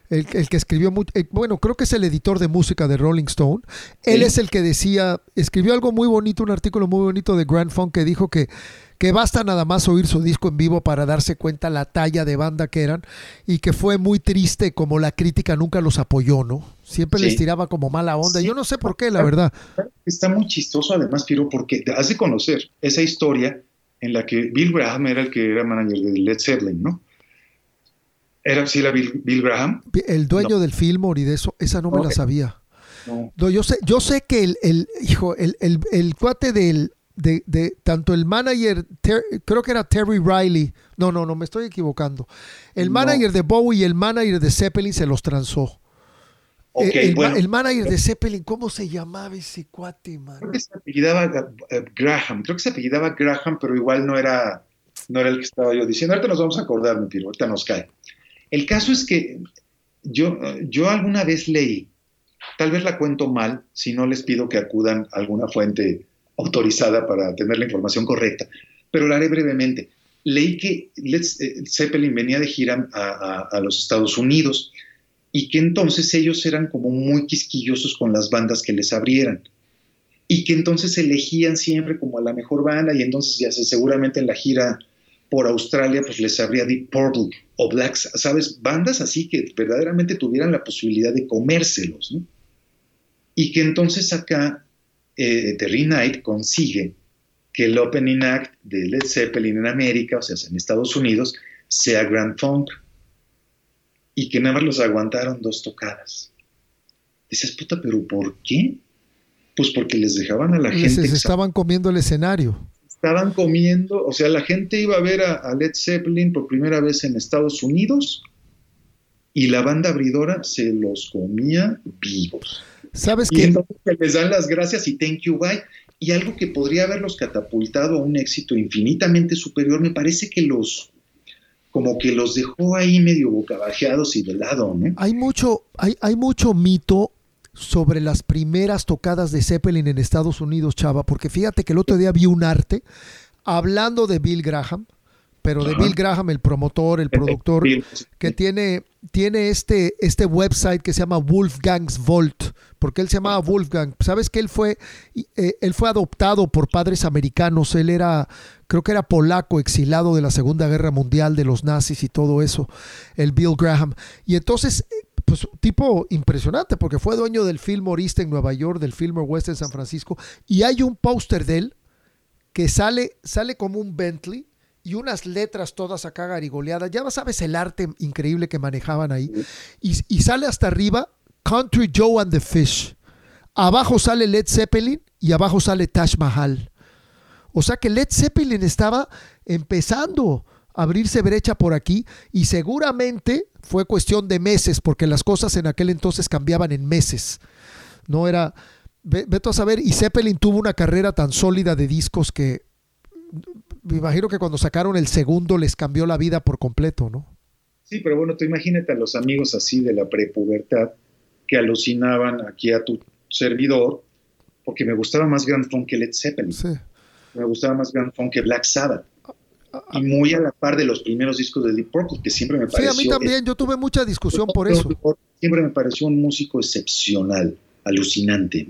el, que escribió, eh, bueno, creo que es el editor de música de Rolling Stone. Él es el que decía, escribió algo muy bonito, un artículo muy bonito de Grand Funk que dijo que que basta nada más oír su disco en vivo para darse cuenta la talla de banda que eran y que fue muy triste como la crítica nunca los apoyó, ¿no? Siempre les tiraba como mala onda. Yo no sé por qué, la verdad. Está muy chistoso además, Piro, porque te hace conocer esa historia en la que Bill Graham era el que era manager de Led Zeppelin, ¿no? ¿Era sí la Bill, Graham? El dueño del Fillmore y de eso, esa no me la sabía. No. yo sé, yo sé que el, el hijo, el, el, el cuate del, de, de tanto el manager, creo que era Terry Riley, no, no, no, me estoy equivocando. El manager de Bowie y el manager de Zeppelin se los transó. El, manager de Zeppelin, ¿cómo se llamaba ese cuate, man? Creo que se apellidaba eh, Graham, creo que se apellidaba Graham, pero igual no era, no era el que estaba yo diciendo. Ahorita nos vamos a acordar, mi tiro, ahorita nos cae. El caso es que yo, yo alguna vez leí, tal vez la cuento mal, si no les pido que acudan a alguna fuente autorizada para tener la información correcta, pero la haré brevemente. Leí que Led eh, Zeppelin venía de gira a, los Estados Unidos y que entonces ellos eran como muy quisquillosos con las bandas que les abrieran y que entonces elegían siempre como a la mejor banda y entonces ya sé, seguramente en la gira por Australia pues les abría Deep Purple o Black, ¿sabes? Bandas así que verdaderamente tuvieran la posibilidad de comérselos, ¿no? Y que entonces acá eh, Terry Knight consigue que el opening act de Led Zeppelin en América, o sea, en Estados Unidos, sea Grand Funk. Y que nada más los aguantaron dos tocadas. Dices, puta, pero ¿por qué? Pues porque les dejaban a la gente. Se estaban comiendo el escenario. Estaban comiendo, o sea, la gente iba a ver a, Led Zeppelin por primera vez en Estados Unidos y la banda abridora se los comía vivos. ¿Sabes y entonces les dan las gracias y thank you, bye. Y algo que podría haberlos catapultado a un éxito infinitamente superior, me parece que los, como que los dejó ahí medio bocabajeados y de lado, ¿no? Hay mucho, hay, hay mucho mito sobre las primeras tocadas de Zeppelin en Estados Unidos, Chava, porque fíjate que el otro día vi un arte hablando de Bill Graham, pero de Bill Graham, el promotor, el productor, que tiene, tiene este, este website que se llama Wolfgang's Vault, porque él se llamaba Wolfgang. Sabes que él fue, eh, él fue adoptado por padres americanos, él era, creo que era polaco, exilado de la Segunda Guerra Mundial, de los nazis y todo eso, el Bill Graham. Y entonces, pues tipo impresionante, porque fue dueño del Fillmore East en Nueva York, del Fillmore West en San Francisco, y hay un póster de él que sale, sale como un Bentley y unas letras todas acá garigoleadas. Ya sabes el arte increíble que manejaban ahí. Y, sale hasta arriba Country Joe and the Fish. Abajo sale Led Zeppelin y abajo sale Taj Mahal. O sea que Led Zeppelin estaba empezando a abrirse brecha por aquí y seguramente fue cuestión de meses porque las cosas en aquel entonces cambiaban en meses. No era, vete a saber, y Zeppelin tuvo una carrera tan sólida de discos que me imagino que cuando sacaron el segundo les cambió la vida por completo, ¿no? Sí, pero bueno, tú imagínate a los amigos así de la prepubertad que alucinaban aquí a tu servidor, porque me gustaba más Grand Funk que Led Zeppelin. Sí. Me gustaba más Grand Funk que Black Sabbath. Y muy a la par de los primeros discos de Deep Purple, que siempre me pareció... Sí, a mí también, yo tuve mucha discusión por eso. Siempre me pareció un músico excepcional, alucinante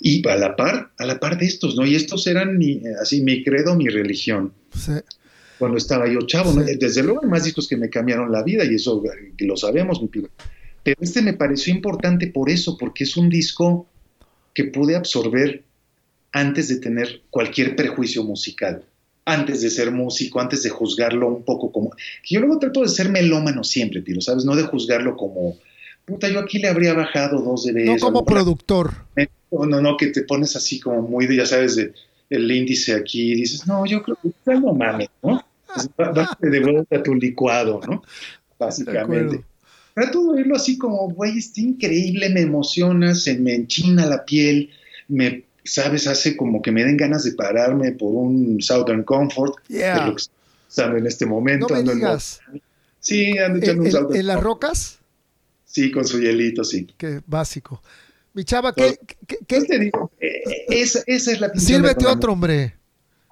y a la par, a la par de estos, ¿no? Y estos eran mi, así mi credo, mi religión. Sí. Cuando estaba yo chavo, desde luego hay más discos que me cambiaron la vida y eso lo sabemos, mi pibe. Pero este me pareció importante por eso, porque es un disco que pude absorber antes de tener cualquier prejuicio musical, antes de ser músico, antes de juzgarlo un poco como... Yo luego trato de ser melómano siempre, tío, ¿sabes? No de juzgarlo como puta, yo aquí le habría bajado dos de No como productor. No, no, no, que te pones así como muy, de, ya sabes, de, el índice aquí y dices, no, yo creo que no mames, ¿no? Date de vuelta a tu licuado, ¿no? Básicamente. Trato de verlo así como, güey, está increíble, me emociona, se me enchina la piel, me, sabes, hace como que me den ganas de pararme por un Southern Comfort, yeah. lo que en este momento. No me digas. Sí, ando echando un Southern ¿En las rocas? Sí, con su hielito, sí. Qué básico. Mi chava, ¿qué, qué, te digo? Eh, esa, esa, es la Sírvete otro, hombre.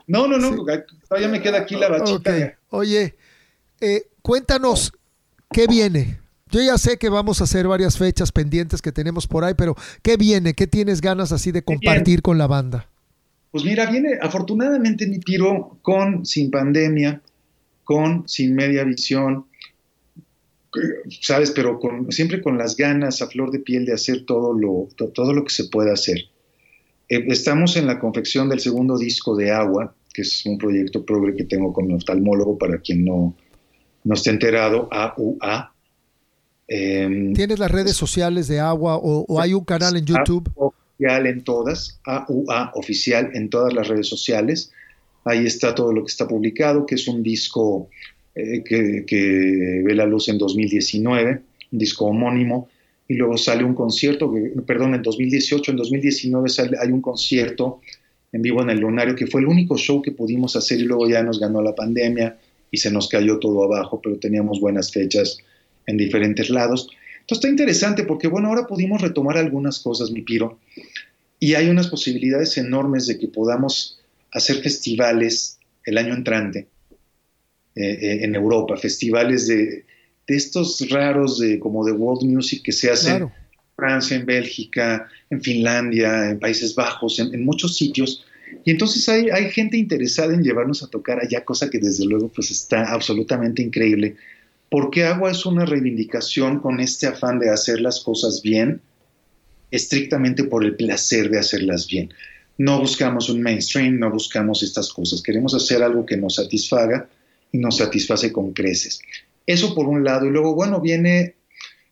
No, no, no, todavía me queda aquí la bachita. Oye, eh, cuéntanos, ¿qué viene? Yo ya sé que vamos a hacer varias fechas pendientes que tenemos por ahí, pero ¿qué viene? ¿Qué tienes ganas así de compartir con la banda? Pues mira, viene afortunadamente mi tiro con Sin Pandemia, con Sin Media Visión, sabes, pero con, siempre con las ganas a flor de piel de hacer todo lo, todo lo que se pueda hacer. Eh, estamos en la confección del segundo disco de Agua, que es un proyecto progre que tengo con mi oftalmólogo, para quien no, no esté enterado, AUA. Em, ¿Tienes las redes sociales de Agua o, hay un canal en YouTube? Oficial en todas, AUA oficial en todas las redes sociales. Ahí está todo lo que está publicado, que es un disco eh, que, ve la luz en 2019, un disco homónimo, y luego sale un concierto, perdón, en 2018, en 2019 sale, hay un concierto en vivo en el Lunario, que fue el único show que pudimos hacer y luego ya nos ganó la pandemia y se nos cayó todo abajo, pero teníamos buenas fechas en diferentes lados. Entonces está interesante porque, bueno, ahora pudimos retomar algunas cosas, mi piro, y hay unas posibilidades enormes de que podamos hacer festivales el año entrante eh, eh, en Europa, festivales de, estos raros de como de world music que se hacen en Francia, en Bélgica, en Finlandia, en Países Bajos, en, muchos sitios. Y entonces hay, hay, gente interesada en llevarnos a tocar allá, cosa que desde luego pues está absolutamente increíble, porque Agua es una reivindicación con este afán de hacer las cosas bien, estrictamente por el placer de hacerlas bien. No buscamos un mainstream, no buscamos estas cosas, queremos hacer algo que nos satisfaga y nos satisface con creces. Eso por un lado. Y luego, bueno, viene,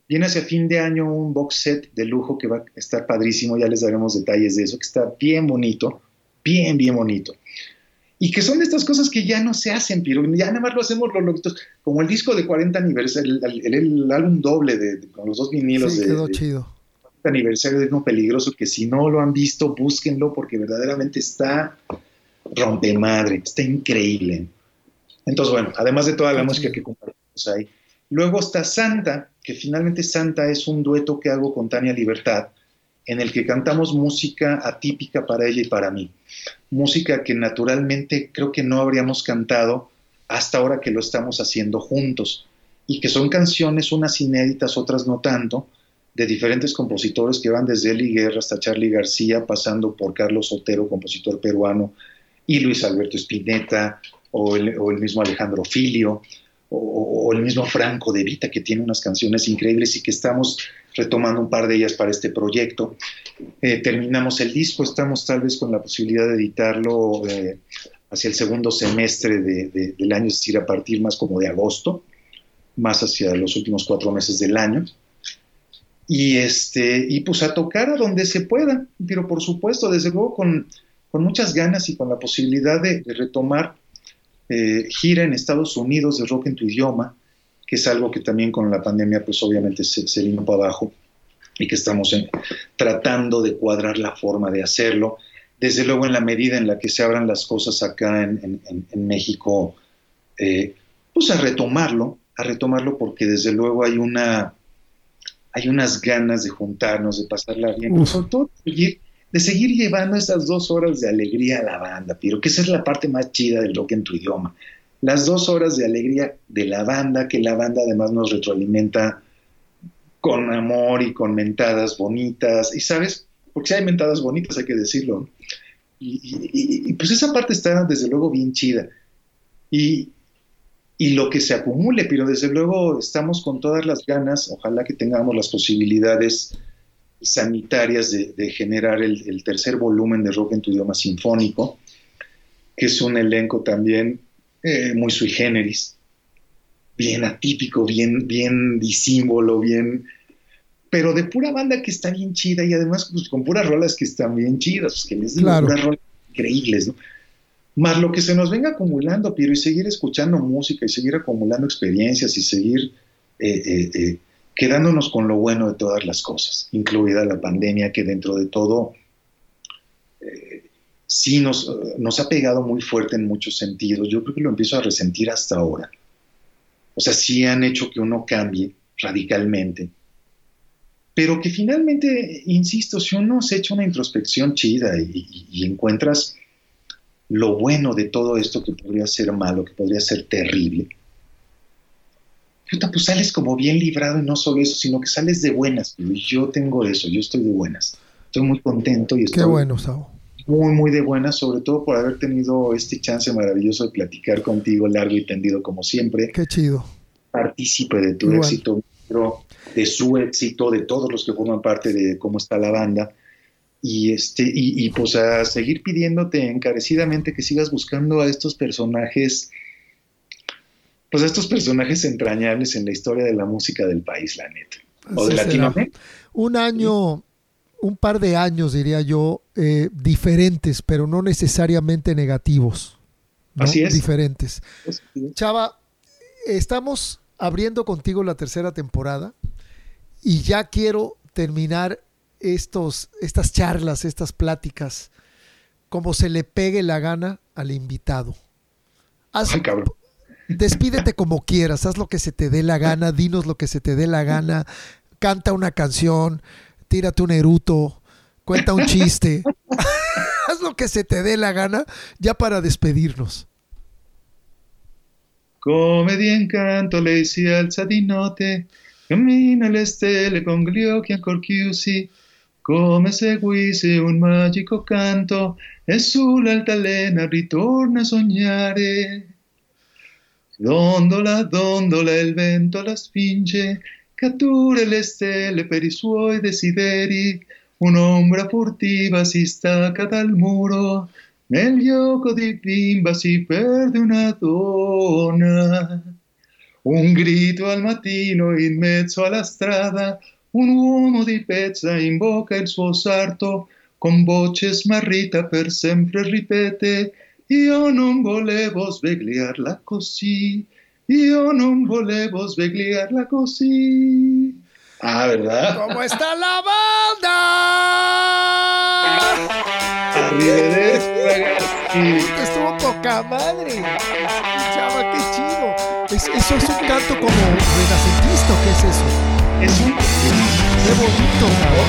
viene hacia fin de año un box set de lujo que va a estar padrísimo, ya les daremos detalles de eso, que está bien bonito, bien, bien bonito. y que son de estas cosas que ya no se hacen, pero ya nada más lo hacemos los loquitos, como el disco de 40 aniversario, el, álbum doble de, con los dos vinilos de, quedó chido. 40 aniversario de uno peligroso, que si no lo han visto, búsquenlo porque verdaderamente está rompe madre, está increíble. Entonces, bueno, además de toda la música que compartimos ahí. Luego está Santa, que finalmente Santa es un dueto que hago con Tania Libertad, en el que cantamos música atípica para ella y para mí. Música que naturalmente creo que no habríamos cantado hasta ahora que lo estamos haciendo juntos. Y que son canciones, unas inéditas, otras no tanto, de diferentes compositores que van desde Eli Guerra hasta Charlie García, pasando por Carlos Otero, compositor peruano, y Luis Alberto Spinetta, o el, mismo Alejandro Filio, o, el mismo Franco de Vita, que tiene unas canciones increíbles y que estamos retomando un par de ellas para este proyecto. Eh, terminamos el disco, estamos tal vez con la posibilidad de editarlo eh, hacia el segundo semestre del año, es decir, a partir más como de agosto, más hacia los últimos cuatro meses del año. Y, este, y pues a tocar a donde se pueda, pero por supuesto, desde luego con, con muchas ganas y con la posibilidad de, retomar eh, gira en Estados Unidos de rock en tu idioma, que es algo que también con la pandemia pues obviamente se, se vino para abajo y que estamos tratando de cuadrar la forma de hacerlo. Desde luego en la medida en la que se abran las cosas acá en, México, eh, pues a retomarlo, a retomarlo porque desde luego hay una hay unas ganas de juntarnos, de pasarla bien, sobre todo de seguir, llevando esas dos horas de alegría a la banda, pero que esa es la parte más chida del rock en tu idioma las dos horas de alegría de la banda, que la banda además nos retroalimenta con amor y con mentadas bonitas, y sabes, porque si hay mentadas bonitas, hay que decirlo. Y, pues esa parte está desde luego bien chida. Y, lo que se acumule, pero desde luego estamos con todas las ganas, ojalá que tengamos las posibilidades sanitarias de, generar el, el, tercer volumen de Rock en tu idioma sinfónico, que es un elenco también eh, muy sui generis, bien atípico, bien, bien disímbolo, bien, pero de pura banda que está bien chida y además pues, con puras rolas que están bien chidas, pues, que les digo, puras rolas increíbles, ¿no? Más lo que se nos venga acumulando, Piero, y seguir escuchando música y seguir acumulando experiencias y seguir eh, eh, quedándonos con lo bueno de todas las cosas, incluida la pandemia que dentro de todo sí nos, nos ha pegado muy fuerte en muchos sentidos. Yo creo que lo empiezo a resentir hasta ahora. O sea, sí han hecho que uno cambie radicalmente. Pero que finalmente, insisto, si uno se echa una introspección chida y, encuentras lo bueno de todo esto que podría ser malo, que podría ser terrible, pues sales como bien librado y no solo eso, sino que sales de buenas. Yo tengo eso, yo estoy de buenas. Estoy muy contento y estoy... Qué bueno, Sao muy, muy de buena, sobre todo por haber tenido este chance maravilloso de platicar contigo largo y tendido como siempre. Qué chido. Partícipe de tu éxito, de su éxito, de todos los que forman parte de cómo está la banda. Y, este, y, pues a seguir pidiéndote encarecidamente que sigas buscando a estos personajes, pues a estos personajes entrañables en la historia de la música del país, la neta. O de Latinoamérica. Un año, un par de años, diría yo, eh, diferentes, pero no necesariamente negativos. Así es. Diferentes. Chava, estamos abriendo contigo la tercera temporada y ya quiero terminar estos, estas charlas, estas pláticas, como se le pegue la gana al invitado. Despídete como quieras, haz lo que se te dé la gana, dinos lo que se te dé la gana, canta una canción, tírate un eruto, cuenta un chiste, haz lo que se te dé la gana ya para despedirnos. Come di incanto lei si alza di notte, cammina le con gli occhi come seguisse un magico canto e sull'altalena ritorna a sognare. Dondola, dondola, il vento la spinge cattura le stelle per i suoi desideri, un'ombra furtiva si stacca dal muro, nel gioco di bimba si perde una donna. Un grido al mattino in mezzo alla strada, un uomo di pezza invoca il suo sarto, con voce smarrita per sempre ripete, io non volevo svegliarla così, io non volevo svegliarla così. Ah, ¿verdad? ¿Cómo está la banda? Ragazzi. Estuvo poca madre. Chava, qué chido. Es- eso es un canto como renacentista, ¿o ¿qué es eso? Es un... Qué bonito, cabrón.